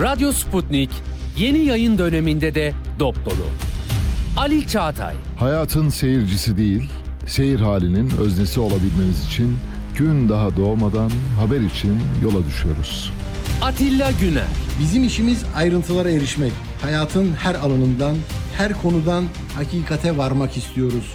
Radyo Sputnik yeni yayın döneminde de dop dolu. Ali Çağatay, Hayatın seyircisi değil, seyir halinin öznesi olabilmeniz için gün daha doğmadan haber için yola düşüyoruz. Atilla Güner, Bizim işimiz ayrıntılara erişmek. Hayatın her alanından, her konudan hakikate varmak istiyoruz.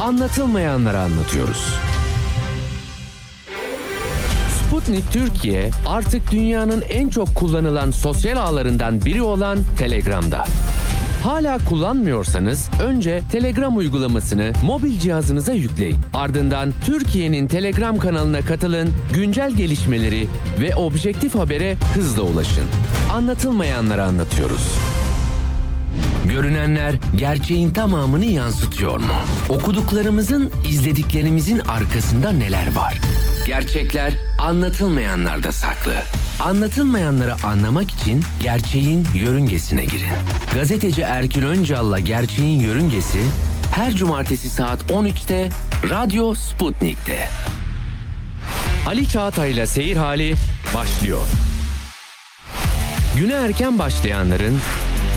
Anlatılmayanları anlatıyoruz. Sputnik Türkiye artık dünyanın en çok kullanılan sosyal ağlarından biri olan Telegram'da. Hala kullanmıyorsanız önce Telegram uygulamasını mobil cihazınıza yükleyin. Ardından Türkiye'nin Telegram kanalına katılın, güncel gelişmeleri ve objektif habere hızla ulaşın. Anlatılmayanları anlatıyoruz. Görünenler gerçeğin tamamını yansıtıyor mu? Okuduklarımızın, izlediklerimizin arkasında neler var? Gerçekler anlatılmayanlarda saklı. Anlatılmayanları anlamak için gerçeğin yörüngesine girin. Gazeteci Erkin Öncal'la Gerçeğin Yörüngesi her cumartesi saat 13'te Radyo Sputnik'te. Ali Çağatay'la Seyir Hali başlıyor. Güne erken başlayanların,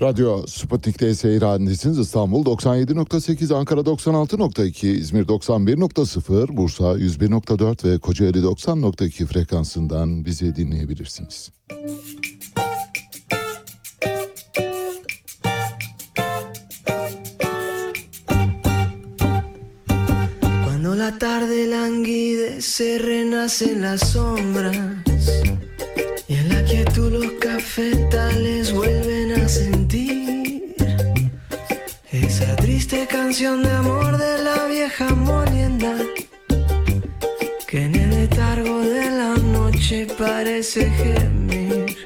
Radyo Sputnik'te seyir halindesiniz. İstanbul 97.8, Ankara 96.2, İzmir 91.0, Bursa 101.4 ve Kocaeli 90.2 frekansından bizi dinleyebilirsiniz. Cuando la tarde languidece, renacen las sombras. Y en la quietud los cafetales vuelven canción de amor de la vieja molienda. Que en el letargo de la noche parece gemir.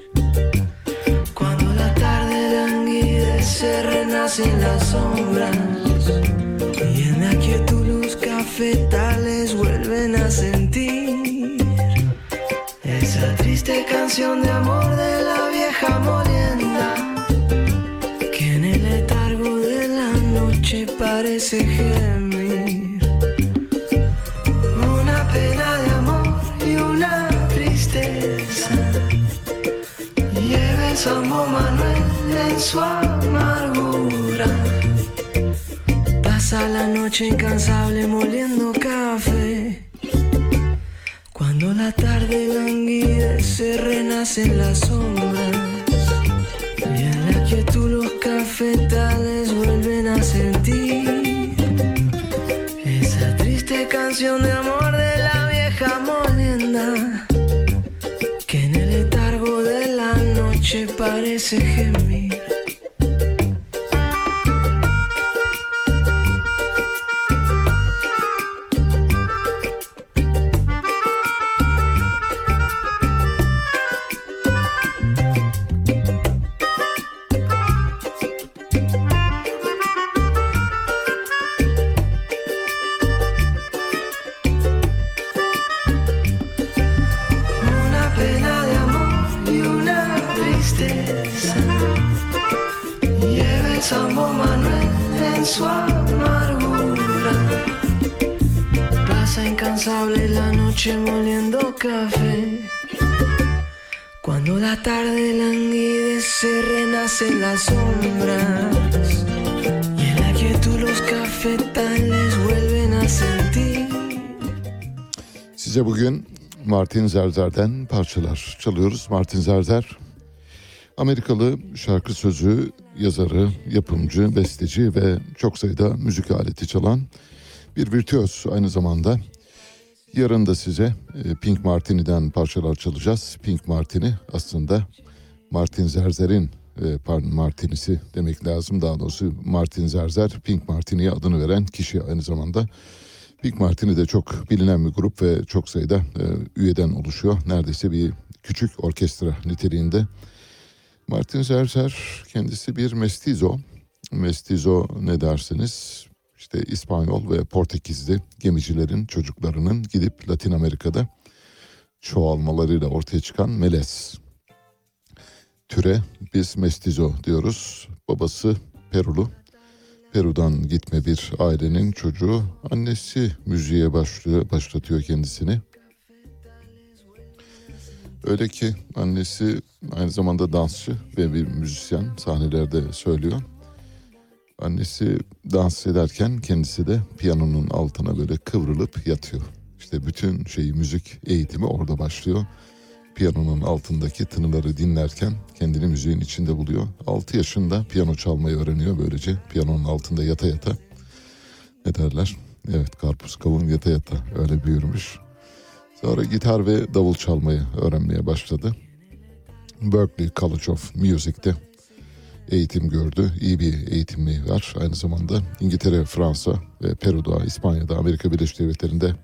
Cuando la tarde languidece, renacen las sombras. Y en la quietud los cafetales vuelven a sentir esa triste canción de amor de la vieja molienda parece gemir. Una pena de amor y una tristeza lleva el Sambo Manuel en su amargura. Pasa la noche incansable moliendo café. Cuando la tarde languidece, renacen las sombras. Y en la quietud los cafetales vuelven a sentir Exige Martin Zerzer'den parçalar çalıyoruz. Martin Zerzer Amerikalı şarkı sözü yazarı, yapımcı, besteci ve çok sayıda müzik aleti çalan bir virtüöz aynı zamanda. Yarın da size e, Pink Martini'den parçalar çalacağız. Pink Martini aslında Martin Zerzer'in e, pardon Martinisi demek lazım. Daha doğrusu Martin Zerzer Pink Martini'ye adını veren kişi aynı zamanda. Pink Martini de çok bilinen bir grup ve çok sayıda e, üyeden oluşuyor. Neredeyse bir küçük orkestra niteliğinde. Martin Zerzer kendisi bir mestizo. Mestizo ne dersiniz? İşte İspanyol ve Portekizli gemicilerin çocuklarının gidip Latin Amerika'da çoğalmalarıyla ortaya çıkan melez türe biz mestizo diyoruz. Babası Perulu. Peru'dan gitme bir ailenin çocuğu. Annesi müziğe başlıyor, başlatıyor kendisini. Öyle ki annesi aynı zamanda dansçı ve bir müzisyen sahnelerde söylüyor. Annesi dans ederken kendisi de piyanonun altına böyle kıvrılıp yatıyor. İşte bütün şeyi müzik eğitimi orada başlıyor. Piyanonun altındaki tınıları dinlerken kendini müziğin içinde buluyor. 6 yaşında piyano çalmayı öğreniyor böylece piyanonun altında yata yata. Ne derler? Evet karpuz kavun yata yata öyle büyürmüş. Sonra gitar ve davul çalmayı öğrenmeye başladı. Berkeley College of Music'te eğitim gördü. İyi bir eğitimi var. Aynı zamanda İngiltere, Fransa ve Peru'da, İspanya'da, Amerika Birleşik Devletleri'nde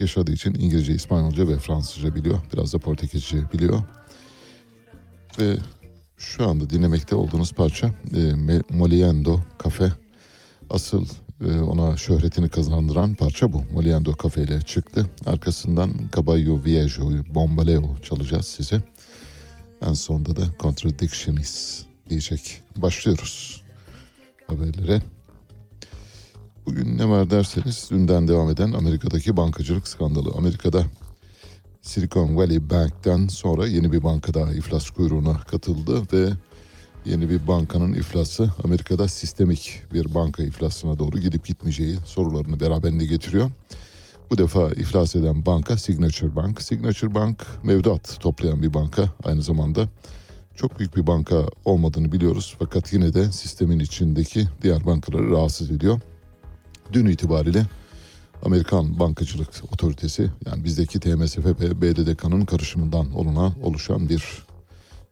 yaşadığı için İngilizce, İspanyolca ve Fransızca biliyor. Biraz da Portekizce biliyor. Ve şu anda dinlemekte olduğunuz parça e, Moliendo Cafe. Asıl e, ona şöhretini kazandıran parça bu. Moliendo Cafe ile çıktı. Arkasından Caballo Viejo'yu, Bombaleo çalacağız size. En sonunda da Contradictionis diyecek. Başlıyoruz haberlere. Bugün ne var derseniz dünden devam eden Amerika'daki bankacılık skandalı. Amerika'da Silicon Valley Bank'ten sonra yeni bir banka daha iflas kuyruğuna katıldı ve yeni bir bankanın iflası Amerika'da sistemik bir banka iflasına doğru gidip gitmeyeceği sorularını beraberinde getiriyor. Bu defa iflas eden banka Signature Bank. Signature Bank mevduat toplayan bir banka aynı zamanda. Çok büyük bir banka olmadığını biliyoruz fakat yine de sistemin içindeki diğer bankaları rahatsız ediyor. Dün itibariyle Amerikan Bankacılık Otoritesi yani bizdeki TMSF ve BDDK'nın karışımından oluna oluşan bir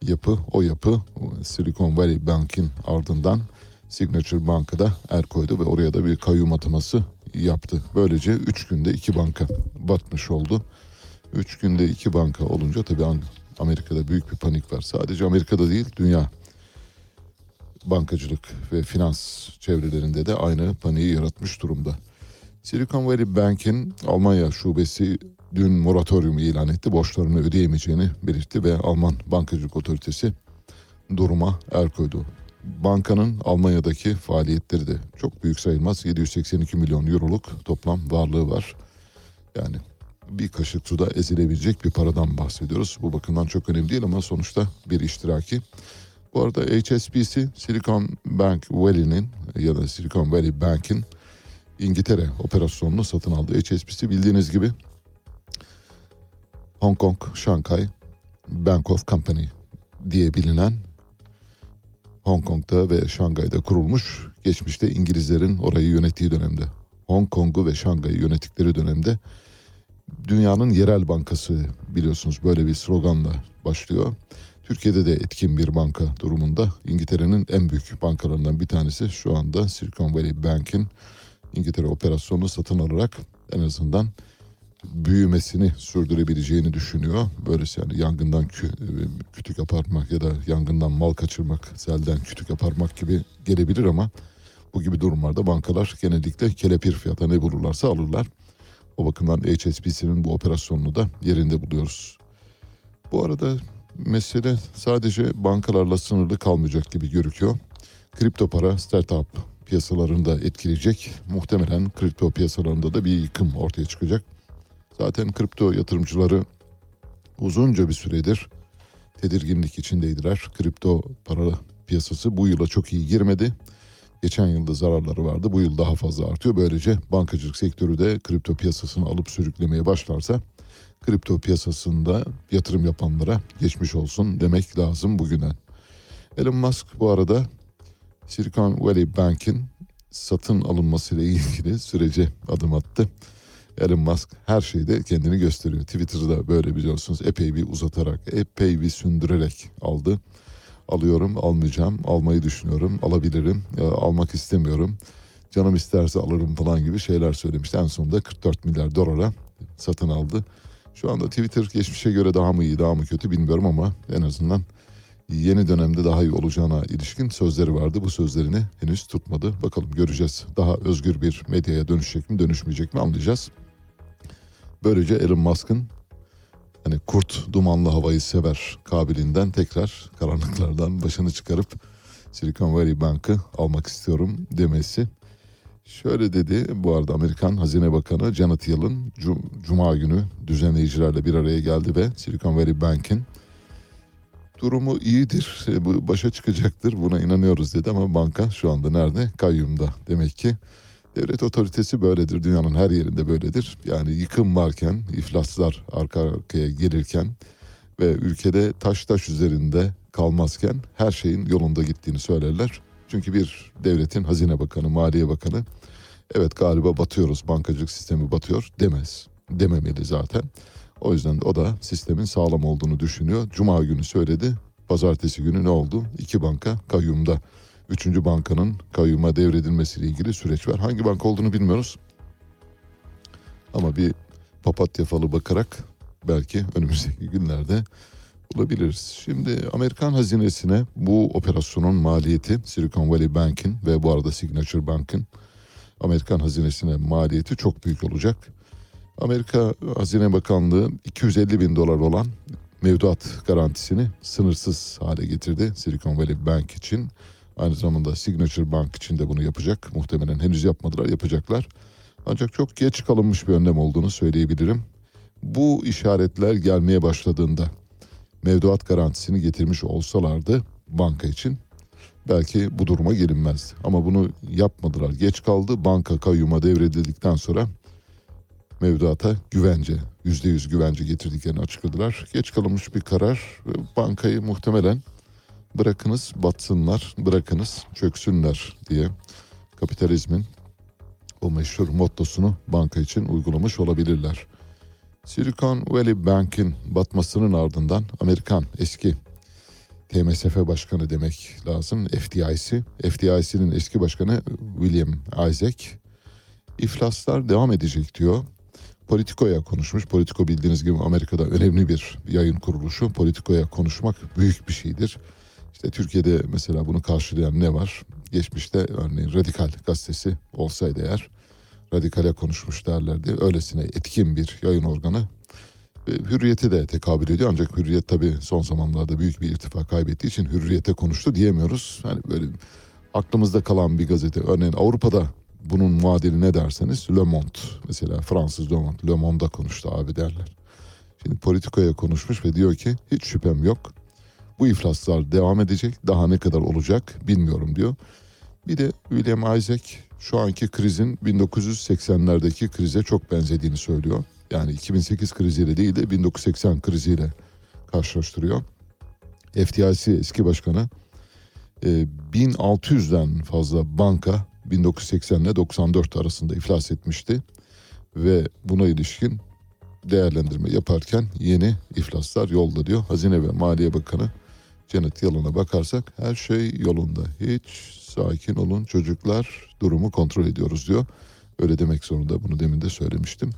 yapı. O yapı Silicon Valley Bank'in ardından Signature Bank'a da el koydu ve oraya da bir kayyum ataması yaptı. Böylece 3 günde iki banka batmış oldu. 3 günde iki banka olunca tabii Amerika'da büyük bir panik var. Sadece Amerika'da değil dünya bankacılık ve finans çevrelerinde de aynı paniği yaratmış durumda. Silicon Valley Bank'in Almanya şubesi dün moratorium ilan etti. Borçlarını ödeyemeyeceğini belirtti ve Alman Bankacılık Otoritesi duruma el koydu. Bankanın Almanya'daki faaliyetleri de çok büyük sayılmaz. 782 milyon euroluk toplam varlığı var. Yani bir kaşık suda ezilebilecek bir paradan bahsediyoruz. Bu bakımdan çok önemli değil ama sonuçta bir iştiraki. Bu arada HSBC Silicon Bank Valley'nin ya da Silicon Valley Bank'in İngiltere operasyonunu satın aldı. HSBC bildiğiniz gibi Hong Kong, Şanghay Bank of Company diye bilinen Hong Kong'da ve Şangay'da kurulmuş. Geçmişte İngilizlerin orayı yönettiği dönemde, Hong Kong'u ve Şangay'ı yönettikleri dönemde dünyanın yerel bankası biliyorsunuz böyle bir sloganla başlıyor. Türkiye'de de etkin bir banka durumunda. İngiltere'nin en büyük bankalarından bir tanesi şu anda Silicon Valley Bank'in İngiltere operasyonunu satın alarak en azından büyümesini sürdürebileceğini düşünüyor. Böylesi yani yangından kü- kütük aparmak ya da yangından mal kaçırmak, selden kütük aparmak gibi gelebilir ama bu gibi durumlarda bankalar genellikle kelepir fiyata ne bulurlarsa alırlar. O bakımdan HSBC'nin bu operasyonunu da yerinde buluyoruz. Bu arada mesele sadece bankalarla sınırlı kalmayacak gibi görünüyor. Kripto para startup piyasalarını da etkileyecek. Muhtemelen kripto piyasalarında da bir yıkım ortaya çıkacak. Zaten kripto yatırımcıları uzunca bir süredir tedirginlik içindeydiler. Kripto para piyasası bu yıla çok iyi girmedi. Geçen yılda zararları vardı. Bu yıl daha fazla artıyor. Böylece bankacılık sektörü de kripto piyasasını alıp sürüklemeye başlarsa kripto piyasasında yatırım yapanlara geçmiş olsun demek lazım bugünden. Elon Musk bu arada Silicon Valley Bank'in satın alınmasıyla ilgili sürece adım attı. Elon Musk her şeyde kendini gösteriyor. Twitter'da böyle biliyorsunuz epey bir uzatarak, epey bir sündürerek aldı. Alıyorum, almayacağım, almayı düşünüyorum, alabilirim, ya almak istemiyorum. Canım isterse alırım falan gibi şeyler söylemişti. En sonunda 44 milyar dolara satın aldı. Şu anda Twitter geçmişe göre daha mı iyi, daha mı kötü bilmiyorum ama en azından yeni dönemde daha iyi olacağına ilişkin sözleri vardı. Bu sözlerini henüz tutmadı. Bakalım göreceğiz. Daha özgür bir medyaya dönüşecek mi, dönüşmeyecek mi anlayacağız. Böylece Elon Musk'ın hani kurt dumanlı havayı sever kabilinden tekrar karanlıklardan başını çıkarıp Silicon Valley Bank'ı almak istiyorum demesi. Şöyle dedi bu arada Amerikan Hazine Bakanı Janet Yellen Cum- Cuma günü düzenleyicilerle bir araya geldi ve Silicon Valley Bank'in durumu iyidir, bu başa çıkacaktır buna inanıyoruz dedi ama banka şu anda nerede? Kayyumda. Demek ki devlet otoritesi böyledir, dünyanın her yerinde böyledir. Yani yıkım varken, iflaslar arka arkaya gelirken ve ülkede taş taş üzerinde kalmazken her şeyin yolunda gittiğini söylerler. Çünkü bir devletin hazine bakanı, maliye bakanı evet galiba batıyoruz, bankacılık sistemi batıyor demez. Dememeli zaten. O yüzden de o da sistemin sağlam olduğunu düşünüyor. Cuma günü söyledi. Pazartesi günü ne oldu? İki banka kayyumda. Üçüncü bankanın kayyuma devredilmesiyle ilgili süreç var. Hangi banka olduğunu bilmiyoruz. Ama bir papatya falı bakarak belki önümüzdeki günlerde bulabiliriz. Şimdi Amerikan hazinesine bu operasyonun maliyeti Silicon Valley Bank'in ve bu arada Signature Bank'in Amerikan hazinesine maliyeti çok büyük olacak. Amerika Hazine Bakanlığı 250 bin dolar olan mevduat garantisini sınırsız hale getirdi Silicon Valley Bank için. Aynı zamanda Signature Bank için de bunu yapacak. Muhtemelen henüz yapmadılar, yapacaklar. Ancak çok geç kalınmış bir önlem olduğunu söyleyebilirim. Bu işaretler gelmeye başladığında mevduat garantisini getirmiş olsalardı banka için belki bu duruma gelinmezdi. Ama bunu yapmadılar. Geç kaldı. Banka kayyuma devredildikten sonra mevduata güvence, yüzde yüz güvence getirdiklerini açıkladılar. Geç kalınmış bir karar. Bankayı muhtemelen bırakınız batsınlar, bırakınız çöksünler diye kapitalizmin o meşhur mottosunu banka için uygulamış olabilirler. Silicon Valley Bank'in batmasının ardından Amerikan eski TMSF başkanı demek lazım FDIC. FDIC'nin eski başkanı William Isaac iflaslar devam edecek diyor. Politico'ya konuşmuş. Politico bildiğiniz gibi Amerika'da önemli bir yayın kuruluşu. Politico'ya konuşmak büyük bir şeydir. İşte Türkiye'de mesela bunu karşılayan ne var? Geçmişte örneğin Radikal gazetesi olsaydı eğer radikale konuşmuş derlerdi. Öylesine etkin bir yayın organı. Hürriyete de tekabül ediyor ancak hürriyet tabii son zamanlarda büyük bir irtifa kaybettiği için hürriyete konuştu diyemiyoruz. Hani böyle aklımızda kalan bir gazete. Örneğin Avrupa'da bunun muadili ne derseniz Le Monde. Mesela Fransız Le Monde. Le Monde'da konuştu abi derler. Şimdi Politico'ya konuşmuş ve diyor ki hiç şüphem yok. Bu iflaslar devam edecek. Daha ne kadar olacak bilmiyorum diyor. Bir de William Isaac şu anki krizin 1980'lerdeki krize çok benzediğini söylüyor. Yani 2008 kriziyle değil de 1980 kriziyle karşılaştırıyor. FDIC eski başkanı 1600'den fazla banka 1980 ile 94 arasında iflas etmişti ve buna ilişkin değerlendirme yaparken yeni iflaslar yolda diyor. Hazine ve Maliye Bakanı Janet Yellen'a bakarsak her şey yolunda. Hiç sakin olun çocuklar durumu kontrol ediyoruz diyor. Öyle demek zorunda bunu demin de söylemiştim.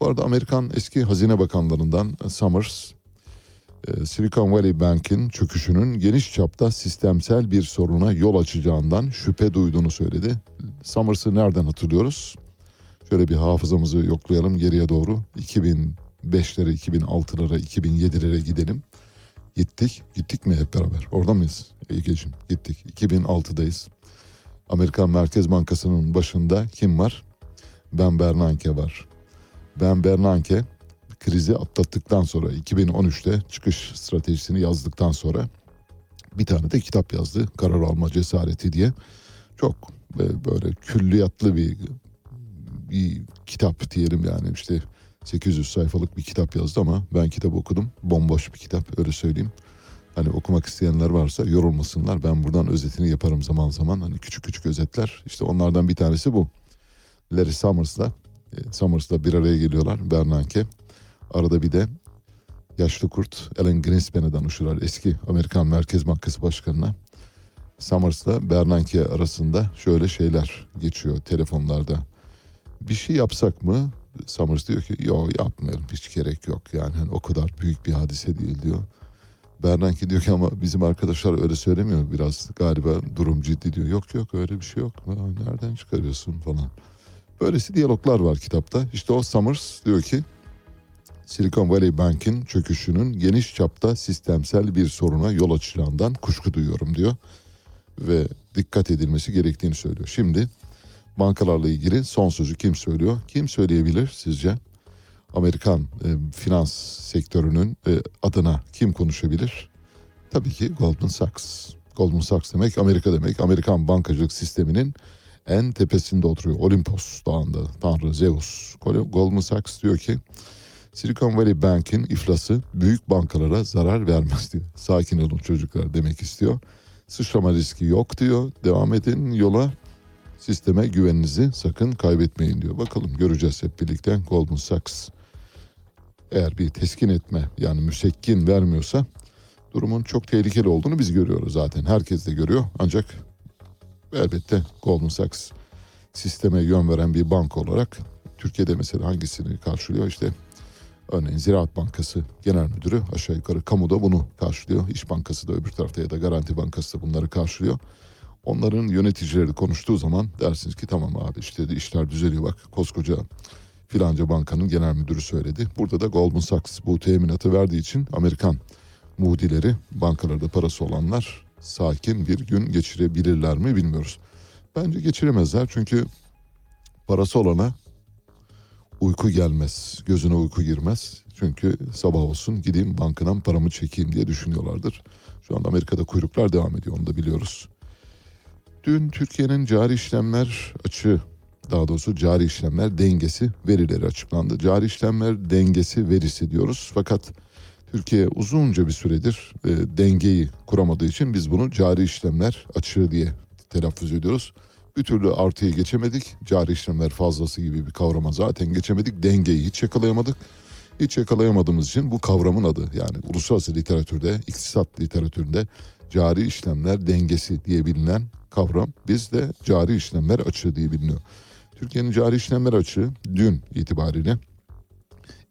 Bu arada Amerikan eski hazine bakanlarından Summers, Silicon Valley Bank'in çöküşünün geniş çapta sistemsel bir soruna yol açacağından şüphe duyduğunu söyledi. Summers'ı nereden hatırlıyoruz? Şöyle bir hafızamızı yoklayalım geriye doğru. 2005'lere, 2006'lara, 2007'lere gidelim. Gittik. Gittik mi hep beraber? Orada mıyız? Egeciğim gittik. 2006'dayız. Amerikan Merkez Bankası'nın başında kim var? Ben Bernanke var. Ben Bernanke krizi atlattıktan sonra 2013'te çıkış stratejisini yazdıktan sonra bir tane de kitap yazdı. Karar alma cesareti diye. Çok e, böyle külliyatlı bir bir kitap diyelim yani işte 800 sayfalık bir kitap yazdı ama ben kitap okudum. Bomboş bir kitap öyle söyleyeyim. Hani okumak isteyenler varsa yorulmasınlar. Ben buradan özetini yaparım zaman zaman. Hani küçük küçük özetler. İşte onlardan bir tanesi bu. Larry Summers'la e, Summers'la bir araya geliyorlar. Bernanke. Arada bir de yaşlı kurt Alan Greenspan'ı danışıyorlar. Eski Amerikan Merkez Bankası Başkanı'na. Summers'la Bernanke arasında şöyle şeyler geçiyor telefonlarda. Bir şey yapsak mı? Summers diyor ki yok yapmayalım hiç gerek yok yani hani o kadar büyük bir hadise değil diyor. Bernanke diyor ki ama bizim arkadaşlar öyle söylemiyor biraz galiba durum ciddi diyor. Yok yok öyle bir şey yok. Nereden çıkarıyorsun falan. Böylesi diyaloglar var kitapta. İşte o Summers diyor ki Silicon Valley Bank'in çöküşünün geniş çapta sistemsel bir soruna yol açacağından kuşku duyuyorum diyor. Ve dikkat edilmesi gerektiğini söylüyor. Şimdi bankalarla ilgili son sözü kim söylüyor? Kim söyleyebilir sizce? Amerikan e, finans sektörünün e, adına kim konuşabilir? Tabii ki Goldman Sachs. Goldman Sachs demek Amerika demek. Amerikan bankacılık sisteminin en tepesinde oturuyor. Olimpos dağında Tanrı Zeus. Goldman Sachs diyor ki Silicon Valley Bank'in iflası büyük bankalara zarar vermez diyor. Sakin olun çocuklar demek istiyor. Sıçrama riski yok diyor. Devam edin yola. Sisteme güveninizi sakın kaybetmeyin diyor. Bakalım göreceğiz hep birlikte Goldman Sachs. Eğer bir teskin etme yani müsekkin vermiyorsa durumun çok tehlikeli olduğunu biz görüyoruz zaten. Herkes de görüyor ancak elbette Goldman Sachs sisteme yön veren bir banka olarak Türkiye'de mesela hangisini karşılıyor işte Örneğin Ziraat Bankası Genel Müdürü aşağı yukarı kamuda bunu karşılıyor. İş Bankası da öbür tarafta ya da Garanti Bankası da bunları karşılıyor. Onların yöneticileri konuştuğu zaman dersiniz ki tamam abi işte işler düzeliyor bak koskoca filanca bankanın genel müdürü söyledi. Burada da Goldman Sachs bu teminatı verdiği için Amerikan mudileri bankalarda parası olanlar sakin bir gün geçirebilirler mi bilmiyoruz. Bence geçiremezler çünkü parası olana uyku gelmez, gözüne uyku girmez. Çünkü sabah olsun gideyim bankadan paramı çekeyim diye düşünüyorlardır. Şu anda Amerika'da kuyruklar devam ediyor onu da biliyoruz. Dün Türkiye'nin cari işlemler açığı, daha doğrusu cari işlemler dengesi verileri açıklandı. Cari işlemler dengesi verisi diyoruz fakat Türkiye uzunca bir süredir e, dengeyi kuramadığı için biz bunu cari işlemler açığı diye telaffuz ediyoruz. Bir türlü artıya geçemedik. Cari işlemler fazlası gibi bir kavrama zaten geçemedik. Dengeyi hiç yakalayamadık. Hiç yakalayamadığımız için bu kavramın adı yani uluslararası literatürde, iktisat literatüründe cari işlemler dengesi diye bilinen kavram bizde cari işlemler açığı diye biliniyor. Türkiye'nin cari işlemler açığı dün itibariyle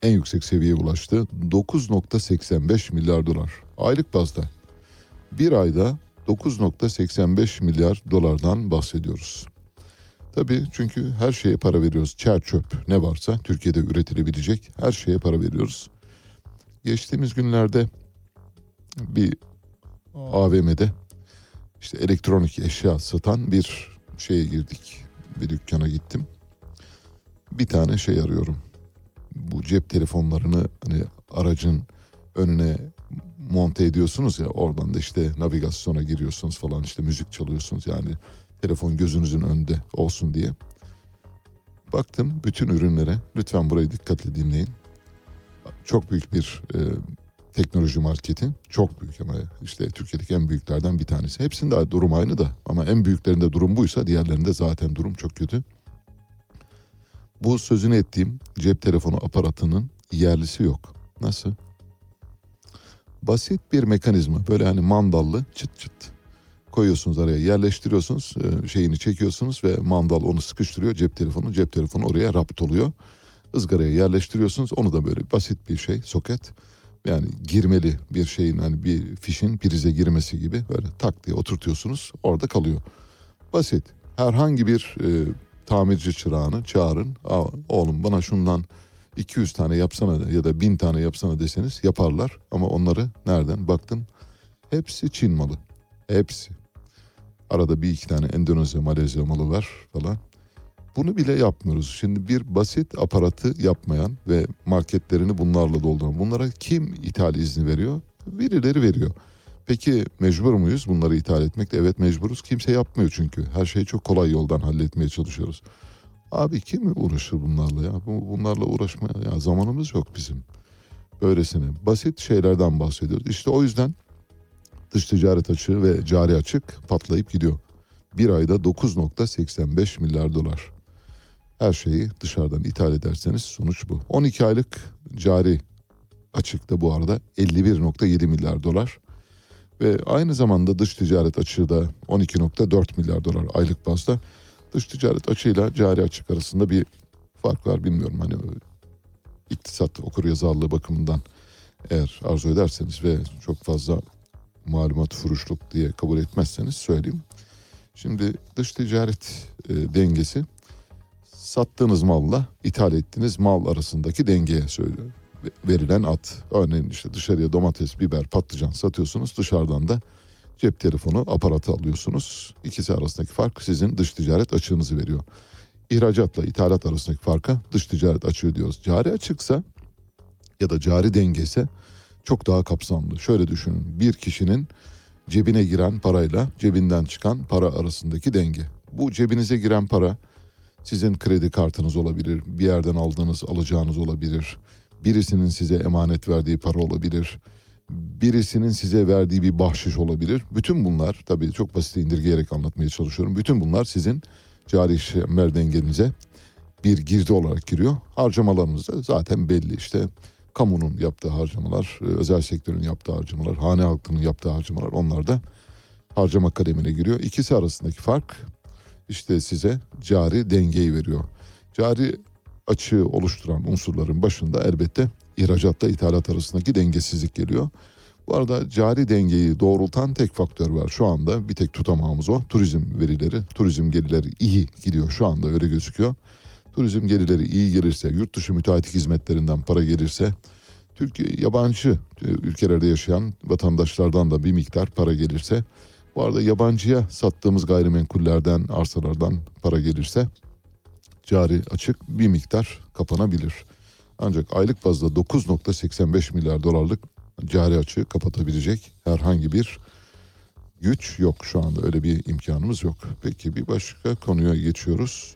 en yüksek seviyeye ulaştı. 9.85 milyar dolar. Aylık bazda. Bir ayda 9.85 milyar dolardan bahsediyoruz. Tabii çünkü her şeye para veriyoruz. Çer çöp ne varsa Türkiye'de üretilebilecek her şeye para veriyoruz. Geçtiğimiz günlerde bir AVM'de işte elektronik eşya satan bir şeye girdik. Bir dükkana gittim. Bir tane şey arıyorum. Bu cep telefonlarını hani aracın önüne monte ediyorsunuz ya oradan da işte navigasyona giriyorsunuz falan işte müzik çalıyorsunuz yani telefon gözünüzün önünde olsun diye. Baktım bütün ürünlere lütfen burayı dikkatle dinleyin. Çok büyük bir e, teknoloji marketi çok büyük ama işte Türkiye'deki en büyüklerden bir tanesi. Hepsinde durum aynı da ama en büyüklerinde durum buysa diğerlerinde zaten durum çok kötü. Bu sözünü ettiğim cep telefonu aparatının yerlisi yok. Nasıl? basit bir mekanizma. Böyle hani mandallı çıt çıt koyuyorsunuz araya yerleştiriyorsunuz e, şeyini çekiyorsunuz ve mandal onu sıkıştırıyor cep telefonu cep telefonu oraya rapt oluyor. ızgaraya yerleştiriyorsunuz onu da böyle basit bir şey soket yani girmeli bir şeyin hani bir fişin prize girmesi gibi böyle tak diye oturtuyorsunuz orada kalıyor. Basit herhangi bir e, tamirci çırağını çağırın oğlum bana şundan 200 tane yapsana ya da 1000 tane yapsana deseniz yaparlar. Ama onları nereden baktın? Hepsi Çin malı. Hepsi. Arada bir iki tane Endonezya, Malezya malı var falan. Bunu bile yapmıyoruz. Şimdi bir basit aparatı yapmayan ve marketlerini bunlarla dolduran bunlara kim ithal izni veriyor? Birileri veriyor. Peki mecbur muyuz bunları ithal etmekte? Evet mecburuz. Kimse yapmıyor çünkü. Her şeyi çok kolay yoldan halletmeye çalışıyoruz. Abi kim uğraşır bunlarla ya? Bu- Bunlarla uğraşmaya ya zamanımız yok bizim. Böylesine basit şeylerden bahsediyoruz. İşte o yüzden dış ticaret açığı ve cari açık patlayıp gidiyor. Bir ayda 9.85 milyar dolar. Her şeyi dışarıdan ithal ederseniz sonuç bu. 12 aylık cari açıkta bu arada 51.7 milyar dolar. Ve aynı zamanda dış ticaret açığı da 12.4 milyar dolar aylık bazda. Dış ticaret açığıyla cari açık arasında bir fark var bilmiyorum. Hani iktisat okuryazarlığı bakımından eğer arzu ederseniz ve çok fazla malumat furuşluk diye kabul etmezseniz söyleyeyim. Şimdi dış ticaret e, dengesi sattığınız malla ithal ettiğiniz mal arasındaki dengeye söylüyor. Verilen at. Örneğin işte dışarıya domates, biber, patlıcan satıyorsunuz. Dışarıdan da cep telefonu aparatı alıyorsunuz. İkisi arasındaki fark sizin dış ticaret açığınızı veriyor. İhracatla ithalat arasındaki farka dış ticaret açığı diyoruz. Cari açıksa ya da cari denge ise çok daha kapsamlı. Şöyle düşünün. Bir kişinin cebine giren parayla cebinden çıkan para arasındaki denge. Bu cebinize giren para sizin kredi kartınız olabilir, bir yerden aldığınız alacağınız olabilir, birisinin size emanet verdiği para olabilir, birisinin size verdiği bir bahşiş olabilir. Bütün bunlar tabii çok basit indirgeyerek anlatmaya çalışıyorum. Bütün bunlar sizin cari şember dengenize bir girdi olarak giriyor. Harcamalarınız da zaten belli işte. Kamunun yaptığı harcamalar, e, özel sektörün yaptığı harcamalar, hane halkının yaptığı harcamalar onlar da harcama kalemine giriyor. İkisi arasındaki fark işte size cari dengeyi veriyor. Cari açığı oluşturan unsurların başında elbette ihracatla ithalat arasındaki dengesizlik geliyor. Bu arada cari dengeyi doğrultan tek faktör var. Şu anda bir tek tutamağımız o. Turizm verileri, turizm gelirleri iyi gidiyor şu anda öyle gözüküyor. Turizm gelirleri iyi gelirse, yurt dışı müteahhitlik hizmetlerinden para gelirse, Türkiye yabancı e, ülkelerde yaşayan vatandaşlardan da bir miktar para gelirse, bu arada yabancıya sattığımız gayrimenkullerden, arsalardan para gelirse cari açık bir miktar kapanabilir. Ancak aylık bazda 9.85 milyar dolarlık cari açığı kapatabilecek herhangi bir güç yok şu anda öyle bir imkanımız yok. Peki bir başka konuya geçiyoruz.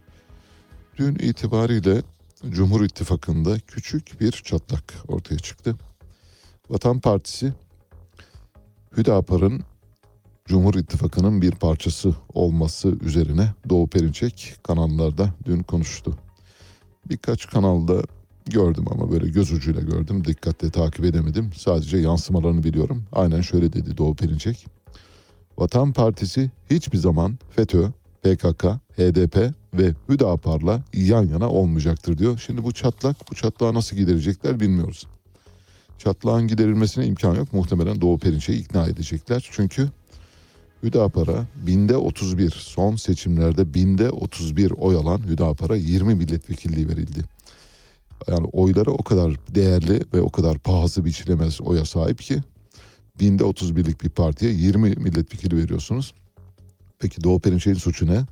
Dün itibariyle Cumhur İttifakı'nda küçük bir çatlak ortaya çıktı. Vatan Partisi Hüdapar'ın Cumhur İttifakı'nın bir parçası olması üzerine Doğu Perinçek kanallarda dün konuştu. Birkaç kanalda gördüm ama böyle göz ucuyla gördüm. Dikkatle takip edemedim. Sadece yansımalarını biliyorum. Aynen şöyle dedi Doğu Perinçek. Vatan Partisi hiçbir zaman FETÖ, PKK, HDP ve Hüdapar'la yan yana olmayacaktır diyor. Şimdi bu çatlak, bu çatlağı nasıl giderecekler bilmiyoruz. Çatlağın giderilmesine imkan yok. Muhtemelen Doğu Perinçek'i ikna edecekler. Çünkü Hüdapar'a binde 31 son seçimlerde binde 31 oy alan Hüdapar'a 20 milletvekilliği verildi. Yani oyları o kadar değerli ve o kadar pahası biçilemez oya sahip ki binde 31'lik bir partiye 20 milletvekili veriyorsunuz. Peki Doğu Perinçek'in suçu ne?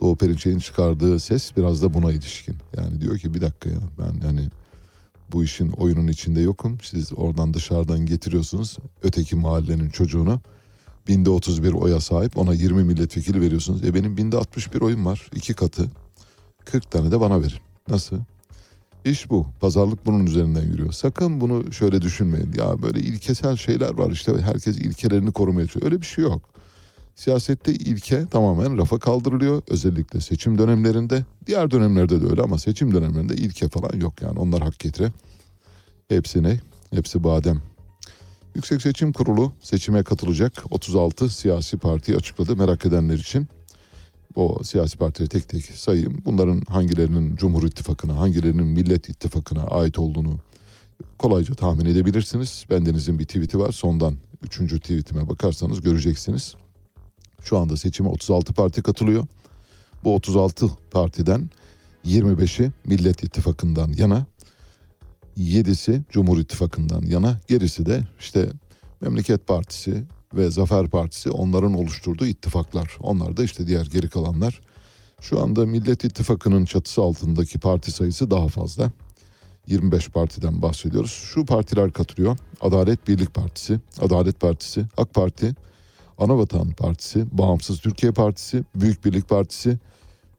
Doğu Perinçek'in çıkardığı ses biraz da buna ilişkin. Yani diyor ki bir dakika ya ben yani bu işin oyunun içinde yokum. Siz oradan dışarıdan getiriyorsunuz öteki mahallenin çocuğunu. Binde 31 oya sahip ona 20 milletvekili veriyorsunuz. E benim binde 61 oyum var. iki katı. 40 tane de bana verin. Nasıl? İş bu. Pazarlık bunun üzerinden yürüyor. Sakın bunu şöyle düşünmeyin. Ya böyle ilkesel şeyler var işte herkes ilkelerini korumaya çalışıyor. Öyle bir şey yok. Siyasette ilke tamamen rafa kaldırılıyor. Özellikle seçim dönemlerinde. Diğer dönemlerde de öyle ama seçim dönemlerinde ilke falan yok yani. Onlar hak getire. Hepsi ne? Hepsi badem. Yüksek Seçim Kurulu seçime katılacak 36 siyasi parti açıkladı merak edenler için. O siyasi partileri tek tek sayayım. Bunların hangilerinin Cumhur İttifakı'na, hangilerinin Millet İttifakı'na ait olduğunu kolayca tahmin edebilirsiniz. Bendenizin bir tweet'i var. Sondan 3. tweetime bakarsanız göreceksiniz. Şu anda seçime 36 parti katılıyor. Bu 36 partiden 25'i Millet İttifakı'ndan yana. Yedisi Cumhur İttifakı'ndan yana gerisi de işte Memleket Partisi ve Zafer Partisi onların oluşturduğu ittifaklar. Onlar da işte diğer geri kalanlar. Şu anda Millet İttifakı'nın çatısı altındaki parti sayısı daha fazla. 25 partiden bahsediyoruz. Şu partiler katılıyor. Adalet Birlik Partisi, Adalet Partisi, AK Parti, Anavatan Partisi, Bağımsız Türkiye Partisi, Büyük Birlik Partisi,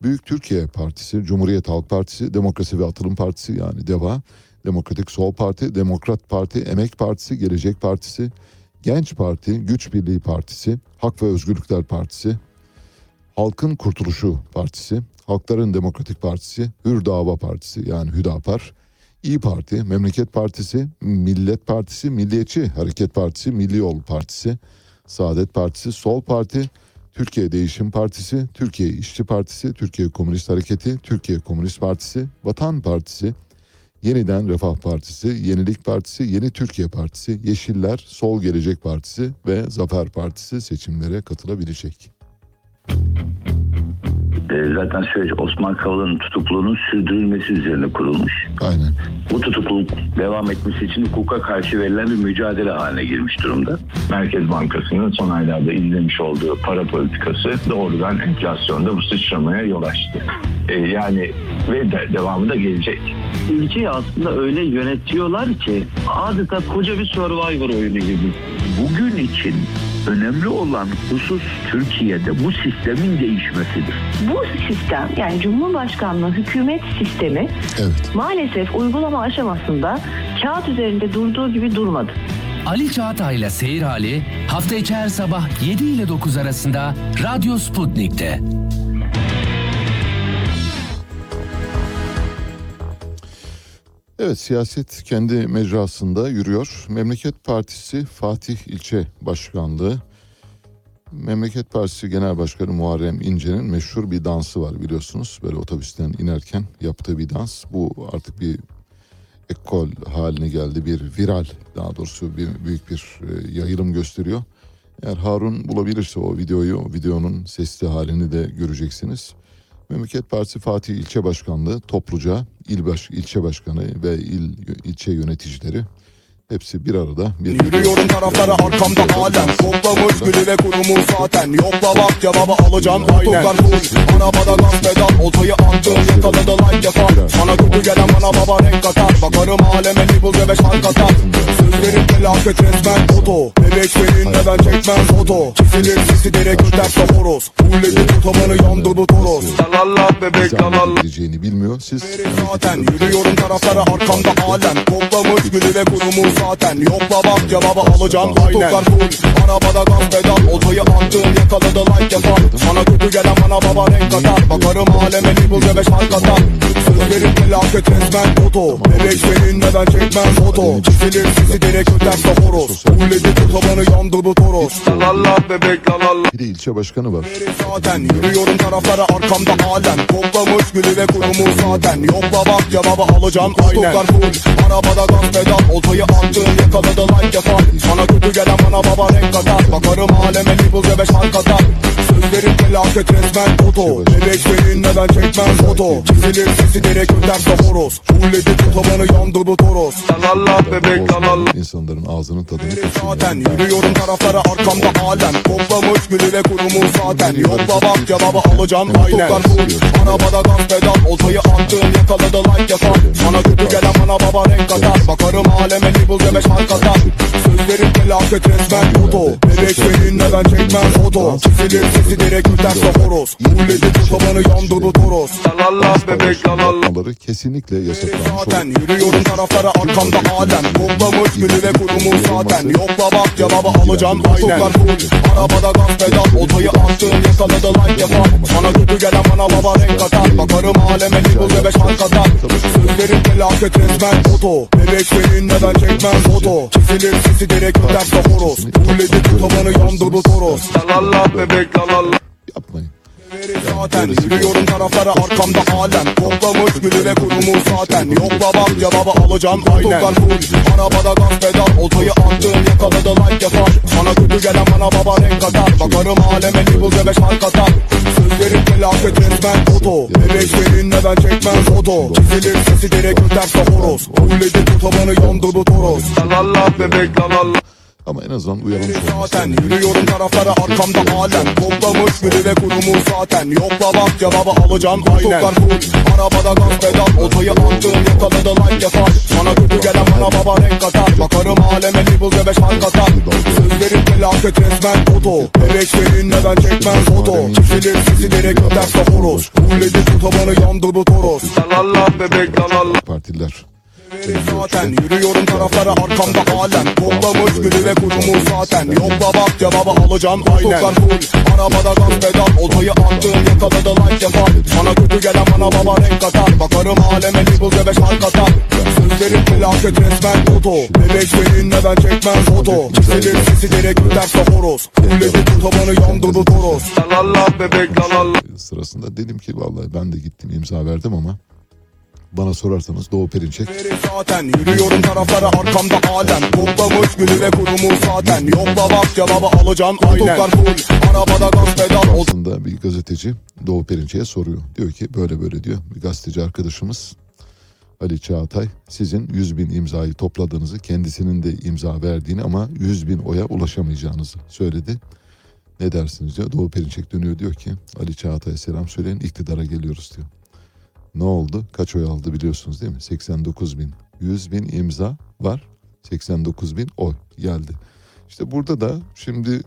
Büyük Türkiye Partisi, Cumhuriyet Halk Partisi, Demokrasi ve Atılım Partisi yani DEVA, Demokratik Sol Parti, Demokrat Parti, Emek Partisi, Gelecek Partisi, Genç Parti, Güç Birliği Partisi, Hak ve Özgürlükler Partisi, Halkın Kurtuluşu Partisi, Halkların Demokratik Partisi, Hür Dava Partisi yani Hüdapar, İyi Parti, Memleket Partisi, Millet Partisi, Milliyetçi Hareket Partisi, Milli Yol Partisi, Saadet Partisi, Sol Parti, Türkiye Değişim Partisi, Türkiye İşçi Partisi, Türkiye Komünist Hareketi, Türkiye Komünist Partisi, Vatan Partisi, Yeniden Refah Partisi, Yenilik Partisi, Yeni Türkiye Partisi, Yeşiller, Sol Gelecek Partisi ve Zafer Partisi seçimlere katılabilecek. E, zaten süreç Osman Kavala'nın tutukluluğunun sürdürülmesi üzerine kurulmuş. Aynen. Bu tutukluluk devam etmesi için hukuka karşı verilen bir mücadele haline girmiş durumda. Merkez Bankası'nın son aylarda izlemiş olduğu para politikası doğrudan enflasyonda bu sıçramaya yol açtı. E, yani ve de, devamı da gelecek. ülkeyi aslında öyle yönetiyorlar ki adeta koca bir survivor oyunu gibi. Bugün için önemli olan husus Türkiye'de bu sistemin değişmesidir. Bu sistem yani Cumhurbaşkanlığı hükümet sistemi Evet. maalesef uygulama aşamasında kağıt üzerinde durduğu gibi durmadı. Ali Çağatay'la Seyir Hali hafta içi her sabah 7 ile 9 arasında Radyo Sputnik'te. Evet siyaset kendi mecrasında yürüyor. Memleket Partisi Fatih İlçe Başkanlığı Memleket Partisi Genel Başkanı Muharrem İnce'nin meşhur bir dansı var biliyorsunuz. Böyle otobüsten inerken yaptığı bir dans. Bu artık bir ekol haline geldi. Bir viral daha doğrusu bir büyük bir e, yayılım gösteriyor. Eğer Harun bulabilirse o videoyu, videonun sesli halini de göreceksiniz. Memleket Partisi Fatih İlçe Başkanlığı topluca il baş, ilçe başkanı ve il ilçe yöneticileri hepsi bir arada bir Yürüyorum taraflara arkamda alem. Toplamış gülü ve kurumu zaten. Yokla bak cevabı alacağım. Aynen. Full. Arabada gaz pedal. Oltayı attım yakaladı like yapan Sana kötü gelen bana baba renk katar. Bakarım aleme label ve beş fark atar. Sözlerim felaket resmen foto. Bebek seninle ben çekmem foto? Kesilir sesi direkt öterse horoz Fulledi tutamını yandı bu toros. Lalala bebek lalala gideceğini bilmiyor. Siz zaten. Yürüyorum taraflara arkamda alem. Toplamış gülü ve kurumu zaten Yokla bak cevabı alacağım aynen full. Arabada gaz pedal Oltayı attım yakaladı like yapan. Sana kötü gelen bana baba renk katar. Bakarım aleme label ve beş fark atar Sözlerim felaket resmen foto. Bebek seninle ben çekmem foto. Kesilir sesi direkt öterse horoz. Fulledi tutamını yandı bu toros. Lalala bebek lalala bir de ilçe başkanı var. zaten Yürüyorum taraflara arkamda alem Toplamış gülü ve kurumu zaten. Yokla bak cevabı alacağım aynen. full. Arabada gaz pedal Oltayı attım yakaladı like yapan Sana kötü gelen bana baba renk katar. Bakarım aleme label ve beş fark atar Sözlerim felaket resmen foto Bebek seninle ben çekmem foto Kesilir sesi direkt öterse horoz Fulledi tutamını yandı bu toros. Lalala bebek lalala İnsanların ağzının tadını zaten kaçırıyor. Yürüyorum taraflara arkamda alem. Toplamış gülü ve kurumu zaten. Yokla bak cevabı alacağım aynen Arabada gaz pedal Oltayı attım yakaladı like yapan Sana kötü gelen bana baba renk katar. Bakarım aleme label beş fark atar Sözlerim felaket resmen foto Bebek seninle ben çekmem foto Kesilir sesi direkt öterse horoz. Fulledi tutamını yandı bu toros. Lalala bebek lalala kesinlikle yasaklanmış. zaten Yürüyorum taraflara arkamda alem Toplamış gülü ve kurumu zaten. Yokla bak cevabı alacağım aynen. Arabada gaz pedal Oltayı attım yakaladı like yapan Sana kötü gelen bana baba renk katar Bakarım aleme beş fark atar Sözlerim felaket resmen foto Bebek seninle ben çekmem foto Kesilir sesi direkt öterse horoz. Tutamını yandı bu toros. Lalala bebek lalala Yapmayın. Zaten. Yürüyorum taraflara arkamda alem Toplamış gülü ve kurumu zaten. Yokla bak cevabı alacağım. Aynen. Full. Arabada gaz pedal. Oltayı attım yakaladı like yapan Sana kötü gelen bana baba renk katar Bakarım aleme label ve beş fark atar. Sözlerim felaket resmen foto. Bebek seninle ben çekmem foto. Çizilir sesi direkt öterse horoz. Fulledi bu tabanı yandırdı toros. Lalala bebek lalala Ama en azından olması. Zaten. Yürüyorum taraflara arkamda alem Toplamış müdür ve kurumu zaten. Yokla bak cevabı alacağım. Aynen. Koltuklar full. Arabada gaz pedal. Otayı attığım yakaladı like yapar Sana kötü gelen bana baba renk katar. Bakarım aleme libel ve beş fark atar Sözlerim felaket resmen foto. Bebek seninle ben çekmem foto? Çizilir sesi direkt öterse horoz Fulledi bu tabanı yandırdı toros. Lalala bebek lalala Partililer. Zaten yürüyorum taraflara arkamda alem Toplamış müdür ve kurumu zaten. Yokla bak cevabı alacağım. Aynen. Full. Arabada gaz pedal. Oltayı attığım yakaladı like yapar Sana kötü gelen bana baba renk katar. Bakarım aleme libel ve beş fark atar Sözlerim felaket resmen foto Bebek seninle ben çekmem foto Çizilir sesi direkt öterse horoz. Fulledi bu tabanı yandırdı toros. Lalala bebek lalala Sırasında dedim ki vallahi ben de gittim imza verdim ama bana sorarsanız Doğu Perinçek Zaten yürüyorum taraflara arkamda alem Toplamış gülü ve kurumu zaten Yokla bak cevabı alacağım aynen full arabada gaz pedal aslında bir gazeteci Doğu Perinçek'e soruyor. Diyor ki böyle böyle diyor bir gazeteci arkadaşımız Ali Çağatay sizin 100 bin imzayı topladığınızı kendisinin de imza verdiğini ama 100 bin oya ulaşamayacağınızı söyledi. Ne dersiniz diyor. Doğu Perinçek dönüyor diyor ki Ali Çağatay'a selam söyleyin iktidara geliyoruz diyor. Ne oldu? Kaç oy aldı biliyorsunuz değil mi? 89 bin. 100 bin imza var. 89 bin oy geldi. İşte burada da şimdi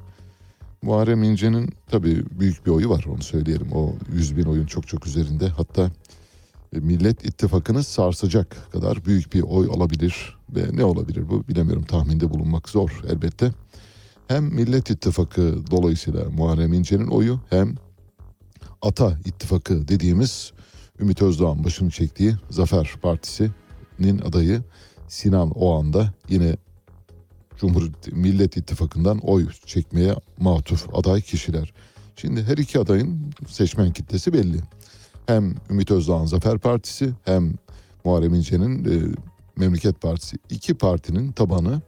Muharrem İnce'nin tabii büyük bir oyu var onu söyleyelim. O 100 bin oyun çok çok üzerinde. Hatta e, Millet İttifakı'nı sarsacak kadar büyük bir oy alabilir. Ve ne olabilir bu bilemiyorum tahminde bulunmak zor elbette. Hem Millet İttifakı dolayısıyla Muharrem İnce'nin oyu hem Ata İttifakı dediğimiz Ümit Özdağ'ın başını çektiği Zafer Partisi'nin adayı Sinan Oğan da yine Cumhur Millet İttifakı'ndan oy çekmeye matuf aday kişiler. Şimdi her iki adayın seçmen kitlesi belli. Hem Ümit Özdağ'ın Zafer Partisi hem Muharrem İnce'nin e, Memleket Partisi. İki partinin tabanı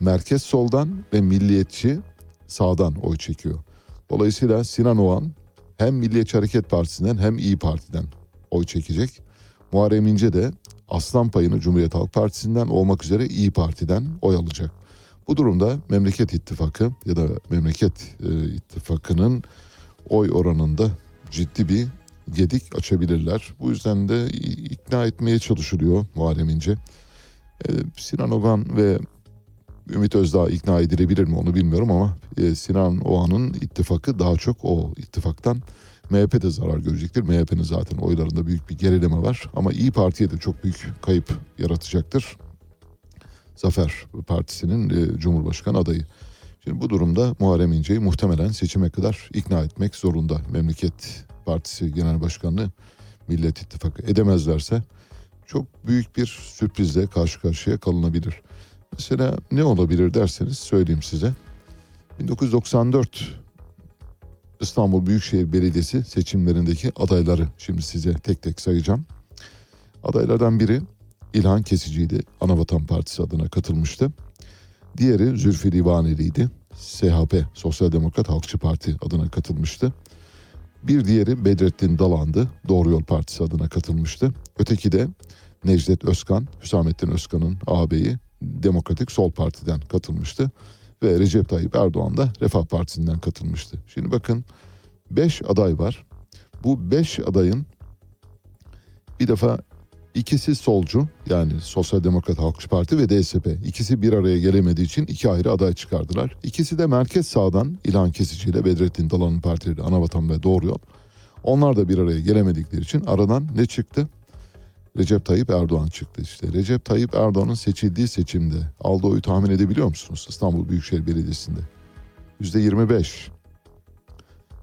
merkez soldan ve milliyetçi sağdan oy çekiyor. Dolayısıyla Sinan Oğan hem Milliyetçi Hareket Partisi'nden hem İyi Parti'den oy çekecek. Muharrem İnce de aslan payını Cumhuriyet Halk Partisi'nden olmak üzere İyi Parti'den oy alacak. Bu durumda Memleket İttifakı ya da Memleket e, İttifakı'nın oy oranında ciddi bir gedik açabilirler. Bu yüzden de ikna etmeye çalışılıyor Muharrem İnce. E, Sinan Ogan ve Ümit Özdağ ikna edilebilir mi onu bilmiyorum ama e, Sinan Oğan'ın ittifakı daha çok o ittifaktan MHP de zarar görecektir. MHP'nin zaten oylarında büyük bir gerileme var ama İyi Parti'ye de çok büyük kayıp yaratacaktır. Zafer Partisi'nin e, Cumhurbaşkanı adayı. Şimdi bu durumda Muharrem İnce'yi muhtemelen seçime kadar ikna etmek zorunda. Memleket Partisi Genel Başkanlığı Millet İttifakı edemezlerse çok büyük bir sürprizle karşı karşıya kalınabilir. Mesela ne olabilir derseniz söyleyeyim size. 1994 İstanbul Büyükşehir Belediyesi seçimlerindeki adayları şimdi size tek tek sayacağım. Adaylardan biri İlhan Kesici'ydi. Anavatan Partisi adına katılmıştı. Diğeri Zülfü Livaneli'ydi. SHP, Sosyal Demokrat Halkçı Parti adına katılmıştı. Bir diğeri Bedrettin Dalan'dı. Doğru Yol Partisi adına katılmıştı. Öteki de Necdet Özkan, Hüsamettin Özkan'ın ağabeyi Demokratik Sol Parti'den katılmıştı. Ve Recep Tayyip Erdoğan da Refah Partisi'nden katılmıştı. Şimdi bakın 5 aday var. Bu 5 adayın bir defa ikisi solcu yani Sosyal Demokrat Halkçı Parti ve DSP. İkisi bir araya gelemediği için iki ayrı aday çıkardılar. İkisi de merkez sağdan İlhan Kesici ile Bedrettin Dalan'ın partileri Anavatan ve Doğru Yol. Onlar da bir araya gelemedikleri için aradan ne çıktı? Recep Tayyip Erdoğan çıktı işte. Recep Tayyip Erdoğan'ın seçildiği seçimde aldığı oyu tahmin edebiliyor musunuz? İstanbul Büyükşehir Belediyesi'nde. Yüzde 25.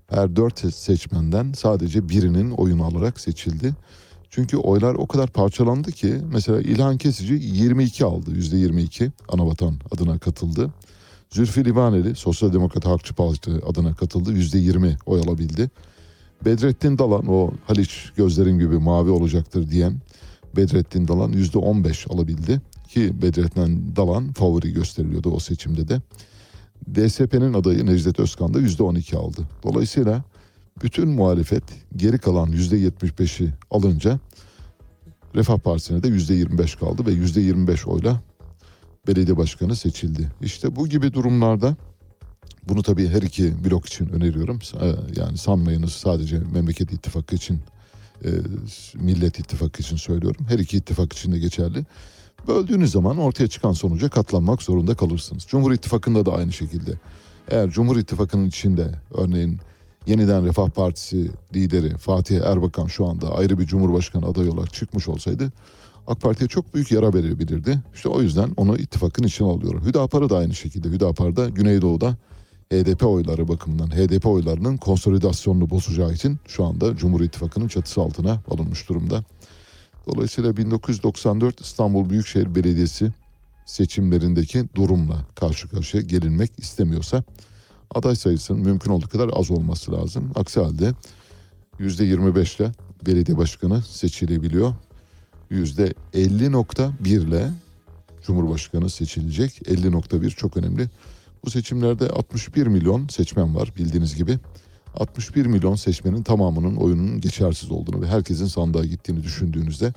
Her dört seçmenden sadece birinin oyunu alarak seçildi. Çünkü oylar o kadar parçalandı ki mesela İlhan Kesici 22 aldı. Yüzde 22 Anavatan adına katıldı. Zülfü Livaneli Sosyal Demokrat Halkçı Parti adına katıldı. Yüzde 20 oy alabildi. Bedrettin Dalan o Haliç gözlerim gibi mavi olacaktır diyen Bedrettin Dalan yüzde 15 alabildi ki Bedrettin Dalan favori gösteriliyordu o seçimde de. DSP'nin adayı Necdet Özkan da yüzde 12 aldı. Dolayısıyla Bütün muhalefet geri kalan %75'i alınca Refah Partisi'ne de %25 kaldı ve %25 oyla belediye başkanı seçildi. İşte bu gibi durumlarda bunu tabii her iki blok için öneriyorum. Ee, Yani sanmayınız sadece Memleket İttifakı için, e, Millet İttifakı için söylüyorum. Her iki ittifak için de geçerli. Böldüğünüz zaman ortaya çıkan sonuca katlanmak zorunda kalırsınız. Cumhur İttifakı'nda da aynı şekilde. Eğer Cumhur İttifakı'nın içinde örneğin yeniden Refah Partisi lideri Fatih Erbakan şu anda ayrı bir Cumhurbaşkanı adayı olarak çıkmış olsaydı AK Parti'ye çok büyük yara verebilirdi. İşte o yüzden onu ittifakın içine alıyor. Hüdapar'ı da aynı şekilde. Hüdapar da Güneydoğu'da HDP oyları bakımından HDP oylarının konsolidasyonunu bozacağı için şu anda Cumhur İttifakı'nın çatısı altına alınmış durumda. Dolayısıyla 1994 İstanbul Büyükşehir Belediyesi seçimlerindeki durumla karşı karşıya gelinmek istemiyorsa aday sayısının mümkün olduğu kadar az olması lazım. Aksi halde %25 ile belediye başkanı seçilebiliyor. %50.1 ile Cumhurbaşkanı seçilecek. 50.1 çok önemli. Bu seçimlerde 61 milyon seçmen var bildiğiniz gibi. 61 milyon seçmenin tamamının oyunun geçersiz olduğunu ve herkesin sandığa gittiğini düşündüğünüzde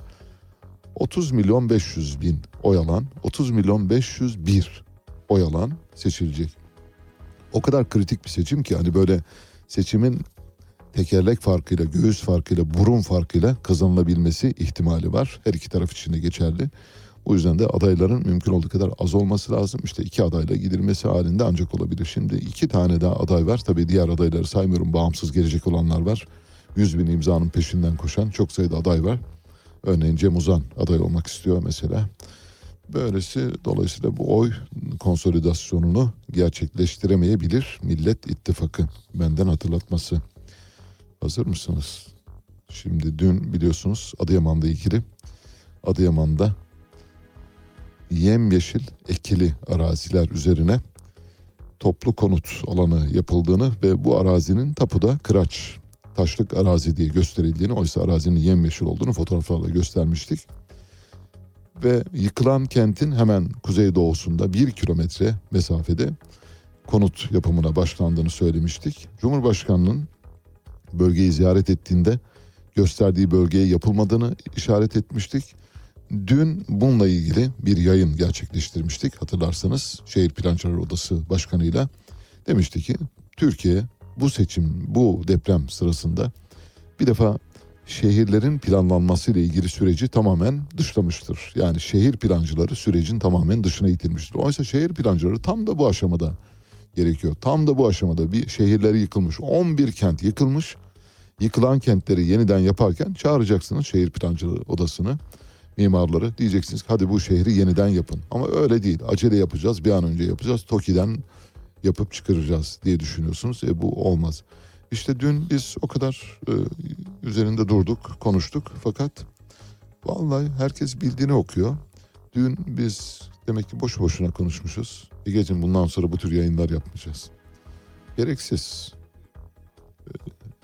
30 milyon 500 bin oy alan, 30 milyon 501 oy alan seçilecek. O kadar kritik bir seçim ki hani böyle seçimin tekerlek farkıyla, göğüs farkıyla, burun farkıyla kazanılabilmesi ihtimali var. Her iki taraf için de geçerli. O yüzden de adayların mümkün olduğu kadar az olması lazım. İşte iki adayla gidilmesi halinde ancak olabilir. Şimdi iki tane daha aday var. Tabii diğer adayları saymıyorum. Bağımsız gelecek olanlar var. 100 bin imzanın peşinden koşan çok sayıda aday var. Örneğin Cem Uzan aday olmak istiyor mesela. Böylesi dolayısıyla bu oy konsolidasyonunu gerçekleştiremeyebilir Millet İttifakı. Benden hatırlatması. Hazır mısınız? Şimdi dün biliyorsunuz Adıyaman'da ilgili Adıyaman'da yemyeşil ekili araziler üzerine toplu konut alanı yapıldığını ve bu arazinin tapuda kıraç taşlık arazi diye gösterildiğini oysa arazinin yemyeşil olduğunu fotoğraflarla göstermiştik. Ve yıkılan kentin hemen kuzeydoğusunda bir kilometre mesafede konut yapımına başlandığını söylemiştik. Cumhurbaşkanının bölgeyi ziyaret ettiğinde gösterdiği bölgeye yapılmadığını işaret etmiştik. Dün bununla ilgili bir yayın gerçekleştirmiştik hatırlarsanız Şehir Plancılar Odası Başkanı'yla demişti ki Türkiye bu seçim bu deprem sırasında bir defa şehirlerin planlanması ile ilgili süreci tamamen dışlamıştır. Yani şehir plancıları sürecin tamamen dışına itilmiştir. Oysa şehir plancıları tam da bu aşamada gerekiyor. Tam da bu aşamada bir şehirleri yıkılmış. 11 kent yıkılmış. Yıkılan kentleri yeniden yaparken çağıracaksınız şehir plancıları odasını mimarları diyeceksiniz hadi bu şehri yeniden yapın. Ama öyle değil. Acele yapacağız. Bir an önce yapacağız. TOKİ'den yapıp çıkaracağız diye düşünüyorsunuz. E bu olmaz. İşte dün biz o kadar e, üzerinde durduk, konuştuk. Fakat vallahi herkes bildiğini okuyor. Dün biz demek ki boş boşuna konuşmuşuz. Ege'cim bundan sonra bu tür yayınlar yapmayacağız. Gereksiz.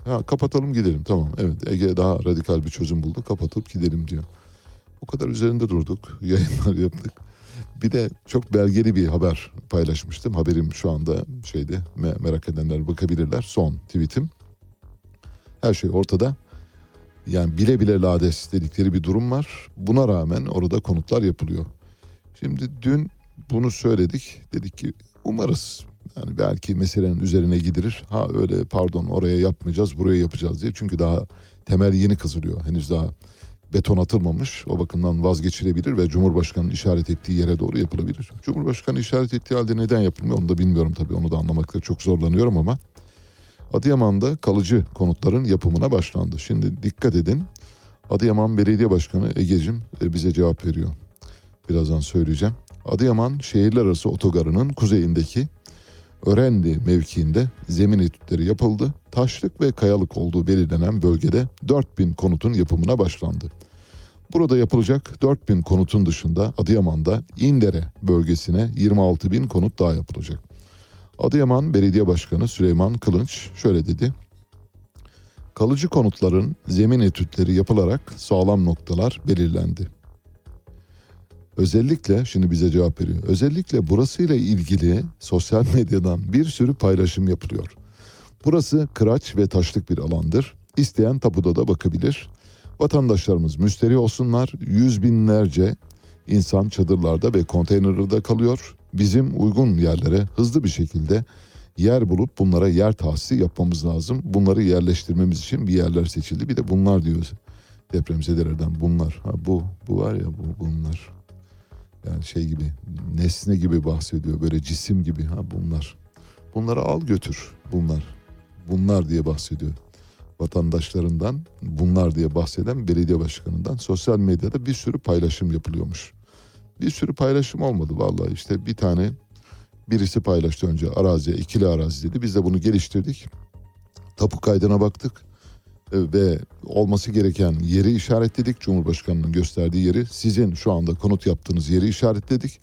E, ha, kapatalım gidelim tamam. Evet Ege daha radikal bir çözüm buldu. Kapatıp gidelim diyor. O kadar üzerinde durduk. Yayınlar yaptık. Bir de çok belgeli bir haber paylaşmıştım. Haberim şu anda şeyde me- merak edenler bakabilirler. Son tweetim. Her şey ortada. Yani bile bile lades dedikleri bir durum var. Buna rağmen orada konutlar yapılıyor. Şimdi dün bunu söyledik. Dedik ki umarız yani belki meselenin üzerine gidilir. Ha öyle pardon oraya yapmayacağız buraya yapacağız diye. Çünkü daha temel yeni kazılıyor. Henüz daha beton atılmamış. O bakımdan vazgeçilebilir ve Cumhurbaşkanı'nın işaret ettiği yere doğru yapılabilir. Cumhurbaşkanı işaret ettiği halde neden yapılmıyor onu da bilmiyorum tabii. Onu da anlamakta çok zorlanıyorum ama Adıyaman'da kalıcı konutların yapımına başlandı. Şimdi dikkat edin. Adıyaman Belediye Başkanı Egecim e, bize cevap veriyor. Birazdan söyleyeceğim. Adıyaman şehirler arası otogarının kuzeyindeki Örendi mevkiinde zemin etütleri yapıldı. Taşlık ve kayalık olduğu belirlenen bölgede 4000 konutun yapımına başlandı. Burada yapılacak 4000 konutun dışında Adıyaman'da İndere bölgesine 26 bin konut daha yapılacak. Adıyaman Belediye Başkanı Süleyman Kılınç şöyle dedi. Kalıcı konutların zemin etütleri yapılarak sağlam noktalar belirlendi. Özellikle şimdi bize cevap veriyor. Özellikle burasıyla ilgili sosyal medyadan bir sürü paylaşım yapılıyor. Burası kıraç ve taşlık bir alandır. İsteyen tapuda da bakabilir. Vatandaşlarımız müsteri olsunlar. Yüz binlerce insan çadırlarda ve konteynerde kalıyor. Bizim uygun yerlere hızlı bir şekilde yer bulup bunlara yer tahsisi yapmamız lazım. Bunları yerleştirmemiz için bir yerler seçildi. Bir de bunlar diyor depremzedelerden bunlar. Ha bu bu var ya bu bunlar. Yani şey gibi nesne gibi bahsediyor böyle cisim gibi ha bunlar. Bunları al götür bunlar. Bunlar diye bahsediyor. Vatandaşlarından bunlar diye bahseden belediye başkanından sosyal medyada bir sürü paylaşım yapılıyormuş. Bir sürü paylaşım olmadı vallahi işte bir tane birisi paylaştı önce araziye ikili arazi dedi. Biz de bunu geliştirdik. Tapu kaydına baktık ve olması gereken yeri işaretledik. Cumhurbaşkanının gösterdiği yeri sizin şu anda konut yaptığınız yeri işaretledik.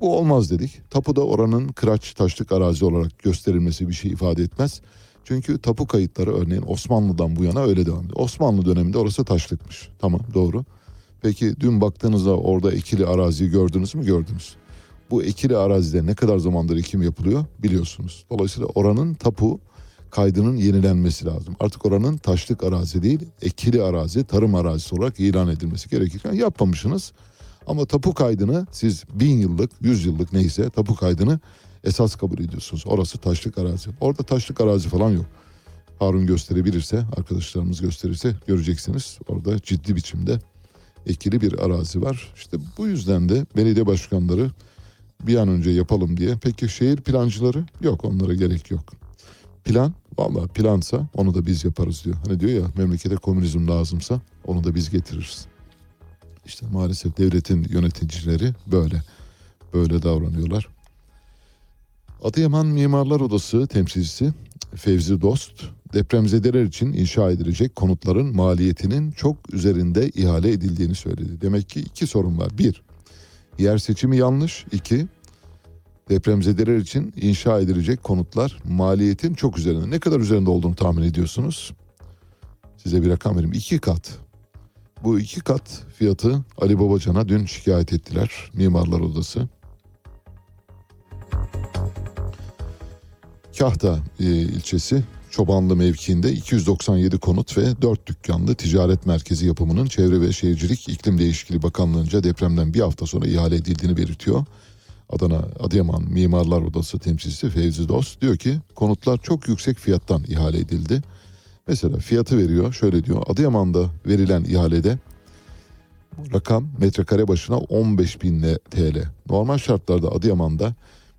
Bu olmaz dedik. Tapuda oranın kıraç taşlık arazi olarak gösterilmesi bir şey ifade etmez. Çünkü tapu kayıtları örneğin Osmanlı'dan bu yana öyle devam ediyor. Osmanlı döneminde orası taşlıkmış. Tamam doğru. Peki dün baktığınızda orada ikili araziyi gördünüz mü? Gördünüz. Bu ikili arazide ne kadar zamandır ekim yapılıyor biliyorsunuz. Dolayısıyla oranın tapu kaydının yenilenmesi lazım. Artık oranın taşlık arazi değil, ekili arazi, tarım arazisi olarak ilan edilmesi gerekirken yapmamışsınız. Ama tapu kaydını siz bin yıllık, yüz yıllık neyse tapu kaydını esas kabul ediyorsunuz. Orası taşlık arazi. Orada taşlık arazi falan yok. Harun gösterebilirse, arkadaşlarımız gösterirse göreceksiniz. Orada ciddi biçimde ekili bir arazi var. İşte bu yüzden de belediye başkanları bir an önce yapalım diye. Peki şehir plancıları? Yok onlara gerek yok. Plan vallahi plansa onu da biz yaparız diyor. Hani diyor ya memlekete komünizm lazımsa onu da biz getiririz. İşte maalesef devletin yöneticileri böyle. Böyle davranıyorlar. Adıyaman Mimarlar Odası temsilcisi Fevzi Dost depremzedeler için inşa edilecek konutların maliyetinin çok üzerinde ihale edildiğini söyledi. Demek ki iki sorun var. Bir, yer seçimi yanlış. İki, depremzedeler için inşa edilecek konutlar maliyetin çok üzerinde. Ne kadar üzerinde olduğunu tahmin ediyorsunuz? Size bir rakam vereyim. İki kat. Bu iki kat fiyatı Ali Babacan'a dün şikayet ettiler Mimarlar Odası. Kahta e, ilçesi Çobanlı mevkiinde 297 konut ve 4 dükkanlı ticaret merkezi yapımının Çevre ve Şehircilik İklim Değişikliği Bakanlığı'nca depremden bir hafta sonra ihale edildiğini belirtiyor. Adana Adıyaman Mimarlar Odası temsilcisi Fevzi Dost diyor ki konutlar çok yüksek fiyattan ihale edildi. Mesela fiyatı veriyor şöyle diyor Adıyaman'da verilen ihalede rakam metrekare başına 15 bin TL. Normal şartlarda Adıyaman'da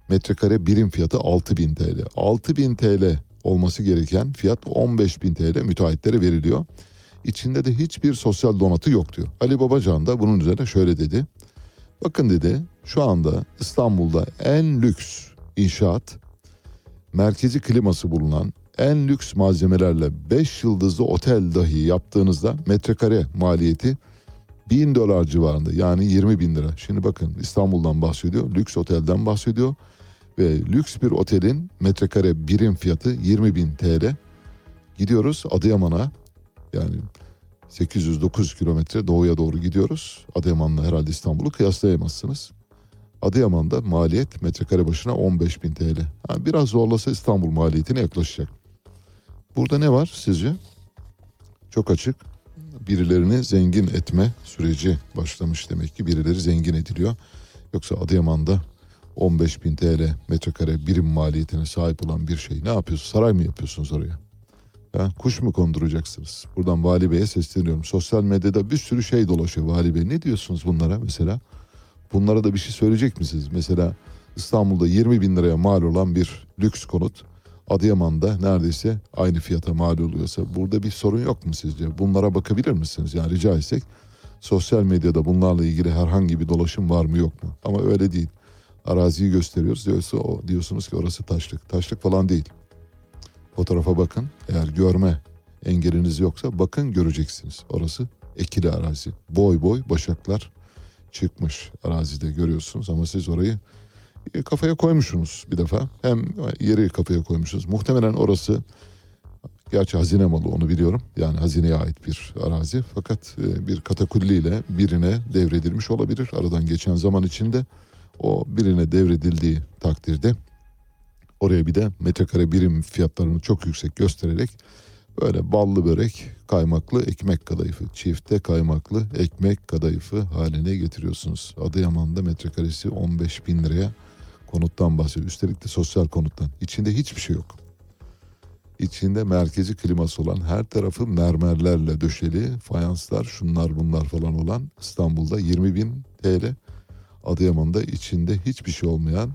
metrekare birim fiyatı 6 bin TL. 6 bin TL olması gereken fiyat 15 bin TL müteahhitlere veriliyor. İçinde de hiçbir sosyal donatı yok diyor. Ali Babacan da bunun üzerine şöyle dedi. Bakın dedi şu anda İstanbul'da en lüks inşaat merkezi kliması bulunan en lüks malzemelerle 5 yıldızlı otel dahi yaptığınızda metrekare maliyeti 1000 dolar civarında yani 20 bin lira. Şimdi bakın İstanbul'dan bahsediyor, lüks otelden bahsediyor ve lüks bir otelin metrekare birim fiyatı 20 bin TL. Gidiyoruz Adıyaman'a yani 809 kilometre doğuya doğru gidiyoruz. Adıyaman'la herhalde İstanbul'u kıyaslayamazsınız. Adıyaman'da maliyet metrekare başına 15 bin TL. Yani biraz zorlasa İstanbul maliyetine yaklaşacak. Burada ne var sizce? Çok açık. Birilerini zengin etme süreci başlamış demek ki. Birileri zengin ediliyor. Yoksa Adıyaman'da 15 bin TL metrekare birim maliyetine sahip olan bir şey ne yapıyorsunuz? Saray mı yapıyorsunuz oraya? Ha, kuş mu konduracaksınız? Buradan Vali Bey'e sesleniyorum. Sosyal medyada bir sürü şey dolaşıyor Vali Bey. Ne diyorsunuz bunlara mesela? Bunlara da bir şey söyleyecek misiniz? Mesela İstanbul'da 20 bin liraya mal olan bir lüks konut Adıyaman'da neredeyse aynı fiyata mal oluyorsa burada bir sorun yok mu sizce? Bunlara bakabilir misiniz? Yani rica etsek sosyal medyada bunlarla ilgili herhangi bir dolaşım var mı yok mu? Ama öyle değil. Araziyi gösteriyoruz diyorsa o diyorsunuz ki orası taşlık. Taşlık falan değil. Fotoğrafa bakın. Eğer görme engeliniz yoksa bakın göreceksiniz. Orası ekili arazi. Boy boy başaklar çıkmış arazide görüyorsunuz ama siz orayı kafaya koymuşsunuz bir defa. Hem yeri kafaya koymuşsunuz. Muhtemelen orası gerçi hazine malı onu biliyorum. Yani hazineye ait bir arazi. Fakat e, bir katakulliyle birine devredilmiş olabilir. Aradan geçen zaman içinde o birine devredildiği takdirde Oraya bir de metrekare birim fiyatlarını çok yüksek göstererek böyle ballı börek, kaymaklı ekmek kadayıfı, çifte kaymaklı ekmek kadayıfı haline getiriyorsunuz. Adıyaman'da metrekaresi 15 bin liraya konuttan bahsediyor. Üstelik de sosyal konuttan. İçinde hiçbir şey yok. İçinde merkezi kliması olan her tarafı mermerlerle döşeli fayanslar şunlar bunlar falan olan İstanbul'da 20 bin TL. Adıyaman'da içinde hiçbir şey olmayan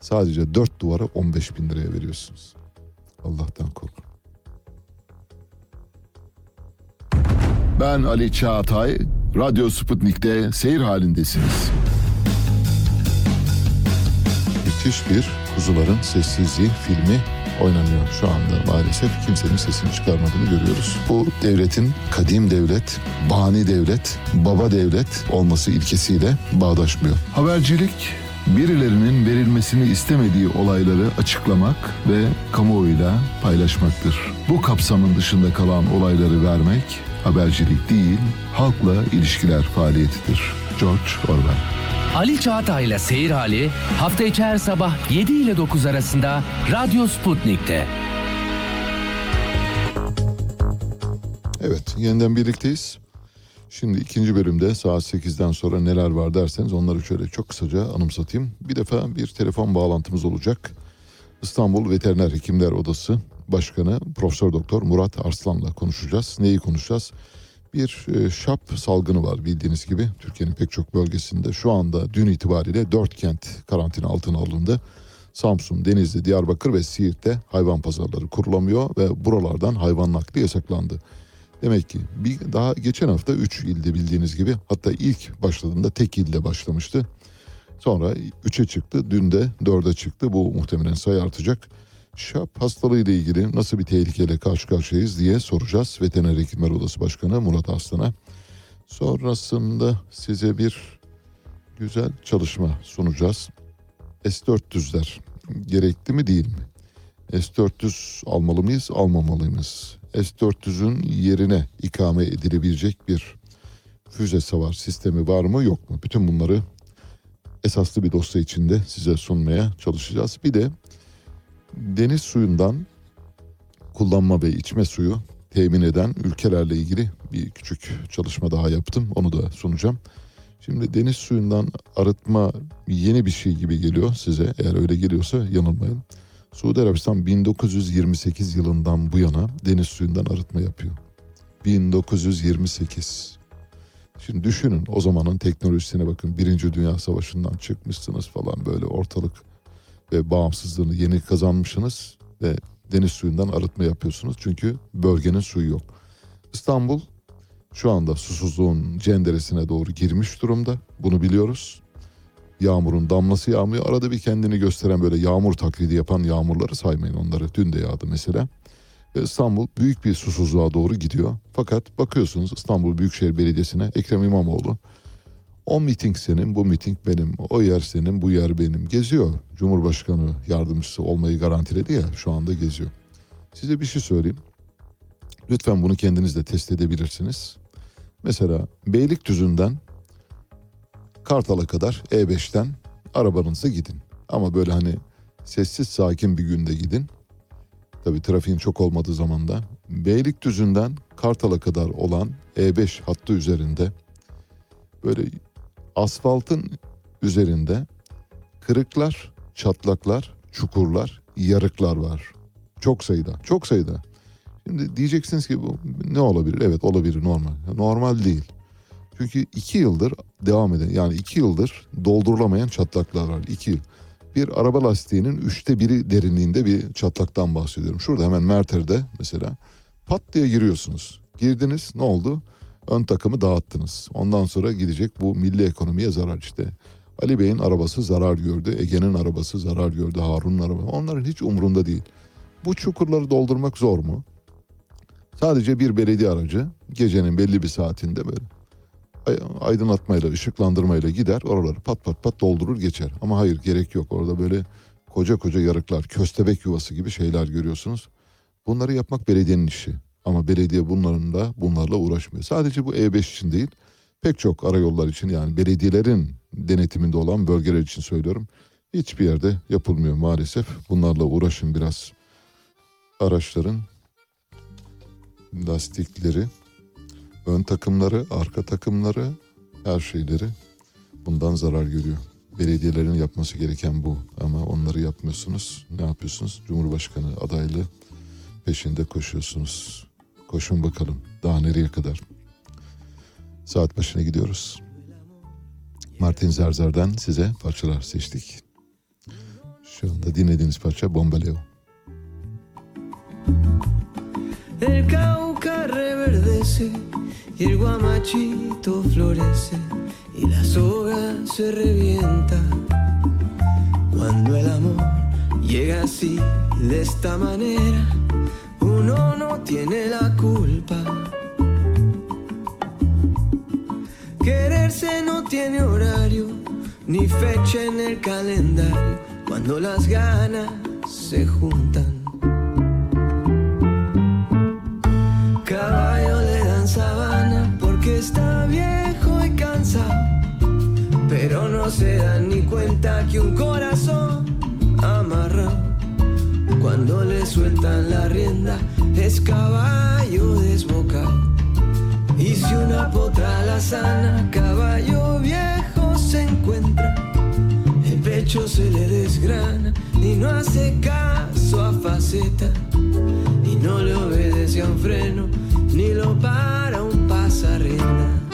sadece dört duvara 15 bin liraya veriyorsunuz. Allah'tan korkun. Ben Ali Çağatay, Radyo Sputnik'te seyir halindesiniz. Müthiş bir Kuzuların Sessizliği filmi oynanıyor şu anda maalesef. Kimsenin sesini çıkarmadığını görüyoruz. Bu devletin kadim devlet, bani devlet, baba devlet olması ilkesiyle bağdaşmıyor. Habercilik birilerinin verilmesini istemediği olayları açıklamak ve kamuoyuyla paylaşmaktır. Bu kapsamın dışında kalan olayları vermek habercilik değil, halkla ilişkiler faaliyetidir. George Orwell Ali Çağatay'la Seyir Hali hafta içi her sabah 7 ile 9 arasında Radyo Sputnik'te. Evet, yeniden birlikteyiz. Şimdi ikinci bölümde saat 8'den sonra neler var derseniz onları şöyle çok kısaca anımsatayım. Bir defa bir telefon bağlantımız olacak. İstanbul Veteriner Hekimler Odası Başkanı Profesör Doktor Murat Arslan'la konuşacağız. Neyi konuşacağız? Bir e, şap salgını var bildiğiniz gibi Türkiye'nin pek çok bölgesinde. Şu anda dün itibariyle dört kent karantina altına alındı. Samsun, Denizli, Diyarbakır ve Siirt'te hayvan pazarları kurulamıyor ve buralardan hayvan nakli yasaklandı. Demek ki bir daha geçen hafta 3 ilde bildiğiniz gibi hatta ilk başladığında tek ilde başlamıştı. Sonra 3'e çıktı, dün de 4'e çıktı. Bu muhtemelen sayı artacak. Şap hastalığı ile ilgili nasıl bir tehlikeyle karşı karşıyayız diye soracağız. Veteriner Hekimler Odası Başkanı Murat Aslan'a. Sonrasında size bir güzel çalışma sunacağız. S-400'ler gerekli mi değil mi? S-400 almalı mıyız, almamalı mıyız? S-400'ün yerine ikame edilebilecek bir füze savar sistemi var mı yok mu? Bütün bunları esaslı bir dosya içinde size sunmaya çalışacağız. Bir de deniz suyundan kullanma ve içme suyu temin eden ülkelerle ilgili bir küçük çalışma daha yaptım. Onu da sunacağım. Şimdi deniz suyundan arıtma yeni bir şey gibi geliyor size. Eğer öyle geliyorsa yanılmayın. Suudi Arabistan 1928 yılından bu yana deniz suyundan arıtma yapıyor. 1928. Şimdi düşünün o zamanın teknolojisine bakın. Birinci Dünya Savaşı'ndan çıkmışsınız falan böyle ortalık ve bağımsızlığını yeni kazanmışsınız ve deniz suyundan arıtma yapıyorsunuz. Çünkü bölgenin suyu yok. İstanbul şu anda susuzluğun cenderesine doğru girmiş durumda. Bunu biliyoruz. Yağmurun damlası yağmıyor. Arada bir kendini gösteren böyle yağmur taklidi yapan yağmurları saymayın onları. Dün de yağdı mesela. İstanbul büyük bir susuzluğa doğru gidiyor. Fakat bakıyorsunuz İstanbul Büyükşehir Belediyesi'ne Ekrem İmamoğlu o miting senin, bu miting benim, o yer senin, bu yer benim. Geziyor. Cumhurbaşkanı yardımcısı olmayı garantiledi ya şu anda geziyor. Size bir şey söyleyeyim. Lütfen bunu kendiniz de test edebilirsiniz. Mesela Beylikdüzü'nden Kartal'a kadar E5'ten arabanızla gidin. Ama böyle hani sessiz sakin bir günde gidin. Tabii trafiğin çok olmadığı zamanda. Beylikdüzü'nden Kartal'a kadar olan E5 hattı üzerinde böyle asfaltın üzerinde kırıklar, çatlaklar, çukurlar, yarıklar var. Çok sayıda, çok sayıda. Şimdi diyeceksiniz ki bu ne olabilir? Evet olabilir normal. Normal değil. Çünkü iki yıldır devam eden yani iki yıldır doldurulamayan çatlaklar var. İki yıl. Bir araba lastiğinin üçte biri derinliğinde bir çatlaktan bahsediyorum. Şurada hemen Merter'de mesela pat diye giriyorsunuz. Girdiniz ne oldu? Ön takımı dağıttınız. Ondan sonra gidecek bu milli ekonomiye zarar işte. Ali Bey'in arabası zarar gördü. Ege'nin arabası zarar gördü. Harun'un arabası. Onların hiç umrunda değil. Bu çukurları doldurmak zor mu? Sadece bir belediye aracı gecenin belli bir saatinde böyle aydınlatmayla, ışıklandırmayla gider oraları pat pat pat doldurur geçer. Ama hayır gerek yok. Orada böyle koca koca yarıklar, köstebek yuvası gibi şeyler görüyorsunuz. Bunları yapmak belediyenin işi. Ama belediye bunların da bunlarla uğraşmıyor. Sadece bu E5 için değil, pek çok arayollar için yani belediyelerin denetiminde olan bölgeler için söylüyorum. hiçbir yerde yapılmıyor maalesef. Bunlarla uğraşın biraz. Araçların lastikleri, ön takımları, arka takımları, her şeyleri bundan zarar görüyor. Belediyelerin yapması gereken bu ama onları yapmıyorsunuz. Ne yapıyorsunuz? Cumhurbaşkanı adaylığı peşinde koşuyorsunuz. Koşun bakalım daha nereye kadar. Saat başına gidiyoruz. Martin Zerzer'den size parçalar seçtik. Şu anda dinlediğiniz parça Bombaleo. El Cauca reverdece y el guamachito florece y la soga se revienta. Cuando el amor llega así, de esta manera, uno no tiene la culpa. Quererse no tiene horario ni fecha en el calendario cuando las ganas se juntan. Caballo le dan sabana porque está viejo y cansado, pero no se dan ni cuenta que un corazón amarrado cuando le sueltan la rienda es caballo desbocado. Y si una potra la sana, caballo viejo se encuentra, el pecho se le desgrana y no hace caso a faceta, y no le obedece a un freno, ni lo para un pasarrienda.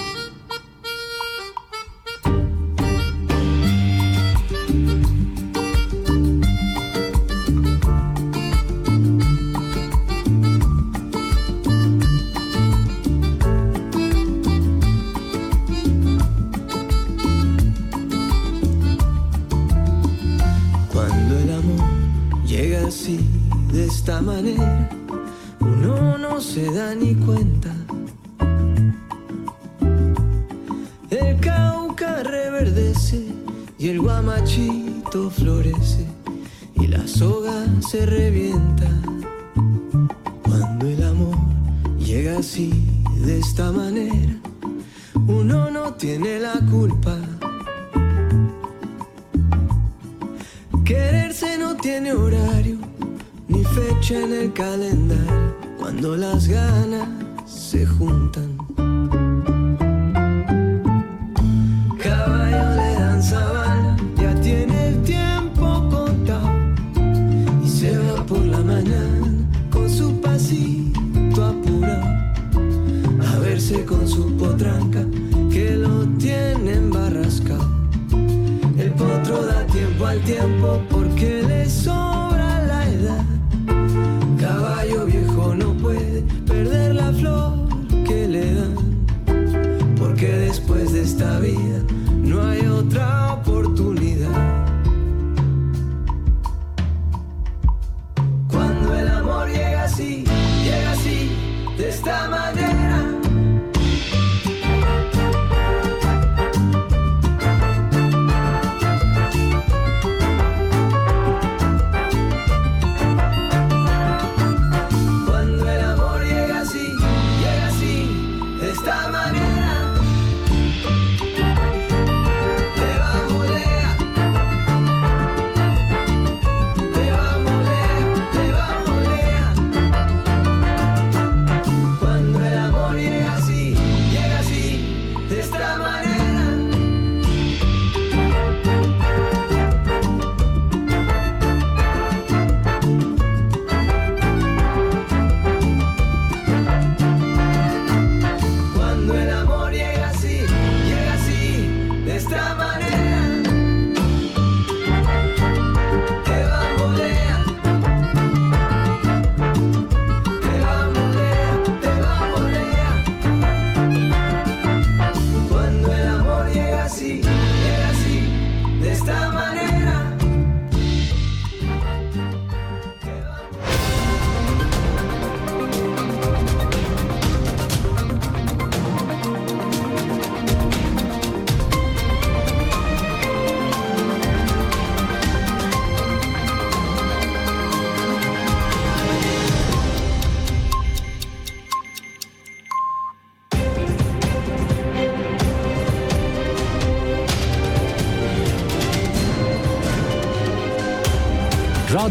Esta manera, uno no se da ni cuenta. El Cauca reverdece y el guamachito florece y la soga se revienta.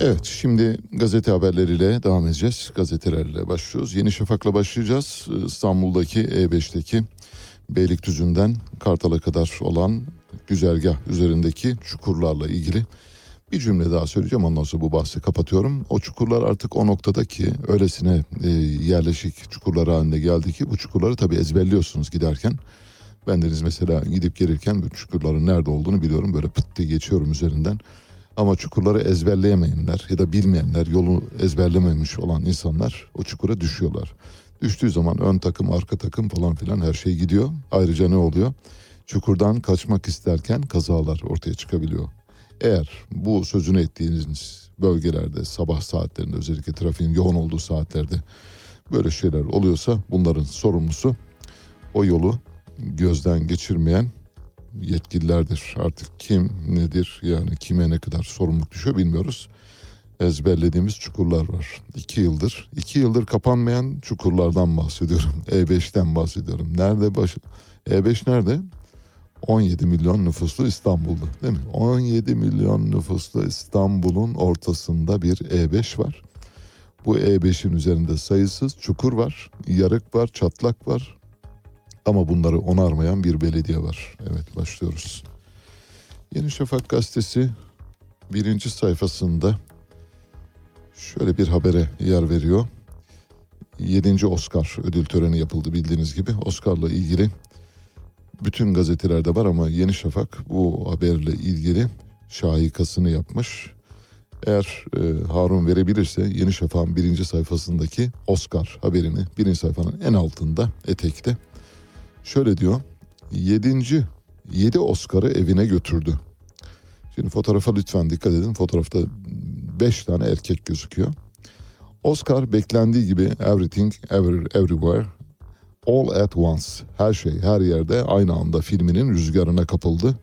Evet şimdi gazete haberleriyle devam edeceğiz. Gazetelerle başlıyoruz. Yeni Şafak'la başlayacağız. İstanbul'daki E5'teki Beylikdüzü'nden Kartal'a kadar olan güzergah üzerindeki çukurlarla ilgili bir cümle daha söyleyeceğim ondan sonra bu bahsi kapatıyorum. O çukurlar artık o noktada ki öylesine e, yerleşik çukurlar haline geldi ki bu çukurları tabii ezberliyorsunuz giderken. Ben deniz mesela gidip gelirken bu çukurların nerede olduğunu biliyorum. Böyle pıt diye geçiyorum üzerinden. Ama çukurları ezberleyemeyenler ya da bilmeyenler, yolu ezberlememiş olan insanlar o çukura düşüyorlar. Düştüğü zaman ön takım, arka takım falan filan her şey gidiyor. Ayrıca ne oluyor? Çukurdan kaçmak isterken kazalar ortaya çıkabiliyor. Eğer bu sözünü ettiğiniz bölgelerde sabah saatlerinde özellikle trafiğin yoğun olduğu saatlerde böyle şeyler oluyorsa bunların sorumlusu o yolu gözden geçirmeyen yetkililerdir. Artık kim nedir yani kime ne kadar sorumluluk düşüyor bilmiyoruz. Ezberlediğimiz çukurlar var. İki yıldır, iki yıldır kapanmayan çukurlardan bahsediyorum. E5'ten bahsediyorum. Nerede baş... E5 nerede? 17 milyon nüfuslu İstanbul'da değil mi? 17 milyon nüfuslu İstanbul'un ortasında bir E5 var. Bu E5'in üzerinde sayısız çukur var, yarık var, çatlak var. Ama bunları onarmayan bir belediye var. Evet başlıyoruz. Yeni Şafak gazetesi birinci sayfasında şöyle bir habere yer veriyor. 7. Oscar ödül töreni yapıldı bildiğiniz gibi. Oscar'la ilgili bütün gazetelerde var ama Yeni Şafak bu haberle ilgili şahikasını yapmış. Eğer e, Harun verebilirse Yeni Şafak'ın birinci sayfasındaki Oscar haberini birinci sayfanın en altında etekte şöyle diyor. Yedinci, yedi Oscar'ı evine götürdü. Şimdi fotoğrafa lütfen dikkat edin. Fotoğrafta beş tane erkek gözüküyor. Oscar beklendiği gibi Everything, Ever, Everywhere, All at Once, her şey her yerde aynı anda filminin rüzgarına kapıldı.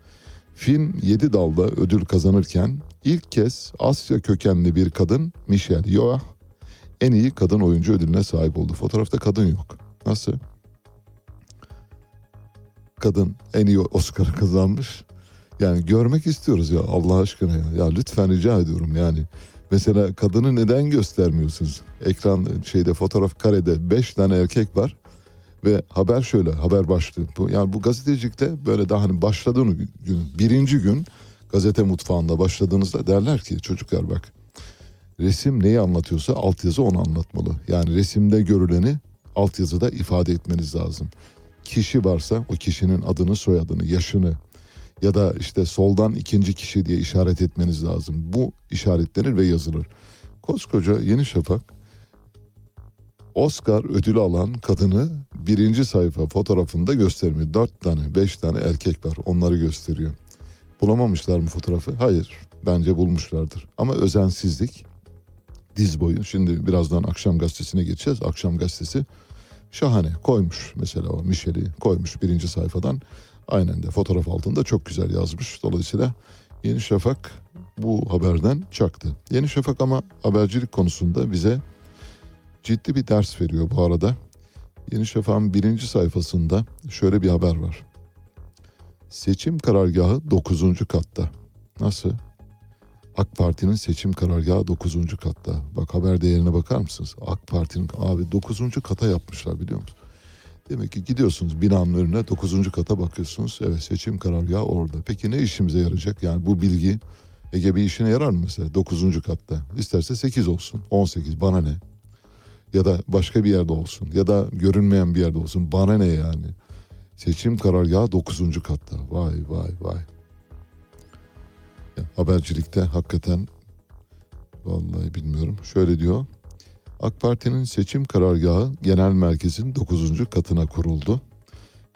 Film 7 dalda ödül kazanırken ilk kez Asya kökenli bir kadın Michelle Yeoh en iyi kadın oyuncu ödülüne sahip oldu. Fotoğrafta kadın yok. Nasıl? Kadın en iyi Oscar kazanmış. Yani görmek istiyoruz ya Allah aşkına ya. Ya lütfen rica ediyorum yani. Mesela kadını neden göstermiyorsunuz? Ekran şeyde fotoğraf karede 5 tane erkek var. Ve haber şöyle haber başlığı. Bu, yani bu gazetecilikte böyle daha hani başladığın gün birinci gün gazete mutfağında başladığınızda derler ki çocuklar bak resim neyi anlatıyorsa altyazı onu anlatmalı. Yani resimde görüleni altyazıda ifade etmeniz lazım. Kişi varsa o kişinin adını soyadını yaşını ya da işte soldan ikinci kişi diye işaret etmeniz lazım. Bu işaretlenir ve yazılır. Koskoca Yeni Şafak Oscar ödülü alan kadını birinci sayfa fotoğrafında göstermiyor. Dört tane, beş tane erkek var. Onları gösteriyor. Bulamamışlar mı fotoğrafı? Hayır. Bence bulmuşlardır. Ama özensizlik diz boyu. Şimdi birazdan akşam gazetesine geçeceğiz. Akşam gazetesi şahane koymuş. Mesela o Michel'i koymuş birinci sayfadan. Aynen de fotoğraf altında çok güzel yazmış. Dolayısıyla Yeni Şafak bu haberden çaktı. Yeni Şafak ama habercilik konusunda bize ciddi bir ders veriyor bu arada. Yeni Şafak'ın birinci sayfasında şöyle bir haber var. Seçim karargahı 9. katta. Nasıl? AK Parti'nin seçim karargahı 9. katta. Bak haber değerine bakar mısınız? AK Parti'nin abi 9. kata yapmışlar biliyor musunuz? Demek ki gidiyorsunuz binanın önüne 9. kata bakıyorsunuz. Evet seçim karargahı orada. Peki ne işimize yarayacak? Yani bu bilgi Ege bir işine yarar mı mesela 9. katta? İsterse 8 olsun 18 bana ne? Ya da başka bir yerde olsun ya da görünmeyen bir yerde olsun bana ne yani? Seçim karargahı 9. katta. Vay vay vay. Habercilikte hakikaten vallahi bilmiyorum. Şöyle diyor. AK Parti'nin seçim karargahı genel merkezin 9. katına kuruldu.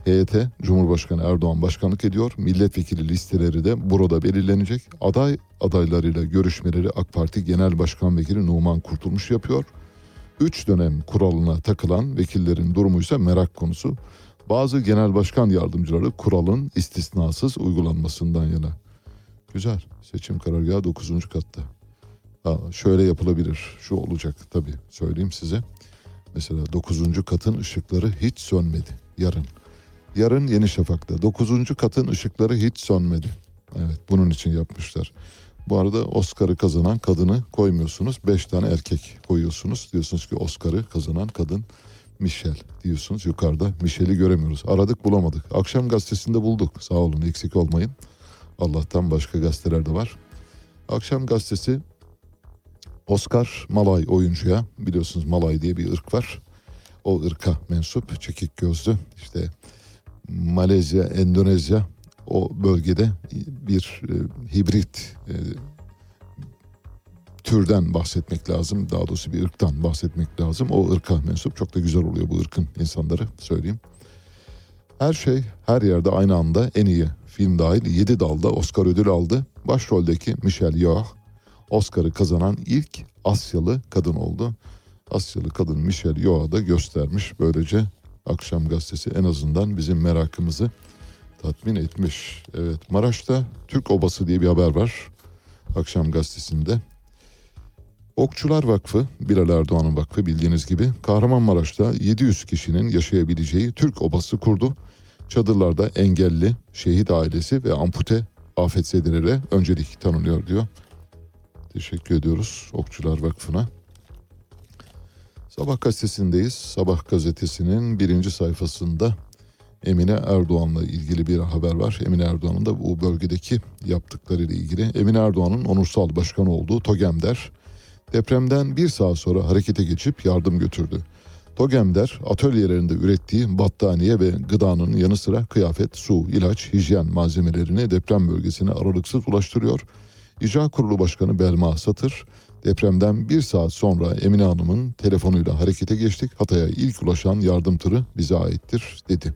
HYT Cumhurbaşkanı Erdoğan başkanlık ediyor. Milletvekili listeleri de burada belirlenecek. Aday adaylarıyla görüşmeleri AK Parti Genel Başkan Vekili Numan Kurtulmuş yapıyor. Üç dönem kuralına takılan vekillerin durumu ise merak konusu. Bazı genel başkan yardımcıları kuralın istisnasız uygulanmasından yana. Güzel. Seçim karargahı 9. katta. Ha, şöyle yapılabilir. Şu olacak tabii söyleyeyim size. Mesela 9. katın ışıkları hiç sönmedi. Yarın. Yarın Yeni Şafak'ta. 9. katın ışıkları hiç sönmedi. Evet bunun için yapmışlar. Bu arada Oscar'ı kazanan kadını koymuyorsunuz. 5 tane erkek koyuyorsunuz. Diyorsunuz ki Oscar'ı kazanan kadın Michelle diyorsunuz. Yukarıda Michelle'i göremiyoruz. Aradık bulamadık. Akşam gazetesinde bulduk. Sağ olun eksik olmayın. Allah'tan başka gazeteler de var. Akşam gazetesi Oscar Malay oyuncuya biliyorsunuz Malay diye bir ırk var. O ırka mensup çekik gözlü işte Malezya, Endonezya o bölgede bir e, hibrit e, türden bahsetmek lazım. Daha doğrusu bir ırktan bahsetmek lazım. O ırka mensup çok da güzel oluyor bu ırkın insanları söyleyeyim. Her şey her yerde aynı anda en iyi film dahil 7 dalda Oscar ödülü aldı. Başroldeki Michelle Yeoh Oscar'ı kazanan ilk Asyalı kadın oldu. Asyalı kadın Michelle Yeoh'a da göstermiş. Böylece akşam gazetesi en azından bizim merakımızı tatmin etmiş. Evet Maraş'ta Türk Obası diye bir haber var. Akşam gazetesinde. Okçular Vakfı, Bilal Erdoğan'ın vakfı bildiğiniz gibi Kahramanmaraş'ta 700 kişinin yaşayabileceği Türk Obası kurdu. Çadırlarda engelli, şehit ailesi ve ampute afetzedelere öncelik tanınıyor diyor. Teşekkür ediyoruz Okçular Vakfı'na. Sabah gazetesindeyiz. Sabah gazetesinin birinci sayfasında Emine Erdoğan'la ilgili bir haber var. Emine Erdoğan'ın da bu bölgedeki yaptıklarıyla ilgili. Emine Erdoğan'ın onursal başkan olduğu TOGEM'der depremden bir saat sonra harekete geçip yardım götürdü. TOGEM'der atölyelerinde ürettiği battaniye ve gıdanın yanı sıra kıyafet, su, ilaç, hijyen malzemelerini deprem bölgesine aralıksız ulaştırıyor. İcra Kurulu Başkanı Belma Satır, depremden bir saat sonra Emine Hanım'ın telefonuyla harekete geçtik. Hatay'a ilk ulaşan yardım tırı bize aittir dedi.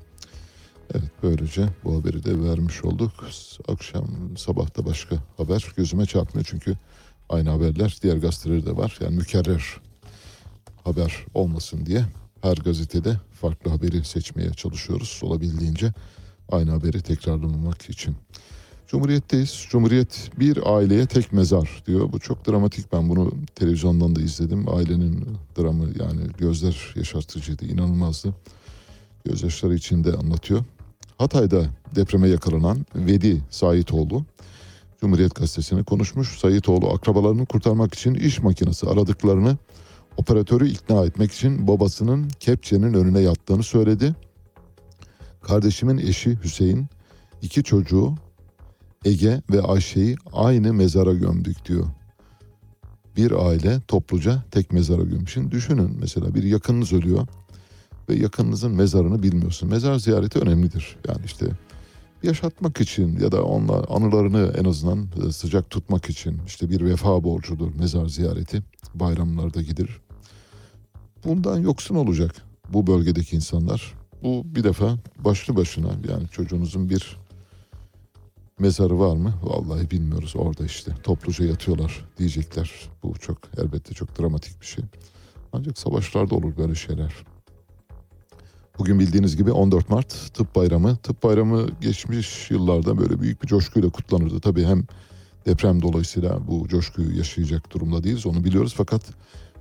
Evet böylece bu haberi de vermiş olduk. Akşam sabahta başka haber gözüme çarpmıyor çünkü aynı haberler diğer gazetelerde de var. Yani mükerrer haber olmasın diye her gazetede farklı haberi seçmeye çalışıyoruz olabildiğince aynı haberi tekrarlamamak için. Cumhuriyetteyiz. Cumhuriyet bir aileye tek mezar diyor. Bu çok dramatik. Ben bunu televizyondan da izledim. Ailenin dramı yani gözler yaşartıcıydı. inanılmazdı. Gözyaşları içinde anlatıyor. Hatay'da depreme yakalanan Vedi Saitoğlu Cumhuriyet Gazetesi'ne konuşmuş. Saitoğlu akrabalarını kurtarmak için iş makinesi aradıklarını operatörü ikna etmek için babasının kepçenin önüne yattığını söyledi. Kardeşimin eşi Hüseyin, iki çocuğu Ege ve Ayşe'yi aynı mezara gömdük diyor. Bir aile topluca tek mezara gömmüş. Şimdi düşünün mesela bir yakınınız ölüyor ve yakınınızın mezarını bilmiyorsun. Mezar ziyareti önemlidir. Yani işte yaşatmak için ya da onlar anılarını en azından e, sıcak tutmak için işte bir vefa borcudur mezar ziyareti. Bayramlarda gidilir. Bundan yoksun olacak bu bölgedeki insanlar. Bu bir defa başlı başına yani çocuğunuzun bir mezarı var mı? Vallahi bilmiyoruz orada işte topluca yatıyorlar diyecekler. Bu çok elbette çok dramatik bir şey. Ancak savaşlarda olur böyle şeyler. Bugün bildiğiniz gibi 14 Mart Tıp Bayramı. Tıp Bayramı geçmiş yıllarda böyle büyük bir coşkuyla kutlanırdı. Tabii hem deprem dolayısıyla bu coşkuyu yaşayacak durumda değiliz onu biliyoruz. Fakat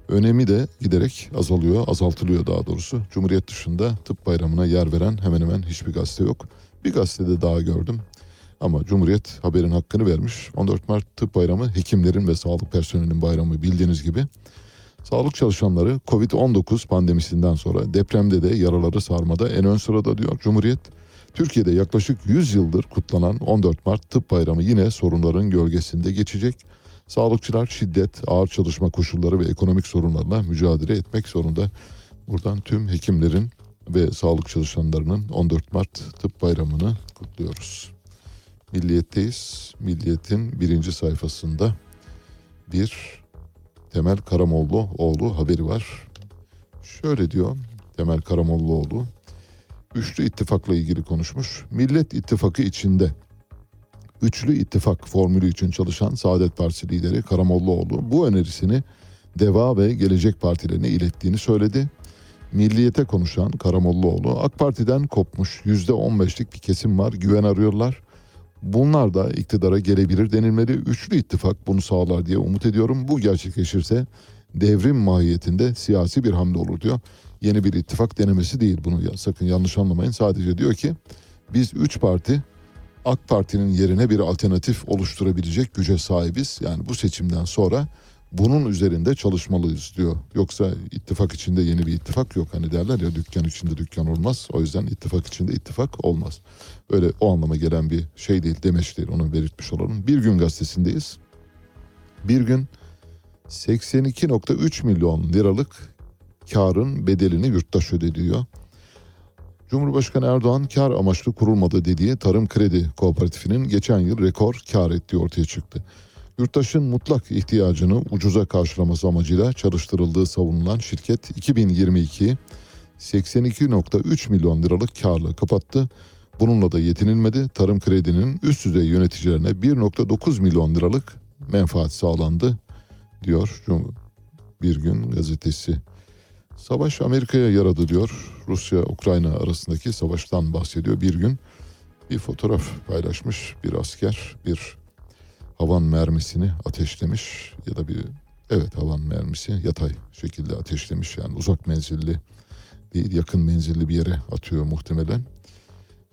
önemi de giderek azalıyor, azaltılıyor daha doğrusu. Cumhuriyet dışında tıp bayramına yer veren hemen hemen hiçbir gazete yok. Bir gazetede daha gördüm. Ama Cumhuriyet haberin hakkını vermiş. 14 Mart Tıp Bayramı hekimlerin ve sağlık personelinin bayramı bildiğiniz gibi. Sağlık çalışanları Covid-19 pandemisinden sonra depremde de yaraları sarmada en ön sırada diyor Cumhuriyet. Türkiye'de yaklaşık 100 yıldır kutlanan 14 Mart Tıp Bayramı yine sorunların gölgesinde geçecek. Sağlıkçılar şiddet, ağır çalışma koşulları ve ekonomik sorunlarla mücadele etmek zorunda. Buradan tüm hekimlerin ve sağlık çalışanlarının 14 Mart Tıp Bayramı'nı kutluyoruz. Milliyetteyiz. Milliyet'in birinci sayfasında bir Temel Karamollaoğlu oğlu haberi var. Şöyle diyor Temel Karamollaoğlu. Üçlü ittifakla ilgili konuşmuş. Millet İttifakı içinde Üçlü ittifak formülü için çalışan Saadet Partisi lideri Karamollaoğlu bu önerisini Deva ve Gelecek Partilerine ilettiğini söyledi. Milliyete konuşan Karamollaoğlu AK Parti'den kopmuş %15'lik bir kesim var güven arıyorlar. Bunlar da iktidara gelebilir denilmeli. Üçlü ittifak bunu sağlar diye umut ediyorum. Bu gerçekleşirse devrim mahiyetinde siyasi bir hamle olur diyor. Yeni bir ittifak denemesi değil bunu sakın yanlış anlamayın. Sadece diyor ki biz üç parti AK Parti'nin yerine bir alternatif oluşturabilecek güce sahibiz. Yani bu seçimden sonra bunun üzerinde çalışmalıyız diyor. Yoksa ittifak içinde yeni bir ittifak yok. Hani derler ya dükkan içinde dükkan olmaz. O yüzden ittifak içinde ittifak olmaz. Öyle o anlama gelen bir şey değil, demeç değil. Onu belirtmiş olalım. Bir gün gazetesindeyiz. Bir gün 82.3 milyon liralık karın bedelini yurttaş ödediyor. Cumhurbaşkanı Erdoğan kar amaçlı kurulmadı dediği Tarım Kredi Kooperatifinin geçen yıl rekor kar ettiği ortaya çıktı. Yurttaşın mutlak ihtiyacını ucuza karşılaması amacıyla çalıştırıldığı savunulan şirket 2022 82.3 milyon liralık karla kapattı. Bununla da yetinilmedi. Tarım Kredi'nin üst düzey yöneticilerine 1.9 milyon liralık menfaat sağlandı diyor Bir Gün gazetesi. Savaş Amerika'ya yaradı diyor. Rusya-Ukrayna arasındaki savaştan bahsediyor. Bir gün bir fotoğraf paylaşmış bir asker bir havan mermisini ateşlemiş ya da bir evet havan mermisi yatay şekilde ateşlemiş yani uzak menzilli değil yakın menzilli bir yere atıyor muhtemelen.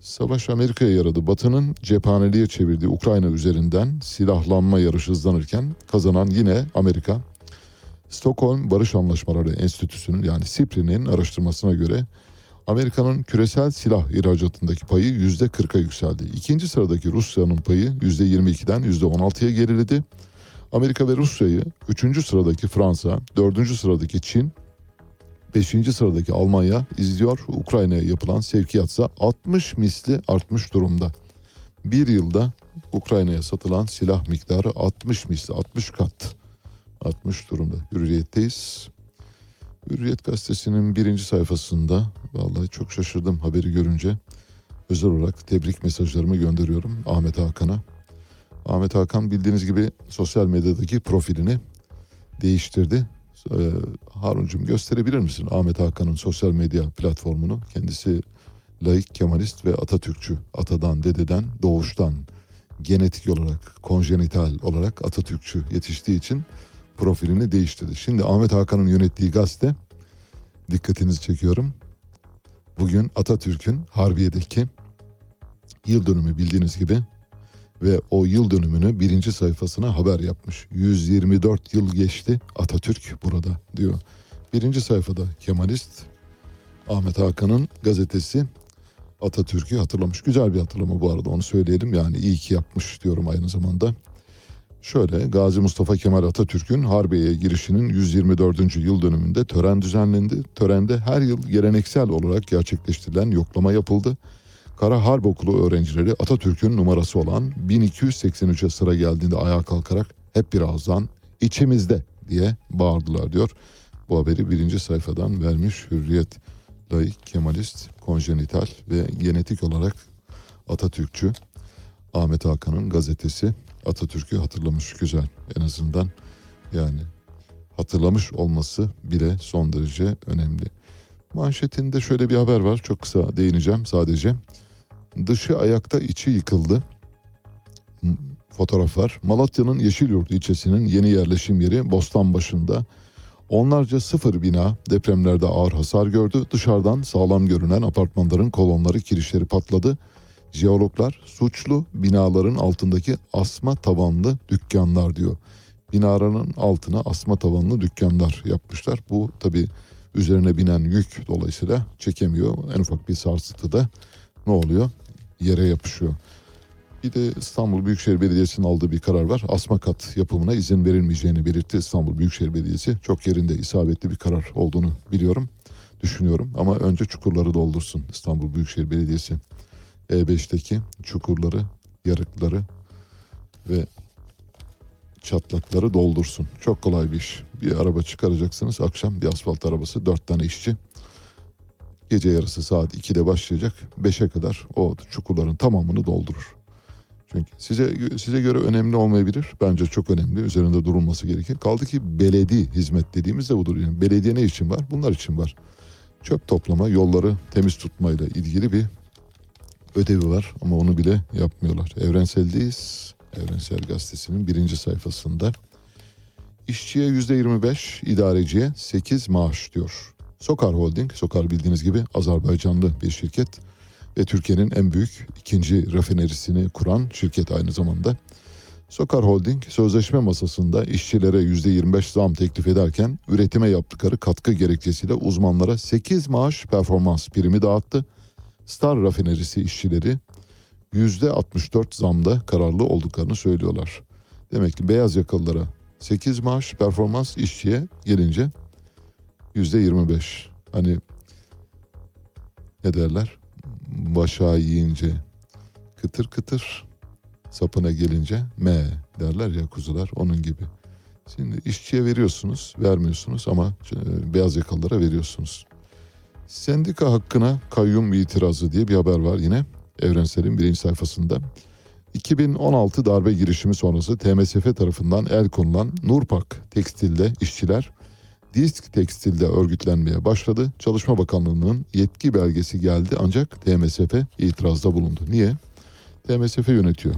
Savaş Amerika'ya yaradı. Batı'nın cephaneliğe çevirdiği Ukrayna üzerinden silahlanma yarışı hızlanırken kazanan yine Amerika. Stockholm Barış Anlaşmaları Enstitüsü'nün yani SIPRI'nin araştırmasına göre Amerika'nın küresel silah ihracatındaki payı yüzde 40'a yükseldi. İkinci sıradaki Rusya'nın payı yüzde 22'den yüzde 16'ya geriledi. Amerika ve Rusya'yı üçüncü sıradaki Fransa, dördüncü sıradaki Çin, beşinci sıradaki Almanya izliyor. Ukrayna'ya yapılan sevkiyatsa 60 misli artmış durumda. Bir yılda Ukrayna'ya satılan silah miktarı 60 misli, 60 kat artmış durumda. Hürriyetteyiz. Hürriyet gazetesinin birinci sayfasında vallahi çok şaşırdım haberi görünce. Özel olarak tebrik mesajlarımı gönderiyorum Ahmet Hakan'a. Ahmet Hakan bildiğiniz gibi sosyal medyadaki profilini değiştirdi. Ee, Haruncum gösterebilir misin Ahmet Hakan'ın sosyal medya platformunu? Kendisi laik, kemalist ve Atatürkçü. Atadan, dededen, doğuştan genetik olarak, konjenital olarak Atatürkçü yetiştiği için profilini değiştirdi. Şimdi Ahmet Hakan'ın yönettiği gazete dikkatinizi çekiyorum. Bugün Atatürk'ün Harbiye'deki yıl dönümü bildiğiniz gibi ve o yıl dönümünü birinci sayfasına haber yapmış. 124 yıl geçti Atatürk burada diyor. Birinci sayfada Kemalist Ahmet Hakan'ın gazetesi Atatürk'ü hatırlamış. Güzel bir hatırlama bu arada onu söyleyelim. Yani iyi ki yapmış diyorum aynı zamanda. Şöyle Gazi Mustafa Kemal Atatürk'ün Harbiye'ye girişinin 124. yıl dönümünde tören düzenlendi. Törende her yıl geleneksel olarak gerçekleştirilen yoklama yapıldı. Kara Harp Okulu öğrencileri Atatürk'ün numarası olan 1283'e sıra geldiğinde ayağa kalkarak hep bir ağızdan içimizde diye bağırdılar diyor. Bu haberi birinci sayfadan vermiş Hürriyet. Laik, Kemalist, konjenital ve genetik olarak Atatürkçü Ahmet Hakan'ın gazetesi Atatürk'ü hatırlamış güzel en azından yani hatırlamış olması bile son derece önemli. Manşetinde şöyle bir haber var çok kısa değineceğim sadece. Dışı ayakta içi yıkıldı. Fotoğraf var. Malatya'nın Yeşilyurt ilçesinin yeni yerleşim yeri Bostanbaşı'nda onlarca sıfır bina depremlerde ağır hasar gördü. Dışarıdan sağlam görünen apartmanların kolonları kirişleri patladı. Jeologlar suçlu binaların altındaki asma tavanlı dükkanlar diyor. Binaların altına asma tavanlı dükkanlar yapmışlar. Bu tabi üzerine binen yük dolayısıyla çekemiyor. En ufak bir sarsıntıda ne oluyor? Yere yapışıyor. Bir de İstanbul Büyükşehir Belediyesi'nin aldığı bir karar var. Asma kat yapımına izin verilmeyeceğini belirtti İstanbul Büyükşehir Belediyesi. Çok yerinde isabetli bir karar olduğunu biliyorum, düşünüyorum. Ama önce çukurları doldursun İstanbul Büyükşehir Belediyesi. E5'teki çukurları, yarıkları ve çatlakları doldursun. Çok kolay bir iş. Bir araba çıkaracaksınız akşam bir asfalt arabası dört tane işçi. Gece yarısı saat 2'de başlayacak 5'e kadar o çukurların tamamını doldurur. Çünkü size size göre önemli olmayabilir. Bence çok önemli. Üzerinde durulması gerekir. Kaldı ki belediye hizmet dediğimiz de budur. Yani belediye ne için var? Bunlar için var. Çöp toplama, yolları temiz tutmayla ilgili bir ödevi var ama onu bile yapmıyorlar. Evrensel'deyiz. Evrensel Gazetesi'nin birinci sayfasında. İşçiye yüzde 25, idareciye 8 maaş diyor. Sokar Holding, Sokar bildiğiniz gibi Azerbaycanlı bir şirket ve Türkiye'nin en büyük ikinci rafinerisini kuran şirket aynı zamanda. Sokar Holding sözleşme masasında işçilere %25 zam teklif ederken üretime yaptıkları katkı gerekçesiyle uzmanlara 8 maaş performans primi dağıttı. Star rafinerisi işçileri %64 zamda kararlı olduklarını söylüyorlar. Demek ki beyaz yakalılara 8 maaş performans işçiye gelince %25. Hani ne derler? Başağı yiyince kıtır kıtır sapına gelince me derler ya kuzular onun gibi. Şimdi işçiye veriyorsunuz, vermiyorsunuz ama e, beyaz yakalılara veriyorsunuz. Sendika hakkına kayyum itirazı diye bir haber var yine Evrensel'in birinci sayfasında. 2016 darbe girişimi sonrası TMSF tarafından el konulan Nurpak Tekstil'de işçiler Disk Tekstil'de örgütlenmeye başladı. Çalışma Bakanlığı'nın yetki belgesi geldi ancak TMSF itirazda bulundu. Niye? TMSF yönetiyor.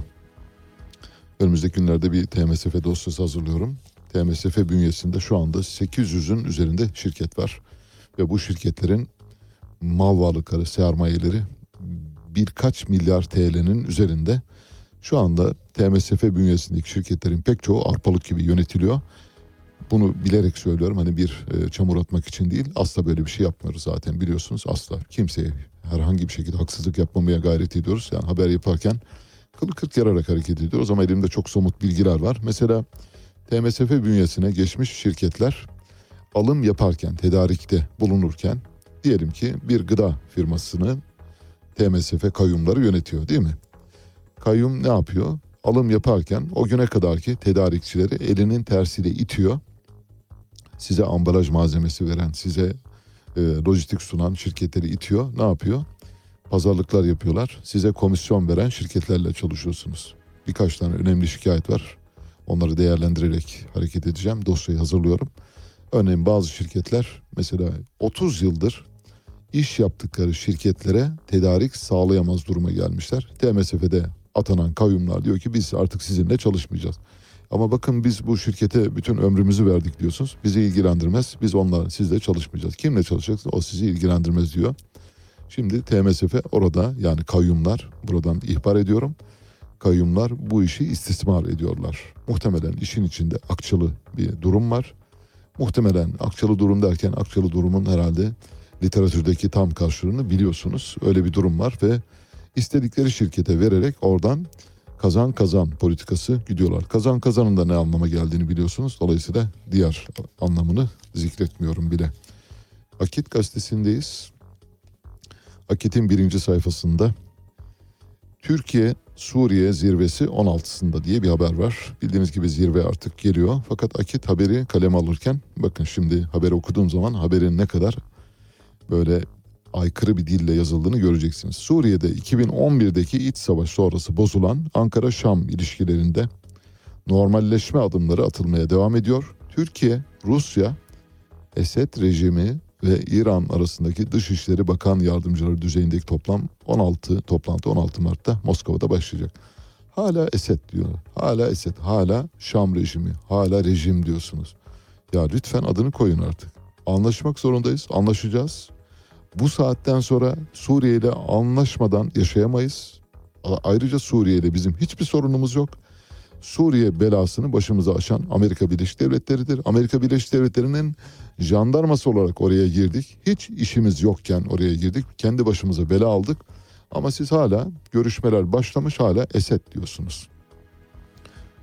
Önümüzdeki günlerde bir TMSF dosyası hazırlıyorum. TMSF bünyesinde şu anda 800'ün üzerinde şirket var. Ve bu şirketlerin mal varlıkları, sermayeleri birkaç milyar TL'nin üzerinde. Şu anda TMSF bünyesindeki şirketlerin pek çoğu arpalık gibi yönetiliyor. Bunu bilerek söylüyorum hani bir e, çamur atmak için değil. Asla böyle bir şey yapmıyoruz zaten biliyorsunuz. Asla kimseye herhangi bir şekilde haksızlık yapmamaya gayret ediyoruz. Yani haber yaparken kılı kırk yararak hareket ediyoruz ama elimde çok somut bilgiler var. Mesela TMSF bünyesine geçmiş şirketler alım yaparken, tedarikte bulunurken diyelim ki bir gıda firmasını TMSF kayyumları yönetiyor değil mi? Kayyum ne yapıyor? Alım yaparken o güne kadarki tedarikçileri elinin tersiyle itiyor. Size ambalaj malzemesi veren, size e, lojistik sunan şirketleri itiyor. Ne yapıyor? Pazarlıklar yapıyorlar. Size komisyon veren şirketlerle çalışıyorsunuz. Birkaç tane önemli şikayet var. Onları değerlendirerek hareket edeceğim. Dosyayı hazırlıyorum. Örneğin bazı şirketler mesela 30 yıldır iş yaptıkları şirketlere tedarik sağlayamaz duruma gelmişler. TMSF'de atanan kayyumlar diyor ki biz artık sizinle çalışmayacağız. Ama bakın biz bu şirkete bütün ömrümüzü verdik diyorsunuz. Bizi ilgilendirmez. Biz onlarla sizle çalışmayacağız. Kimle çalışacaksınız? O sizi ilgilendirmez diyor. Şimdi TMSF orada yani kayyumlar buradan ihbar ediyorum. Kayyumlar bu işi istismar ediyorlar. Muhtemelen işin içinde akçalı bir durum var. Muhtemelen akçalı durum derken akçalı durumun herhalde literatürdeki tam karşılığını biliyorsunuz. Öyle bir durum var ve istedikleri şirkete vererek oradan kazan kazan politikası gidiyorlar. Kazan kazanın da ne anlama geldiğini biliyorsunuz. Dolayısıyla diğer anlamını zikretmiyorum bile. Akit gazetesindeyiz. Akit'in birinci sayfasında Türkiye Suriye zirvesi 16'sında diye bir haber var. Bildiğiniz gibi zirve artık geliyor. Fakat Akit haberi kaleme alırken bakın şimdi haberi okuduğum zaman haberin ne kadar böyle aykırı bir dille yazıldığını göreceksiniz. Suriye'de 2011'deki iç savaş sonrası bozulan Ankara-Şam ilişkilerinde normalleşme adımları atılmaya devam ediyor. Türkiye, Rusya, Esed rejimi ve İran arasındaki Dışişleri Bakan Yardımcıları düzeyindeki toplam 16 toplantı 16 Mart'ta Moskova'da başlayacak. Hala Esed diyor. Hala Esed. Hala Şam rejimi. Hala rejim diyorsunuz. Ya lütfen adını koyun artık. Anlaşmak zorundayız. Anlaşacağız. Bu saatten sonra Suriye ile anlaşmadan yaşayamayız. Ayrıca Suriye ile bizim hiçbir sorunumuz yok. Suriye belasını başımıza aşan Amerika Birleşik Devletleri'dir. Amerika Birleşik Devletleri'nin jandarması olarak oraya girdik. Hiç işimiz yokken oraya girdik. Kendi başımıza bela aldık. Ama siz hala görüşmeler başlamış hala Esed diyorsunuz.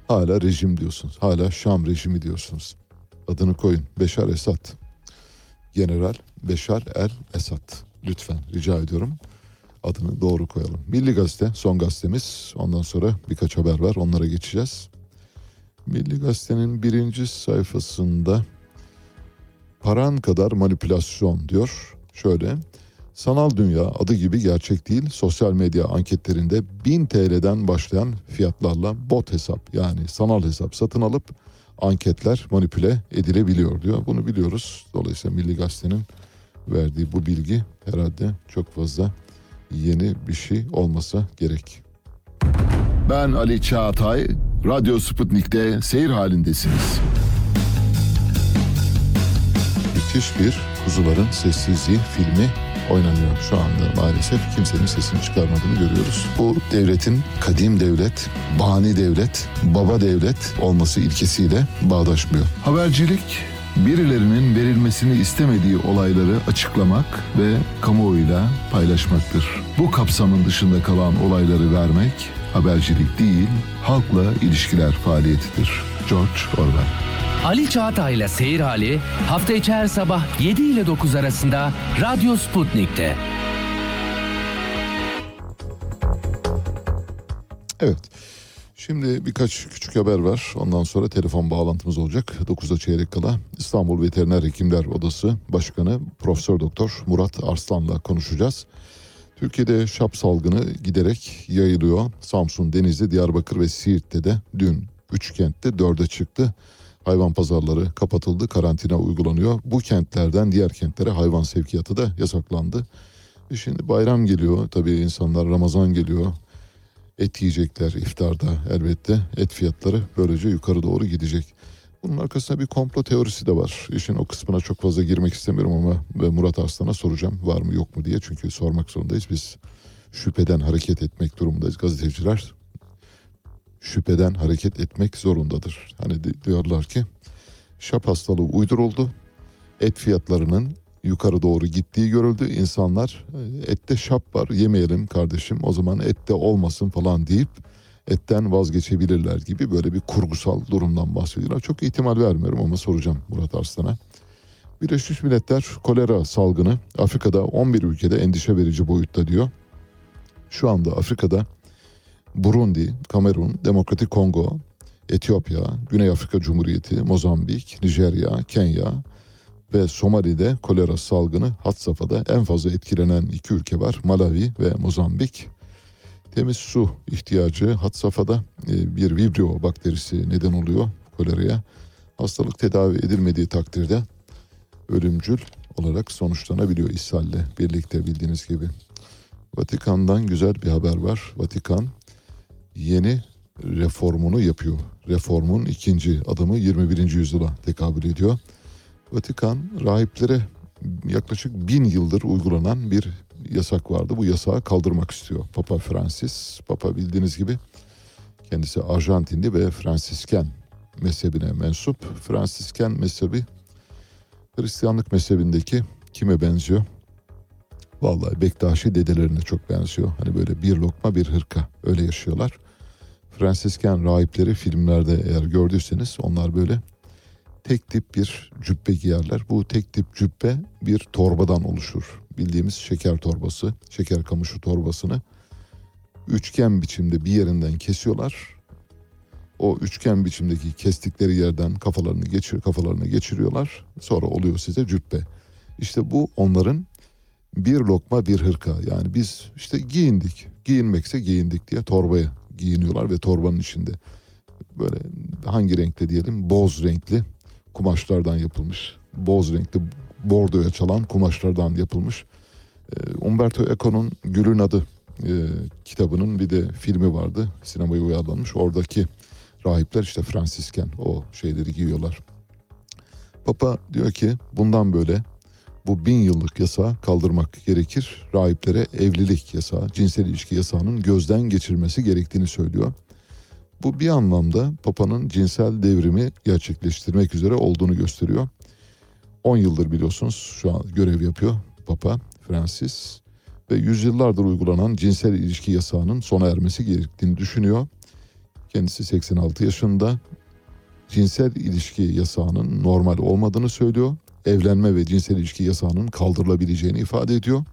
Hala rejim diyorsunuz. Hala Şam rejimi diyorsunuz. Adını koyun. Beşar Esad. General Beşar el Esad. Lütfen rica ediyorum adını doğru koyalım. Milli Gazete son gazetemiz. Ondan sonra birkaç haber var onlara geçeceğiz. Milli Gazete'nin birinci sayfasında paran kadar manipülasyon diyor. Şöyle Sanal dünya adı gibi gerçek değil. Sosyal medya anketlerinde 1000 TL'den başlayan fiyatlarla bot hesap yani sanal hesap satın alıp anketler manipüle edilebiliyor diyor. Bunu biliyoruz. Dolayısıyla Milli Gazete'nin verdiği bu bilgi herhalde çok fazla yeni bir şey olmasa gerek. Ben Ali Çağatay, Radyo Sputnik'te seyir halindesiniz. Müthiş bir Kuzuların Sessizliği filmi oynanıyor şu anda maalesef kimsenin sesini çıkarmadığını görüyoruz. Bu devletin kadim devlet, bani devlet, baba devlet olması ilkesiyle bağdaşmıyor. Habercilik birilerinin verilmesini istemediği olayları açıklamak ve kamuoyuyla paylaşmaktır. Bu kapsamın dışında kalan olayları vermek habercilik değil, halkla ilişkiler faaliyetidir. George Orwell Ali Çağatay'la Seyir Hali hafta içi her sabah 7 ile 9 arasında Radyo Sputnik'te. Evet. Şimdi birkaç küçük haber var. Ondan sonra telefon bağlantımız olacak. 9'da çeyrek kala İstanbul Veteriner Hekimler Odası Başkanı Profesör Doktor Murat Arslan'la konuşacağız. Türkiye'de şap salgını giderek yayılıyor. Samsun, Denizli, Diyarbakır ve Siirt'te de dün 3 kentte 4'e çıktı. Hayvan pazarları kapatıldı, karantina uygulanıyor. Bu kentlerden diğer kentlere hayvan sevkiyatı da yasaklandı. E şimdi bayram geliyor, tabii insanlar Ramazan geliyor. Et yiyecekler iftarda elbette. Et fiyatları böylece yukarı doğru gidecek. Bunun arkasında bir komplo teorisi de var. İşin o kısmına çok fazla girmek istemiyorum ama Murat Arslan'a soracağım var mı yok mu diye. Çünkü sormak zorundayız. Biz şüpheden hareket etmek durumundayız. Gazeteciler şüpheden hareket etmek zorundadır. Hani diyorlar ki şap hastalığı uyduruldu. Et fiyatlarının yukarı doğru gittiği görüldü. İnsanlar e, ette şap var yemeyelim kardeşim o zaman ette olmasın falan deyip etten vazgeçebilirler gibi böyle bir kurgusal durumdan bahsediyorlar. Çok ihtimal vermiyorum ama soracağım Murat Arslan'a. Birleşmiş Milletler kolera salgını Afrika'da 11 ülkede endişe verici boyutta diyor. Şu anda Afrika'da Burundi, Kamerun, Demokratik Kongo, Etiyopya, Güney Afrika Cumhuriyeti, Mozambik, Nijerya, Kenya ve Somali'de kolera salgını hat safhada en fazla etkilenen iki ülke var. Malawi ve Mozambik. Temiz su ihtiyacı hat safhada e, bir vibrio bakterisi neden oluyor koleraya. Hastalık tedavi edilmediği takdirde ölümcül olarak sonuçlanabiliyor ishalle birlikte bildiğiniz gibi. Vatikan'dan güzel bir haber var. Vatikan yeni reformunu yapıyor. Reformun ikinci adımı 21. yüzyıla tekabül ediyor. Vatikan rahiplere yaklaşık bin yıldır uygulanan bir yasak vardı. Bu yasağı kaldırmak istiyor Papa Francis. Papa bildiğiniz gibi kendisi Arjantinli ve Fransisken mezhebine mensup. Fransisken mezhebi Hristiyanlık mezhebindeki kime benziyor? Vallahi Bektaşi dedelerine çok benziyor. Hani böyle bir lokma bir hırka öyle yaşıyorlar. Fransisken rahipleri filmlerde eğer gördüyseniz onlar böyle tek tip bir cübbe giyerler. Bu tek tip cübbe bir torbadan oluşur. Bildiğimiz şeker torbası, şeker kamışı torbasını üçgen biçimde bir yerinden kesiyorlar. O üçgen biçimdeki kestikleri yerden kafalarını geçir kafalarını geçiriyorlar. Sonra oluyor size cübbe. İşte bu onların bir lokma bir hırka. Yani biz işte giyindik. Giyinmekse giyindik diye torbaya giyiniyorlar ve torbanın içinde böyle hangi renkte diyelim boz renkli kumaşlardan yapılmış. Boz renkli bordoya çalan kumaşlardan yapılmış. E, Umberto Eco'nun Gül'ün adı e, kitabının bir de filmi vardı. Sinemaya uyarlanmış. Oradaki rahipler işte Fransisken o şeyleri giyiyorlar. Papa diyor ki bundan böyle bu bin yıllık yasağı kaldırmak gerekir. Rahiplere evlilik yasağı, cinsel ilişki yasağının gözden geçirmesi gerektiğini söylüyor. Bu bir anlamda Papa'nın cinsel devrimi gerçekleştirmek üzere olduğunu gösteriyor. 10 yıldır biliyorsunuz şu an görev yapıyor Papa Francis ve yüzyıllardır uygulanan cinsel ilişki yasağının sona ermesi gerektiğini düşünüyor. Kendisi 86 yaşında. Cinsel ilişki yasağının normal olmadığını söylüyor evlenme ve cinsel ilişki yasağının kaldırılabileceğini ifade ediyor.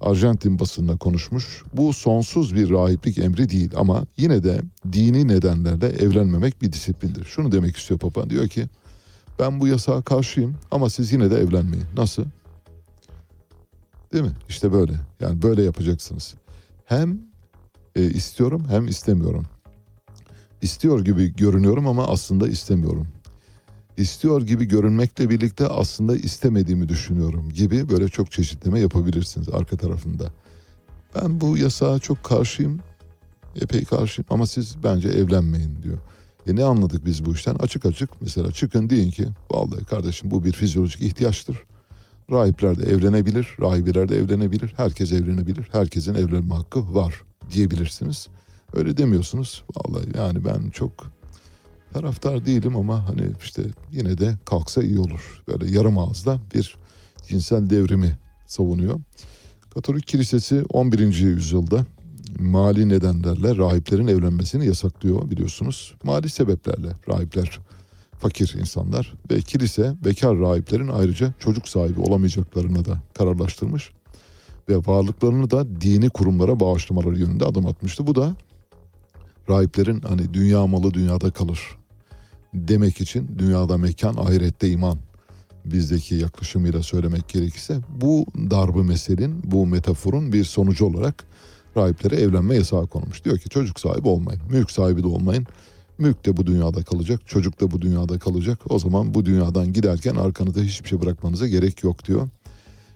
Arjantin basında konuşmuş. Bu sonsuz bir rahiplik emri değil ama yine de dini nedenlerle evlenmemek bir disiplindir. Şunu demek istiyor Papa diyor ki ben bu yasağa karşıyım ama siz yine de evlenmeyin. Nasıl? Değil mi? İşte böyle. Yani böyle yapacaksınız. Hem e, istiyorum hem istemiyorum. İstiyor gibi görünüyorum ama aslında istemiyorum. İstiyor gibi görünmekle birlikte aslında istemediğimi düşünüyorum gibi böyle çok çeşitleme yapabilirsiniz arka tarafında. Ben bu yasağa çok karşıyım. Epey karşıyım ama siz bence evlenmeyin diyor. E ne anladık biz bu işten? Açık açık mesela çıkın deyin ki vallahi kardeşim bu bir fizyolojik ihtiyaçtır. Rahipler de evlenebilir, rahibeler de evlenebilir, herkes evlenebilir, herkesin evlenme hakkı var diyebilirsiniz. Öyle demiyorsunuz. Vallahi yani ben çok taraftar değilim ama hani işte yine de kalksa iyi olur. Böyle yarım ağızda bir cinsel devrimi savunuyor. Katolik Kilisesi 11. yüzyılda mali nedenlerle rahiplerin evlenmesini yasaklıyor biliyorsunuz. Mali sebeplerle rahipler fakir insanlar ve kilise bekar rahiplerin ayrıca çocuk sahibi olamayacaklarını da kararlaştırmış ve varlıklarını da dini kurumlara bağışlamaları yönünde adım atmıştı. Bu da rahiplerin hani dünya malı dünyada kalır demek için dünyada mekan ahirette iman bizdeki yaklaşımıyla söylemek gerekirse bu darbı meselin bu metaforun bir sonucu olarak rahiplere evlenme yasağı konmuş. Diyor ki çocuk sahibi olmayın, mülk sahibi de olmayın. Mülk de bu dünyada kalacak, çocuk da bu dünyada kalacak. O zaman bu dünyadan giderken arkanıza hiçbir şey bırakmanıza gerek yok diyor.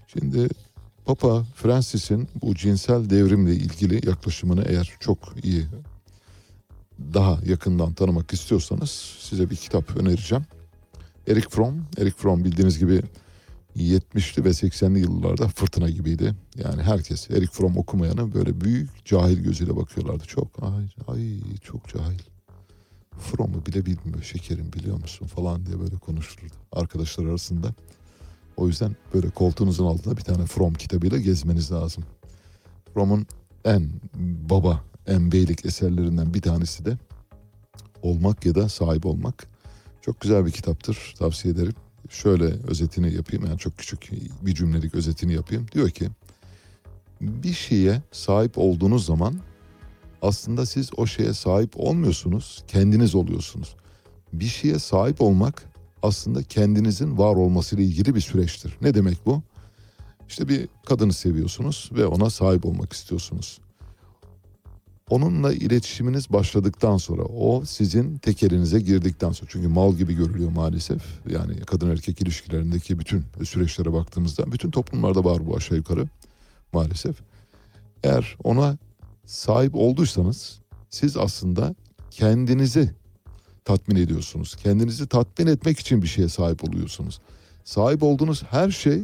Şimdi Papa Francis'in bu cinsel devrimle ilgili yaklaşımını eğer çok iyi daha yakından tanımak istiyorsanız size bir kitap önereceğim. Eric Fromm, Eric Fromm bildiğiniz gibi 70'li ve 80'li yıllarda fırtına gibiydi. Yani herkes Eric Fromm okumayanı böyle büyük cahil gözüyle bakıyorlardı. Çok ay, ay çok cahil. Fromm'u bile bilmiyor şekerim biliyor musun falan diye böyle konuşulurdu arkadaşlar arasında. O yüzden böyle koltuğunuzun altında bir tane Fromm kitabıyla gezmeniz lazım. Fromm'un en baba, en beylik eserlerinden bir tanesi de Olmak ya da Sahip Olmak. Çok güzel bir kitaptır tavsiye ederim. Şöyle özetini yapayım yani çok küçük bir cümlelik özetini yapayım. Diyor ki bir şeye sahip olduğunuz zaman aslında siz o şeye sahip olmuyorsunuz, kendiniz oluyorsunuz. Bir şeye sahip olmak aslında kendinizin var olmasıyla ilgili bir süreçtir. Ne demek bu? İşte bir kadını seviyorsunuz ve ona sahip olmak istiyorsunuz. Onunla iletişiminiz başladıktan sonra o sizin tekerinize girdikten sonra çünkü mal gibi görülüyor maalesef. Yani kadın erkek ilişkilerindeki bütün süreçlere baktığımızda bütün toplumlarda var bu aşağı yukarı maalesef. Eğer ona sahip olduysanız siz aslında kendinizi tatmin ediyorsunuz. Kendinizi tatmin etmek için bir şeye sahip oluyorsunuz. Sahip olduğunuz her şey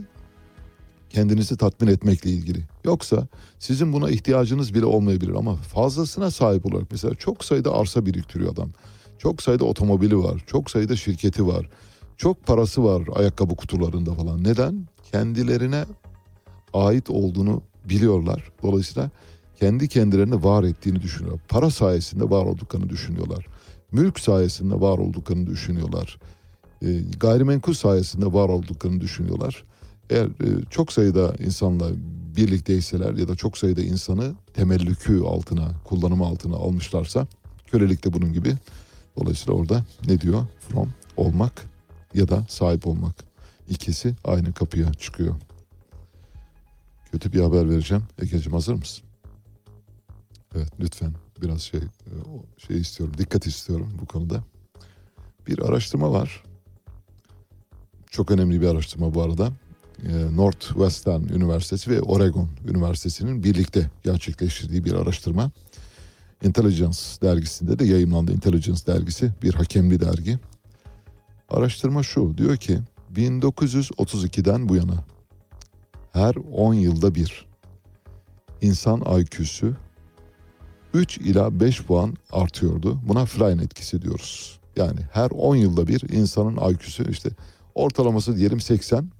kendinizi tatmin etmekle ilgili. Yoksa sizin buna ihtiyacınız bile olmayabilir ama fazlasına sahip olarak mesela çok sayıda arsa biriktiriyor adam. Çok sayıda otomobili var, çok sayıda şirketi var. Çok parası var ayakkabı kutularında falan. Neden? Kendilerine ait olduğunu biliyorlar. Dolayısıyla kendi kendilerini var ettiğini düşünüyorlar. Para sayesinde var olduklarını düşünüyorlar. Mülk sayesinde var olduklarını düşünüyorlar. E, gayrimenkul sayesinde var olduklarını düşünüyorlar. Eğer e, çok sayıda insanla birlikteyseler ya da çok sayıda insanı temellükü altına, kullanımı altına almışlarsa kölelik de bunun gibi. Dolayısıyla orada ne diyor? From olmak ya da sahip olmak. İkisi aynı kapıya çıkıyor. Kötü bir haber vereceğim. Egeciğim hazır mısın? Evet lütfen biraz şey şey istiyorum, dikkat istiyorum bu konuda. Bir araştırma var. Çok önemli bir araştırma bu arada. Northwestern Üniversitesi ve Oregon Üniversitesi'nin birlikte gerçekleştirdiği bir araştırma. Intelligence dergisinde de yayınlandı. Intelligence dergisi bir hakemli dergi. Araştırma şu diyor ki 1932'den bu yana her 10 yılda bir insan IQ'su 3 ila 5 puan artıyordu. Buna Flynn etkisi diyoruz. Yani her 10 yılda bir insanın IQ'su işte ortalaması diyelim 80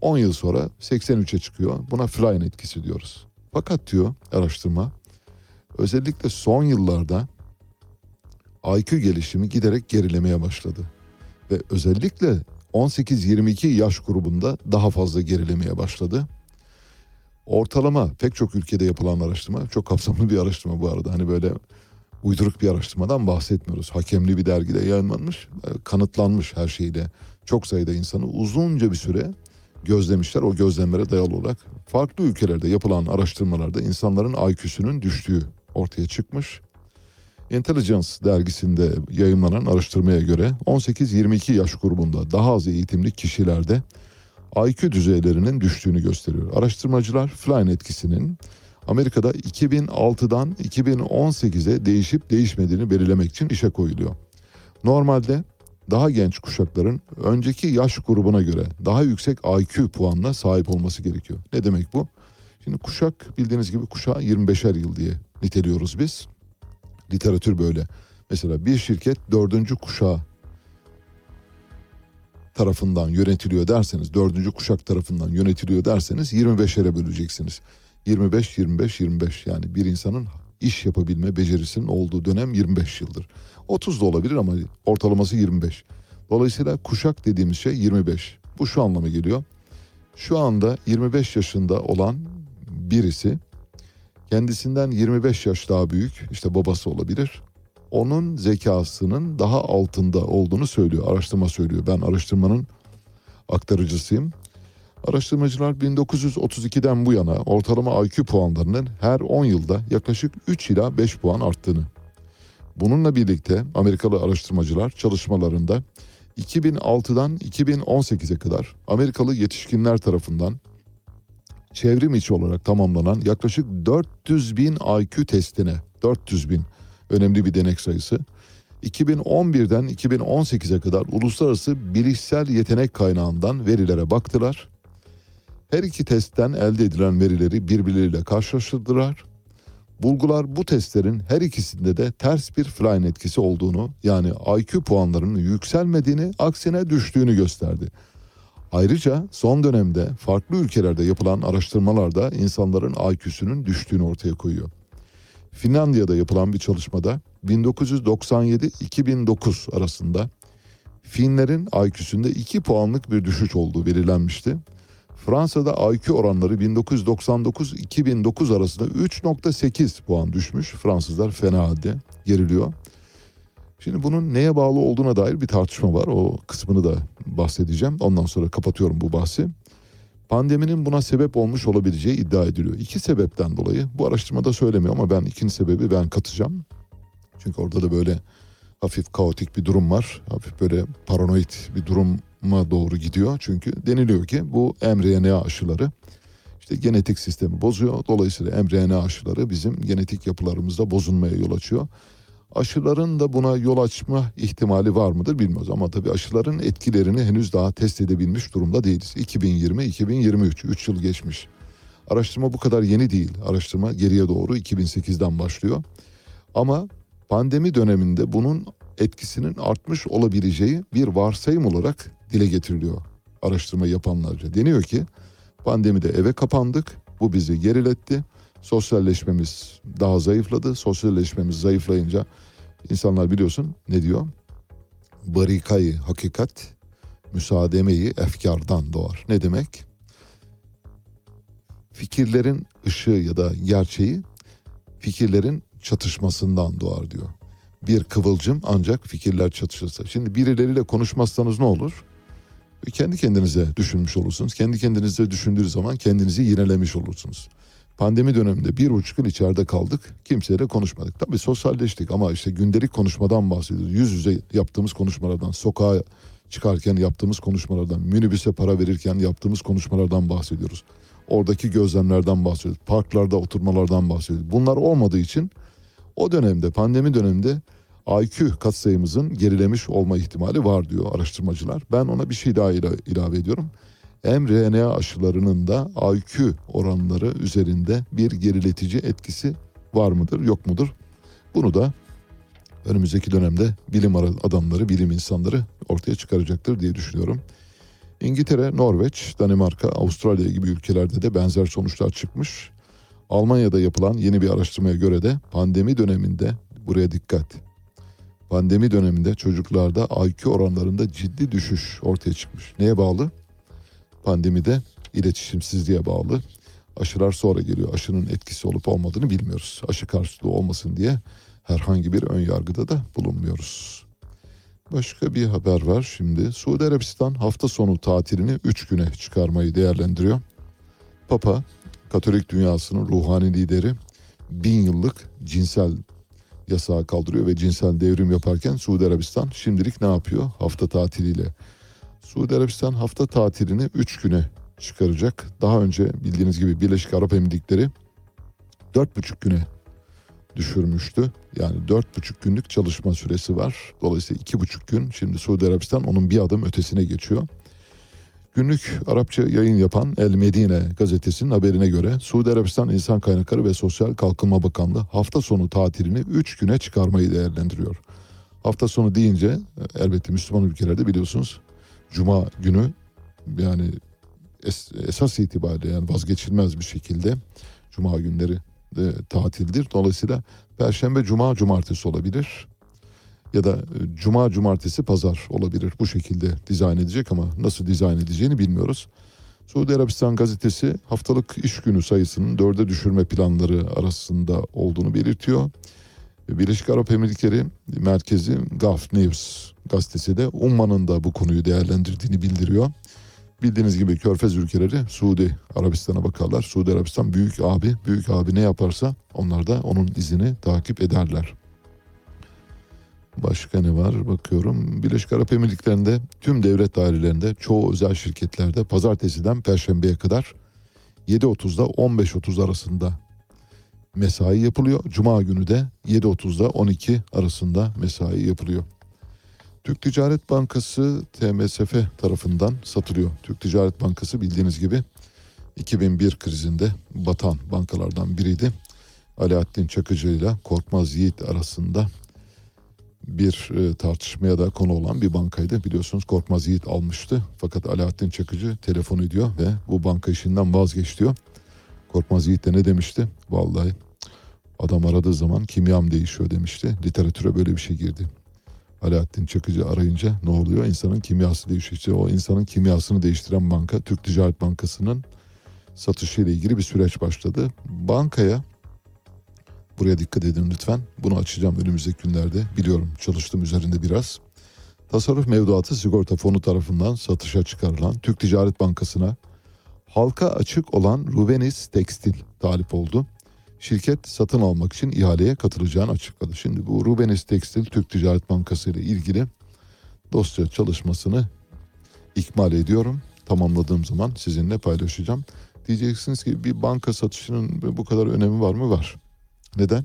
10 yıl sonra 83'e çıkıyor. Buna Flynn etkisi diyoruz. Fakat diyor araştırma özellikle son yıllarda IQ gelişimi giderek gerilemeye başladı. Ve özellikle 18-22 yaş grubunda daha fazla gerilemeye başladı. Ortalama pek çok ülkede yapılan araştırma çok kapsamlı bir araştırma bu arada. Hani böyle uyduruk bir araştırmadan bahsetmiyoruz. Hakemli bir dergide yayınlanmış, kanıtlanmış her şeyle. Çok sayıda insanı uzunca bir süre gözlemişler. O gözlemlere dayalı olarak farklı ülkelerde yapılan araştırmalarda insanların IQ'sünün düştüğü ortaya çıkmış. Intelligence dergisinde yayınlanan araştırmaya göre 18-22 yaş grubunda daha az eğitimli kişilerde IQ düzeylerinin düştüğünü gösteriyor. Araştırmacılar Flynn etkisinin Amerika'da 2006'dan 2018'e değişip değişmediğini belirlemek için işe koyuluyor. Normalde daha genç kuşakların önceki yaş grubuna göre daha yüksek IQ puanına sahip olması gerekiyor. Ne demek bu? Şimdi kuşak bildiğiniz gibi kuşağı 25'er yıl diye niteliyoruz biz. Literatür böyle. Mesela bir şirket dördüncü kuşağı tarafından yönetiliyor derseniz, dördüncü kuşak tarafından yönetiliyor derseniz 25'lere böleceksiniz. 25, 25, 25 yani bir insanın iş yapabilme becerisinin olduğu dönem 25 yıldır. 30 da olabilir ama ortalaması 25. Dolayısıyla kuşak dediğimiz şey 25. Bu şu anlama geliyor. Şu anda 25 yaşında olan birisi kendisinden 25 yaş daha büyük işte babası olabilir. Onun zekasının daha altında olduğunu söylüyor. Araştırma söylüyor. Ben araştırmanın aktarıcısıyım. Araştırmacılar 1932'den bu yana ortalama IQ puanlarının her 10 yılda yaklaşık 3 ila 5 puan arttığını. Bununla birlikte Amerikalı araştırmacılar çalışmalarında 2006'dan 2018'e kadar Amerikalı yetişkinler tarafından çevrim içi olarak tamamlanan yaklaşık 400 bin IQ testine 400 bin önemli bir denek sayısı 2011'den 2018'e kadar uluslararası bilişsel yetenek kaynağından verilere baktılar. Her iki testten elde edilen verileri birbirleriyle karşılaştırdılar. Bulgular bu testlerin her ikisinde de ters bir Flynn etkisi olduğunu yani IQ puanlarının yükselmediğini aksine düştüğünü gösterdi. Ayrıca son dönemde farklı ülkelerde yapılan araştırmalarda insanların IQ'sünün düştüğünü ortaya koyuyor. Finlandiya'da yapılan bir çalışmada 1997-2009 arasında Finlerin IQ'sünde 2 puanlık bir düşüş olduğu belirlenmişti. Fransa'da IQ oranları 1999-2009 arasında 3.8 puan düşmüş. Fransızlar fena halde geriliyor. Şimdi bunun neye bağlı olduğuna dair bir tartışma var. O kısmını da bahsedeceğim. Ondan sonra kapatıyorum bu bahsi. Pandeminin buna sebep olmuş olabileceği iddia ediliyor. İki sebepten dolayı bu araştırmada söylemiyor ama ben ikinci sebebi ben katacağım. Çünkü orada da böyle hafif kaotik bir durum var. Hafif böyle paranoid bir duruma doğru gidiyor. Çünkü deniliyor ki bu mRNA aşıları işte genetik sistemi bozuyor. Dolayısıyla mRNA aşıları bizim genetik yapılarımızda bozulmaya yol açıyor. Aşıların da buna yol açma ihtimali var mıdır bilmiyoruz ama tabii aşıların etkilerini henüz daha test edebilmiş durumda değiliz. 2020-2023 3 yıl geçmiş. Araştırma bu kadar yeni değil. Araştırma geriye doğru 2008'den başlıyor. Ama pandemi döneminde bunun etkisinin artmış olabileceği bir varsayım olarak dile getiriliyor araştırma yapanlarca. Deniyor ki pandemide eve kapandık. Bu bizi geriletti sosyalleşmemiz daha zayıfladı. Sosyalleşmemiz zayıflayınca insanlar biliyorsun ne diyor? Barikayı hakikat, müsaademeyi efkardan doğar. Ne demek? Fikirlerin ışığı ya da gerçeği fikirlerin çatışmasından doğar diyor. Bir kıvılcım ancak fikirler çatışırsa. Şimdi birileriyle konuşmazsanız ne olur? Kendi kendinize düşünmüş olursunuz. Kendi kendinize düşündüğünüz zaman kendinizi yinelemiş olursunuz. Pandemi döneminde bir buçuk yıl içeride kaldık. Kimseyle konuşmadık. Tabii sosyalleştik ama işte gündelik konuşmadan bahsediyoruz. Yüz yüze yaptığımız konuşmalardan, sokağa çıkarken yaptığımız konuşmalardan, minibüse para verirken yaptığımız konuşmalardan bahsediyoruz. Oradaki gözlemlerden bahsediyoruz. Parklarda oturmalardan bahsediyoruz. Bunlar olmadığı için o dönemde, pandemi döneminde IQ katsayımızın gerilemiş olma ihtimali var diyor araştırmacılar. Ben ona bir şey daha ilave ediyorum mRNA aşılarının da IQ oranları üzerinde bir geriletici etkisi var mıdır yok mudur? Bunu da önümüzdeki dönemde bilim adamları, bilim insanları ortaya çıkaracaktır diye düşünüyorum. İngiltere, Norveç, Danimarka, Avustralya gibi ülkelerde de benzer sonuçlar çıkmış. Almanya'da yapılan yeni bir araştırmaya göre de pandemi döneminde buraya dikkat. Pandemi döneminde çocuklarda IQ oranlarında ciddi düşüş ortaya çıkmış. Neye bağlı? pandemide iletişimsizliğe bağlı. Aşılar sonra geliyor. Aşının etkisi olup olmadığını bilmiyoruz. Aşı karşılığı olmasın diye herhangi bir ön yargıda da bulunmuyoruz. Başka bir haber var şimdi. Suudi Arabistan hafta sonu tatilini 3 güne çıkarmayı değerlendiriyor. Papa, Katolik dünyasının ruhani lideri bin yıllık cinsel yasağı kaldırıyor ve cinsel devrim yaparken Suudi Arabistan şimdilik ne yapıyor? Hafta tatiliyle. Suudi Arabistan hafta tatilini 3 güne çıkaracak. Daha önce bildiğiniz gibi Birleşik Arap Emirlikleri 4,5 güne düşürmüştü. Yani 4,5 günlük çalışma süresi var. Dolayısıyla 2,5 gün şimdi Suudi Arabistan onun bir adım ötesine geçiyor. Günlük Arapça yayın yapan El Medine gazetesinin haberine göre Suudi Arabistan İnsan Kaynakları ve Sosyal Kalkınma Bakanlığı hafta sonu tatilini 3 güne çıkarmayı değerlendiriyor. Hafta sonu deyince elbette Müslüman ülkelerde biliyorsunuz Cuma günü yani es, esas itibariyle yani vazgeçilmez bir şekilde Cuma günleri de tatildir. Dolayısıyla Perşembe, Cuma, Cumartesi olabilir. Ya da e, Cuma, Cumartesi, Pazar olabilir. Bu şekilde dizayn edecek ama nasıl dizayn edeceğini bilmiyoruz. Suudi Arabistan gazetesi haftalık iş günü sayısının dörde düşürme planları arasında olduğunu belirtiyor. Birleşik Arap Emirlikleri merkezi Gulf News gazetesi de Umman'ın da bu konuyu değerlendirdiğini bildiriyor. Bildiğiniz gibi Körfez ülkeleri Suudi Arabistan'a bakarlar. Suudi Arabistan büyük abi, büyük abi ne yaparsa onlar da onun izini takip ederler. Başka ne var bakıyorum. Birleşik Arap Emirlikleri'nde tüm devlet dairelerinde çoğu özel şirketlerde pazartesiden perşembeye kadar 7.30'da 15.30 arasında mesai yapılıyor. Cuma günü de 7.30'da 12 arasında mesai yapılıyor. Türk Ticaret Bankası TMSF tarafından satılıyor. Türk Ticaret Bankası bildiğiniz gibi 2001 krizinde batan bankalardan biriydi. Alaaddin Çakıcı ile Korkmaz Yiğit arasında bir e, tartışmaya da konu olan bir bankaydı. Biliyorsunuz Korkmaz Yiğit almıştı. Fakat Alaaddin Çakıcı telefon ediyor ve bu banka işinden vazgeç diyor. Korkmaz Yiğit de ne demişti? Vallahi adam aradığı zaman kimyam değişiyor demişti. Literatüre böyle bir şey girdi. Alaaddin Çakıcı arayınca ne oluyor? İnsanın kimyası değişiyor. İşte o insanın kimyasını değiştiren banka Türk Ticaret Bankası'nın satışıyla ilgili bir süreç başladı. Bankaya buraya dikkat edin lütfen. Bunu açacağım önümüzdeki günlerde. Biliyorum çalıştım üzerinde biraz. Tasarruf mevduatı sigorta fonu tarafından satışa çıkarılan Türk Ticaret Bankası'na halka açık olan Rubenis Tekstil talip oldu şirket satın almak için ihaleye katılacağını açıkladı. Şimdi bu Rubenis Tekstil Türk Ticaret Bankası ile ilgili dosya çalışmasını ikmal ediyorum. Tamamladığım zaman sizinle paylaşacağım. Diyeceksiniz ki bir banka satışının bu kadar önemi var mı? Var. Neden?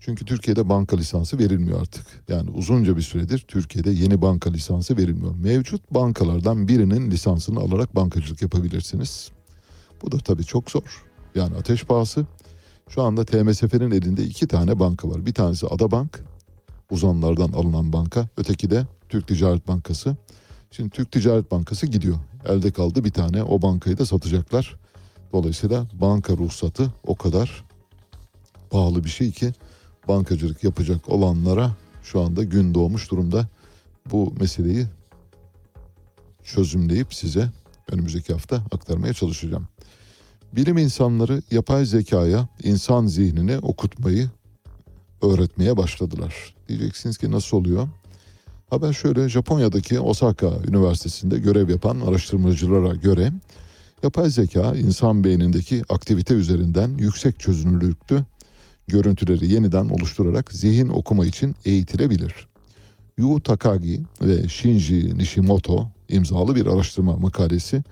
Çünkü Türkiye'de banka lisansı verilmiyor artık. Yani uzunca bir süredir Türkiye'de yeni banka lisansı verilmiyor. Mevcut bankalardan birinin lisansını alarak bankacılık yapabilirsiniz. Bu da tabii çok zor. Yani ateş pahası. Şu anda TMSF'nin elinde iki tane banka var. Bir tanesi Adabank, uzanlardan alınan banka. Öteki de Türk Ticaret Bankası. Şimdi Türk Ticaret Bankası gidiyor. Elde kaldı bir tane o bankayı da satacaklar. Dolayısıyla banka ruhsatı o kadar pahalı bir şey ki bankacılık yapacak olanlara şu anda gün doğmuş durumda. Bu meseleyi çözümleyip size önümüzdeki hafta aktarmaya çalışacağım. Bilim insanları yapay zekaya insan zihnini okutmayı öğretmeye başladılar. Diyeceksiniz ki nasıl oluyor? Haber şöyle Japonya'daki Osaka Üniversitesi'nde görev yapan araştırmacılara göre yapay zeka insan beynindeki aktivite üzerinden yüksek çözünürlüklü görüntüleri yeniden oluşturarak zihin okuma için eğitilebilir. Yu Takagi ve Shinji Nishimoto imzalı bir araştırma makalesi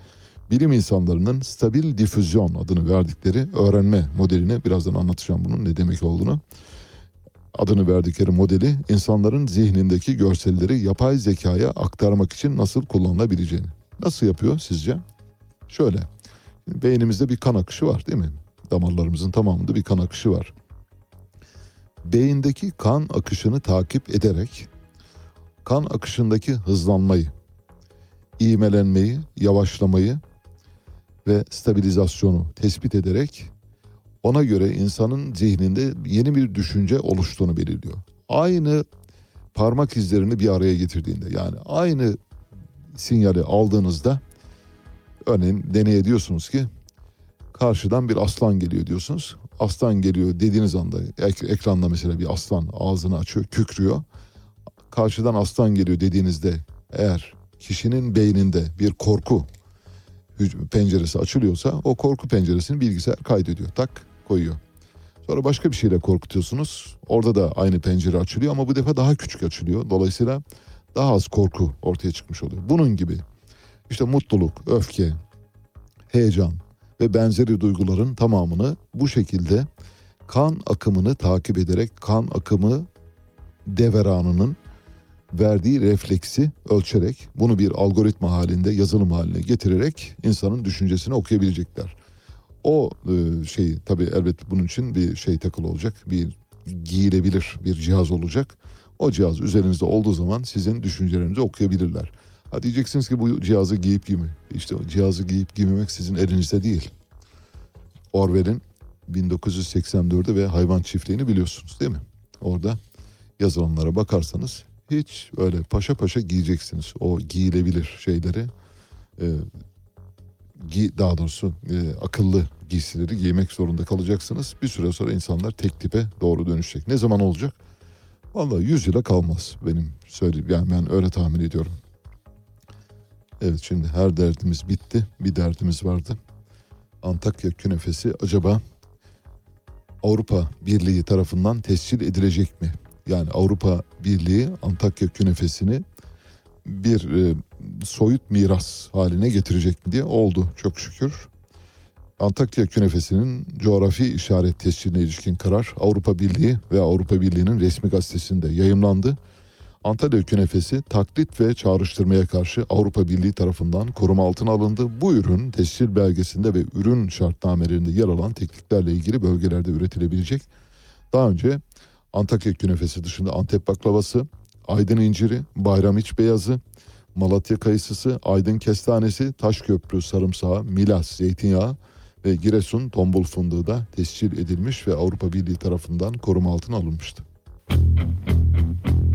bilim insanlarının stabil difüzyon adını verdikleri öğrenme modeline birazdan anlatacağım bunun ne demek olduğunu. Adını verdikleri modeli insanların zihnindeki görselleri yapay zekaya aktarmak için nasıl kullanılabileceğini. Nasıl yapıyor sizce? Şöyle. Beynimizde bir kan akışı var değil mi? Damarlarımızın tamamında bir kan akışı var. Beyindeki kan akışını takip ederek kan akışındaki hızlanmayı, iğmelenmeyi, yavaşlamayı ve stabilizasyonu tespit ederek ona göre insanın zihninde yeni bir düşünce oluştuğunu belirliyor. Aynı parmak izlerini bir araya getirdiğinde yani aynı sinyali aldığınızda örneğin deney ediyorsunuz ki karşıdan bir aslan geliyor diyorsunuz. Aslan geliyor dediğiniz anda ek- ekranda mesela bir aslan ağzını açıyor, kükrüyor. karşıdan aslan geliyor dediğinizde eğer kişinin beyninde bir korku penceresi açılıyorsa o korku penceresini bilgisayar kaydediyor. Tak koyuyor. Sonra başka bir şeyle korkutuyorsunuz. Orada da aynı pencere açılıyor ama bu defa daha küçük açılıyor. Dolayısıyla daha az korku ortaya çıkmış oluyor. Bunun gibi işte mutluluk, öfke, heyecan ve benzeri duyguların tamamını bu şekilde kan akımını takip ederek kan akımı deveranının verdiği refleksi ölçerek bunu bir algoritma halinde yazılım haline getirerek insanın düşüncesini okuyabilecekler. O e, şey tabii elbette bunun için bir şey takılı olacak. Bir giyilebilir bir cihaz olacak. O cihaz üzerinizde olduğu zaman sizin düşüncelerinizi okuyabilirler. Ha diyeceksiniz ki bu cihazı giyip giyme. İşte cihazı giyip giymemek sizin elinizde değil. Orwell'in 1984'ü ve hayvan çiftliğini biliyorsunuz değil mi? Orada yazılanlara bakarsanız hiç öyle paşa paşa giyeceksiniz. O giyilebilir şeyleri e, gi, daha doğrusu e, akıllı giysileri giymek zorunda kalacaksınız. Bir süre sonra insanlar tek tipe doğru dönüşecek. Ne zaman olacak? Vallahi 100 yıla kalmaz benim söyleyeyim. Yani ben öyle tahmin ediyorum. Evet şimdi her derdimiz bitti. Bir derdimiz vardı. Antakya künefesi acaba Avrupa Birliği tarafından tescil edilecek mi? Yani Avrupa Birliği Antakya künefesini bir e, soyut miras haline getirecek mi diye oldu çok şükür. Antakya künefesinin coğrafi işaret tesciline ilişkin karar Avrupa Birliği ve Avrupa Birliği'nin resmi gazetesinde yayımlandı. Antalya künefesi taklit ve çağrıştırmaya karşı Avrupa Birliği tarafından koruma altına alındı. Bu ürün tescil belgesinde ve ürün şartnamelerinde yer alan tekniklerle ilgili bölgelerde üretilebilecek. Daha önce Antakya künefesi dışında Antep baklavası, Aydın inciri, Bayramiç beyazı, Malatya kayısısı, Aydın kestanesi, Taşköprü sarımsağı, Milas zeytinyağı ve Giresun tombul fındığı da tescil edilmiş ve Avrupa Birliği tarafından koruma altına alınmıştı.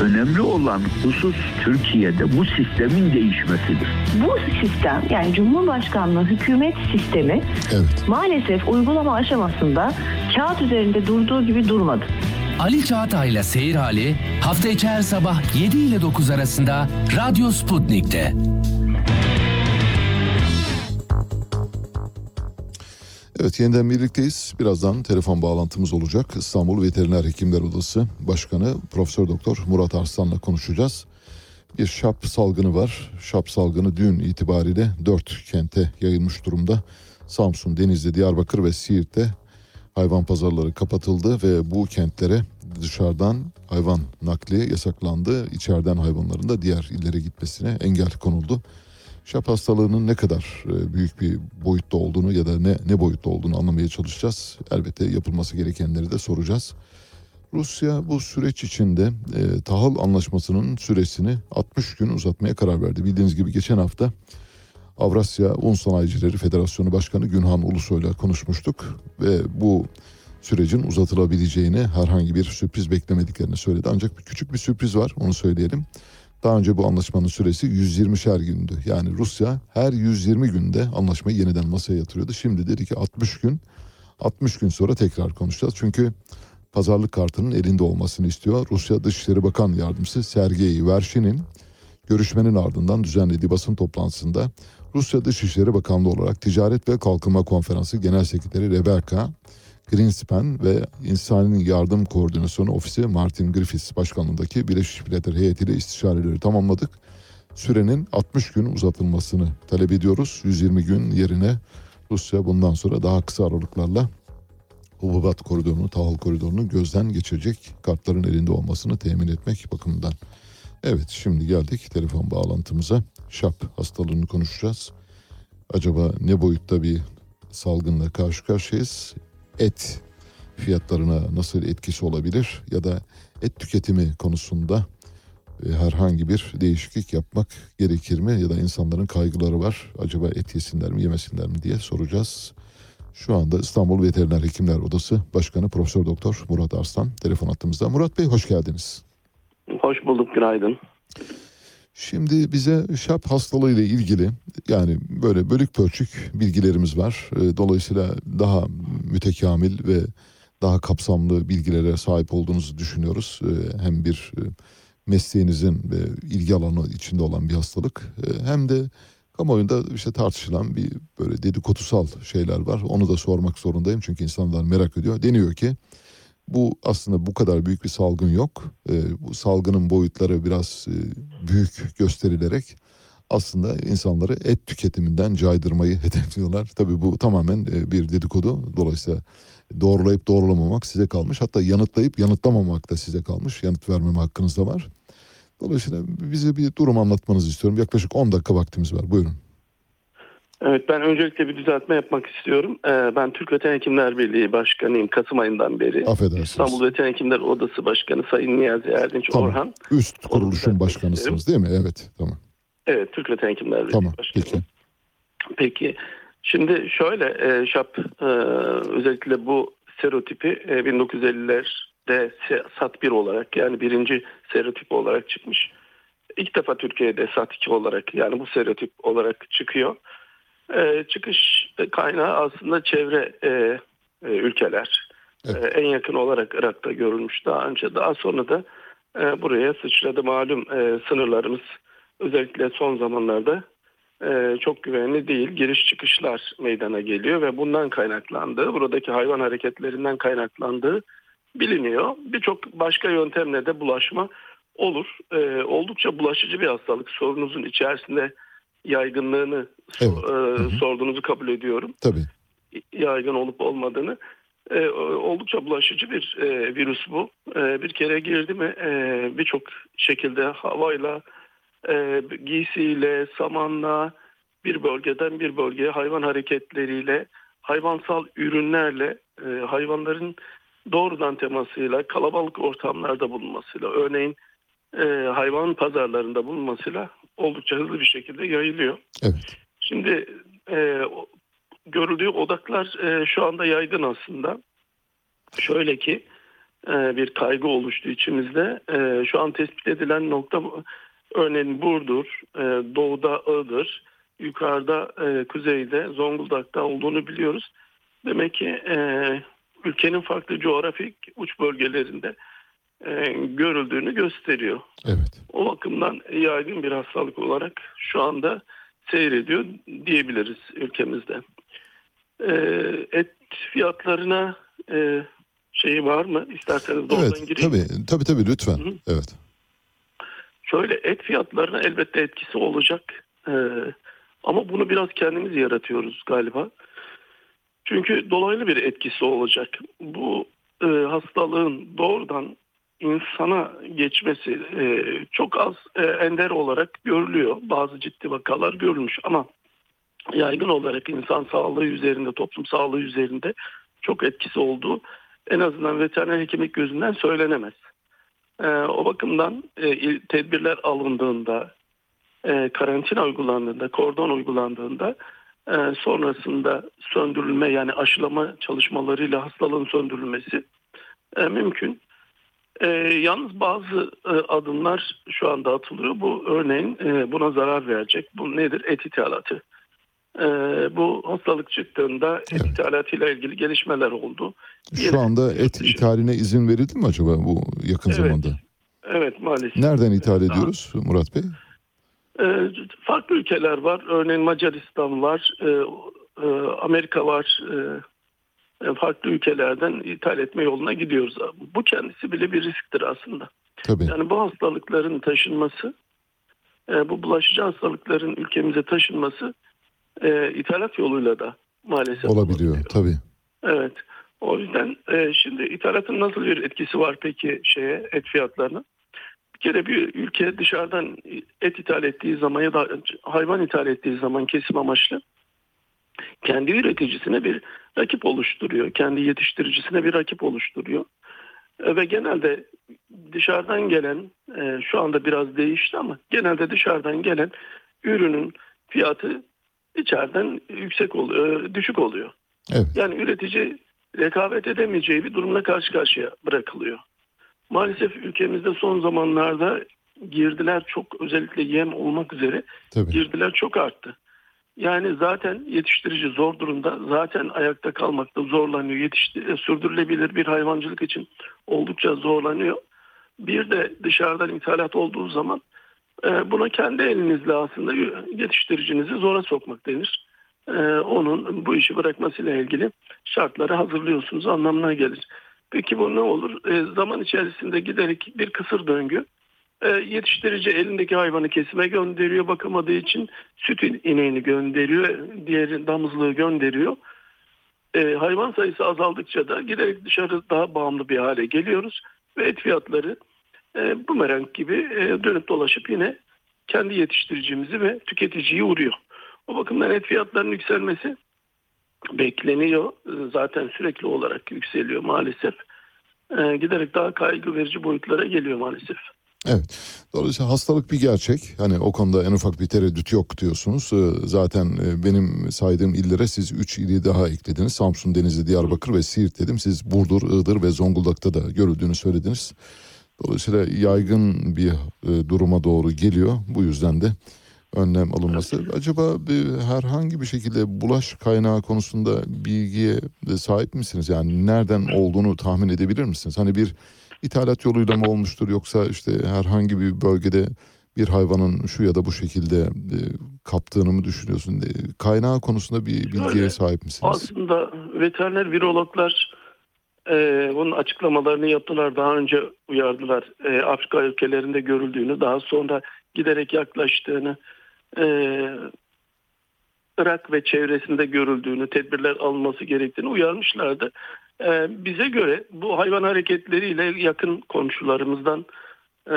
önemli olan husus Türkiye'de bu sistemin değişmesidir. Bu sistem yani Cumhurbaşkanlığı hükümet sistemi Evet. maalesef uygulama aşamasında kağıt üzerinde durduğu gibi durmadı. Ali Çağatay'la Seyir Hali hafta içi her sabah 7 ile 9 arasında Radyo Sputnik'te. Evet yeniden birlikteyiz. Birazdan telefon bağlantımız olacak. İstanbul Veteriner Hekimler Odası Başkanı Profesör Doktor Murat Arslan'la konuşacağız. Bir şap salgını var. Şap salgını dün itibariyle dört kente yayılmış durumda. Samsun, Denizli, Diyarbakır ve Siirt'te hayvan pazarları kapatıldı ve bu kentlere dışarıdan hayvan nakli yasaklandı. İçeriden hayvanların da diğer illere gitmesine engel konuldu. Şap hastalığının ne kadar e, büyük bir boyutta olduğunu ya da ne ne boyutta olduğunu anlamaya çalışacağız. Elbette yapılması gerekenleri de soracağız. Rusya bu süreç içinde e, tahıl anlaşmasının süresini 60 gün uzatmaya karar verdi. Bildiğiniz gibi geçen hafta Avrasya Un Sanayicileri Federasyonu Başkanı Günhan Ulusoy'la konuşmuştuk ve bu sürecin uzatılabileceğini herhangi bir sürpriz beklemediklerini söyledi. Ancak küçük bir sürpriz var onu söyleyelim. Daha önce bu anlaşmanın süresi 120'şer gündü. Yani Rusya her 120 günde anlaşmayı yeniden masaya yatırıyordu. Şimdi dedi ki 60 gün 60 gün sonra tekrar konuşacağız. Çünkü pazarlık kartının elinde olmasını istiyor. Rusya Dışişleri Bakan Yardımcısı Sergey Vershin'in görüşmenin ardından düzenlediği basın toplantısında Rusya Dışişleri Bakanlığı olarak Ticaret ve Kalkınma Konferansı Genel Sekreteri Rebecca Greenspan ve İnsani Yardım Koordinasyonu Ofisi Martin Griffiths başkanlığındaki Birleşmiş Milletler heyetiyle istişareleri tamamladık. Sürenin 60 gün uzatılmasını talep ediyoruz. 120 gün yerine Rusya bundan sonra daha kısa aralıklarla hububat koridorunu, tahıl koridorunu gözden geçirecek kartların elinde olmasını temin etmek bakımından. Evet şimdi geldik telefon bağlantımıza. Şap hastalığını konuşacağız. Acaba ne boyutta bir salgınla karşı karşıyayız? Et fiyatlarına nasıl etkisi olabilir ya da et tüketimi konusunda e, herhangi bir değişiklik yapmak gerekir mi ya da insanların kaygıları var acaba et yesinler mi yemesinler mi diye soracağız. Şu anda İstanbul Veteriner Hekimler Odası Başkanı Profesör Doktor Murat Arslan telefon attığımızda. Murat Bey hoş geldiniz. Hoş bulduk günaydın. Şimdi bize şap hastalığı ile ilgili yani böyle bölük pörçük bilgilerimiz var. E, Dolayısıyla daha mütekamil ve daha kapsamlı bilgilere sahip olduğunuzu düşünüyoruz. E, Hem bir e, mesleğinizin ve ilgi alanı içinde olan bir hastalık e, hem de kamuoyunda işte tartışılan bir böyle dedikodusal şeyler var. Onu da sormak zorundayım çünkü insanlar merak ediyor. Deniyor ki bu aslında bu kadar büyük bir salgın yok. Ee, bu salgının boyutları biraz e, büyük gösterilerek aslında insanları et tüketiminden caydırmayı hedefliyorlar. Tabii bu tamamen e, bir dedikodu. Dolayısıyla doğrulayıp doğrulamamak size kalmış. Hatta yanıtlayıp yanıtlamamak da size kalmış. Yanıt vermeme hakkınız da var. Dolayısıyla bize bir durum anlatmanızı istiyorum. Yaklaşık 10 dakika vaktimiz var. Buyurun. Evet ben öncelikle bir düzeltme yapmak istiyorum. Ee, ben Türk Veteriner Hekimler Birliği Başkanıyım Kasım ayından beri. Affedersiniz. İstanbul Veteriner Hekimler Odası Başkanı Sayın Niyazi Erdinç Tamam. Orhan. Üst kuruluşun başkanısınız değil mi? Evet. Tamam. Evet Türk Veteriner Hekimler Birliği Tamam. Başkanı. Peki. Peki şimdi şöyle e, ŞAP e, özellikle bu serotipi e, 1950'lerde se- SAT 1 olarak yani birinci serotip olarak çıkmış. İlk defa Türkiye'de SAT 2 olarak yani bu serotip olarak çıkıyor. E, çıkış kaynağı aslında çevre e, e, ülkeler. E, en yakın olarak Irak'ta görülmüş daha önce. Daha sonra da e, buraya sıçradı malum e, sınırlarımız özellikle son zamanlarda e, çok güvenli değil. Giriş çıkışlar meydana geliyor ve bundan kaynaklandığı, buradaki hayvan hareketlerinden kaynaklandığı biliniyor. Birçok başka yöntemle de bulaşma olur. E, oldukça bulaşıcı bir hastalık. Sorunuzun içerisinde yaygınlığını so- e, sorduğunuzu kabul ediyorum. Tabii. Yaygın olup olmadığını. E, oldukça bulaşıcı bir e, virüs bu. E, bir kere girdi mi e, birçok şekilde havayla, e, giysiyle, samanla bir bölgeden bir bölgeye hayvan hareketleriyle, hayvansal ürünlerle, e, hayvanların doğrudan temasıyla, kalabalık ortamlarda bulunmasıyla, örneğin e, hayvan pazarlarında bulunmasıyla oldukça hızlı bir şekilde yayılıyor. Evet. Şimdi e, görüldüğü odaklar e, şu anda yaygın aslında. Şöyle ki e, bir kaygı oluştu içimizde. E, şu an tespit edilen nokta örneğin Burdur, e, doğuda Iğdır, yukarıda e, kuzeyde Zonguldak'ta olduğunu biliyoruz. Demek ki e, ülkenin farklı coğrafik uç bölgelerinde e, görüldüğünü gösteriyor. Evet. O bakımdan yaygın bir hastalık olarak şu anda seyrediyor diyebiliriz ülkemizde. Ee, et fiyatlarına e, şeyi var mı? İsterseniz doğrudan Evet. gireyim. Tabii. Tabii tabii lütfen. Evet. Şöyle et fiyatlarına elbette etkisi olacak. Ee, ama bunu biraz kendimiz yaratıyoruz galiba. Çünkü dolaylı bir etkisi olacak. Bu e, hastalığın doğrudan insana geçmesi e, çok az e, ender olarak görülüyor. Bazı ciddi vakalar görülmüş ama yaygın olarak insan sağlığı üzerinde, toplum sağlığı üzerinde çok etkisi olduğu en azından veteriner hekimlik gözünden söylenemez. E, o bakımdan e, tedbirler alındığında, e, karantina uygulandığında, kordon uygulandığında e, sonrasında söndürülme yani aşılama çalışmalarıyla hastalığın söndürülmesi e, mümkün. E, yalnız bazı e, adımlar şu anda atılıyor. Bu örneğin e, buna zarar verecek. Bu nedir? Et ithalatı. E, bu hastalık çıktığında et ithalatıyla ilgili gelişmeler oldu. Şu anda et ithaline izin verildi mi acaba bu yakın Evet. zamanda? Evet maalesef. Nereden ithal ediyoruz Murat Bey? E, farklı ülkeler var. Örneğin Macaristan var, e, e, Amerika var. E, farklı ülkelerden ithal etme yoluna gidiyoruz. Bu kendisi bile bir risktir aslında. Tabii. Yani bu hastalıkların taşınması, e, bu bulaşıcı hastalıkların ülkemize taşınması e, ithalat yoluyla da maalesef Olabiliyor tabii. Evet. O yüzden e, şimdi ithalatın nasıl bir etkisi var peki şeye et fiyatlarına? Bir kere bir ülke dışarıdan et ithal ettiği zaman ya da hayvan ithal ettiği zaman kesim amaçlı kendi üreticisine bir rakip oluşturuyor. Kendi yetiştiricisine bir rakip oluşturuyor. E, ve genelde dışarıdan gelen e, şu anda biraz değişti ama genelde dışarıdan gelen ürünün fiyatı içeriden yüksek oluyor, düşük oluyor. Evet. Yani üretici rekabet edemeyeceği bir durumla karşı karşıya bırakılıyor. Maalesef ülkemizde son zamanlarda girdiler çok özellikle yem olmak üzere Tabii. girdiler çok arttı. Yani zaten yetiştirici zor durumda. Zaten ayakta kalmakta zorlanıyor. Yetiştir sürdürülebilir bir hayvancılık için oldukça zorlanıyor. Bir de dışarıdan ithalat olduğu zaman e, buna kendi elinizle aslında yetiştiricinizi zora sokmak denir. E, onun bu işi bırakmasıyla ilgili şartları hazırlıyorsunuz anlamına gelir. Peki bu ne olur? E, zaman içerisinde giderek bir kısır döngü. E, yetiştirici elindeki hayvanı kesime gönderiyor bakamadığı için süt ineğini gönderiyor, diğer damızlığı gönderiyor. E, hayvan sayısı azaldıkça da giderek dışarı daha bağımlı bir hale geliyoruz ve et fiyatları e, bumerang gibi e, dönüp dolaşıp yine kendi yetiştiricimizi ve tüketiciyi vuruyor. O bakımdan et fiyatlarının yükselmesi bekleniyor. Zaten sürekli olarak yükseliyor maalesef. Giderek daha kaygı verici boyutlara geliyor maalesef. Evet. Dolayısıyla hastalık bir gerçek. Hani o konuda en ufak bir tereddüt yok diyorsunuz. Ee, Zaten e, benim saydığım illere siz 3 ili daha eklediniz. Samsun, Denizli, Diyarbakır ve Siirt dedim. Siz Burdur, Iğdır ve Zonguldak'ta da görüldüğünü söylediniz. Dolayısıyla yaygın bir e, duruma doğru geliyor. Bu yüzden de önlem alınması. Acaba bir, herhangi bir şekilde bulaş kaynağı konusunda bilgiye sahip misiniz? Yani nereden olduğunu tahmin edebilir misiniz? Hani bir ithalat yoluyla mı olmuştur yoksa işte herhangi bir bölgede bir hayvanın şu ya da bu şekilde e, kaptığını mı düşünüyorsun? E, kaynağı konusunda bir bilgiye Öyle. sahip misiniz? Aslında veteriner virologlar e, bunun açıklamalarını yaptılar. Daha önce uyardılar. E, Afrika ülkelerinde görüldüğünü, daha sonra giderek yaklaştığını, e, Irak ve çevresinde görüldüğünü, tedbirler alınması gerektiğini uyarmışlardı. E, bize göre bu hayvan hareketleriyle yakın komşularımızdan e,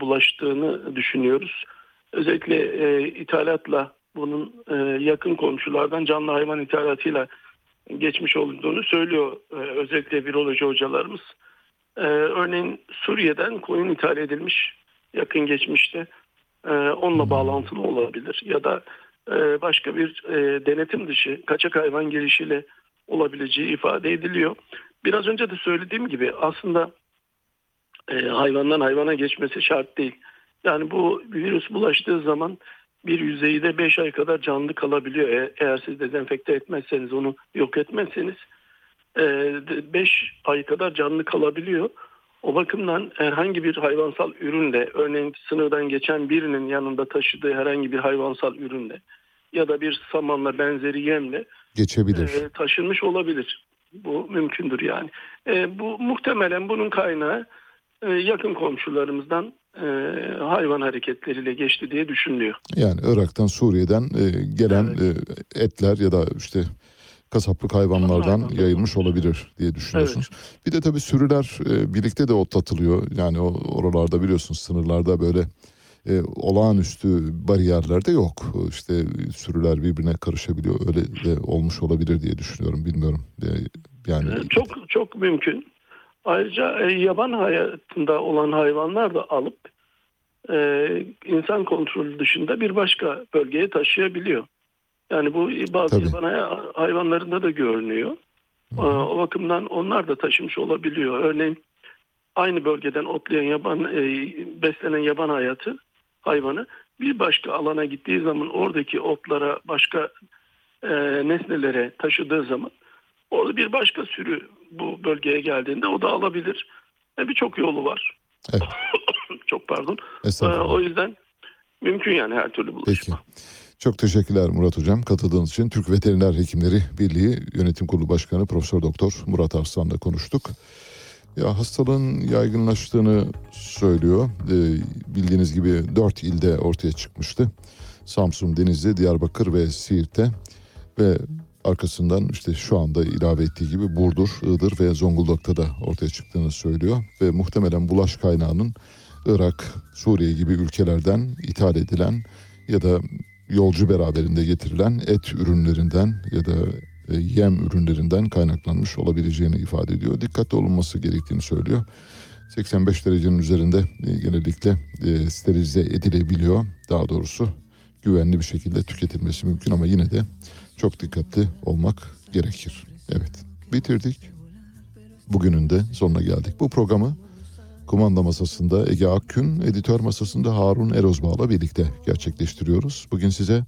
bulaştığını düşünüyoruz. Özellikle e, ithalatla bunun e, yakın komşulardan canlı hayvan ithalatıyla geçmiş olduğunu söylüyor özellikle viroloji hocalarımız. Örneğin Suriye'den koyun ithal edilmiş yakın geçmişte onunla bağlantılı olabilir ya da başka bir denetim dışı kaçak hayvan girişiyle olabileceği ifade ediliyor. Biraz önce de söylediğim gibi aslında e, hayvandan hayvana geçmesi şart değil. Yani bu virüs bulaştığı zaman bir yüzeyde 5 ay kadar canlı kalabiliyor. E- eğer siz dezenfekte etmezseniz onu yok etmezseniz 5 ay kadar canlı kalabiliyor. O bakımdan herhangi bir hayvansal ürünle örneğin sınırdan geçen birinin yanında taşıdığı herhangi bir hayvansal ürünle ya da bir samanla benzeri yemle Geçebilir. e, taşınmış olabilir. Bu mümkündür yani. E, bu muhtemelen bunun kaynağı e, yakın komşularımızdan e, hayvan hareketleriyle geçti diye düşünülüyor. Yani Irak'tan, Suriye'den e, gelen e, etler ya da işte kasaplık hayvanlardan yayılmış olabilir diye düşünüyorsunuz. Bir de tabii sürüler e, birlikte de otlatılıyor. Yani o oralarda biliyorsunuz sınırlarda böyle e, olağanüstü bariyerler de yok. İşte sürüler birbirine karışabiliyor. Öyle de olmuş olabilir diye düşünüyorum. Bilmiyorum. E, yani E, Çok çok mümkün. Ayrıca e, yaban hayatında olan hayvanlar da alıp e, insan kontrolü dışında bir başka bölgeye taşıyabiliyor. Yani bu bazı Tabii. yaban hay- hayvanlarında da görünüyor. E, o bakımdan onlar da taşımış olabiliyor. Örneğin aynı bölgeden otlayan yaban e, beslenen yaban hayatı hayvanı bir başka alana gittiği zaman oradaki otlara başka e, nesnelere taşıdığı zaman orada bir başka sürü bu bölgeye geldiğinde o da alabilir. E, Birçok yolu var. Evet. Çok pardon. E, o yüzden mümkün yani her türlü bulaşma. Peki. Çok teşekkürler Murat Hocam katıldığınız için. Türk Veteriner Hekimleri Birliği Yönetim Kurulu Başkanı Profesör Doktor Murat Arslan'la konuştuk. Ya hastalığın yaygınlaştığını söylüyor. Ee, bildiğiniz gibi dört ilde ortaya çıkmıştı. Samsun, Denizli, Diyarbakır ve Siirt'te ve arkasından işte şu anda ilave ettiği gibi Burdur, Iğdır ve Zonguldak'ta da ortaya çıktığını söylüyor ve muhtemelen bulaş kaynağının Irak, Suriye gibi ülkelerden ithal edilen ya da yolcu beraberinde getirilen et ürünlerinden ya da yem ürünlerinden kaynaklanmış olabileceğini ifade ediyor. Dikkatli olunması gerektiğini söylüyor. 85 derecenin üzerinde e, genellikle e, sterilize edilebiliyor. Daha doğrusu güvenli bir şekilde tüketilmesi mümkün ama yine de çok dikkatli olmak gerekir. Evet bitirdik. Bugünün de sonuna geldik. Bu programı kumanda masasında Ege Akgün, editör masasında Harun Erozbağ'la birlikte gerçekleştiriyoruz. Bugün size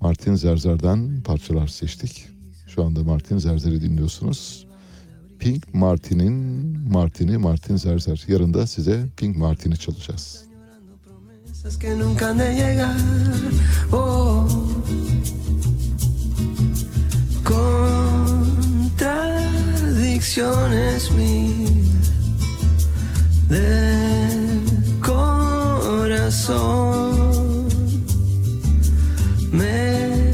Martin Zerzer'den parçalar seçtik. Şu anda Martin Zerzer'i dinliyorsunuz. Pink Martin'in Martin'i Martin Zerzer. Yarın da size Pink Martin'i çalacağız. Oh. Contradicciones mil del corazón. Me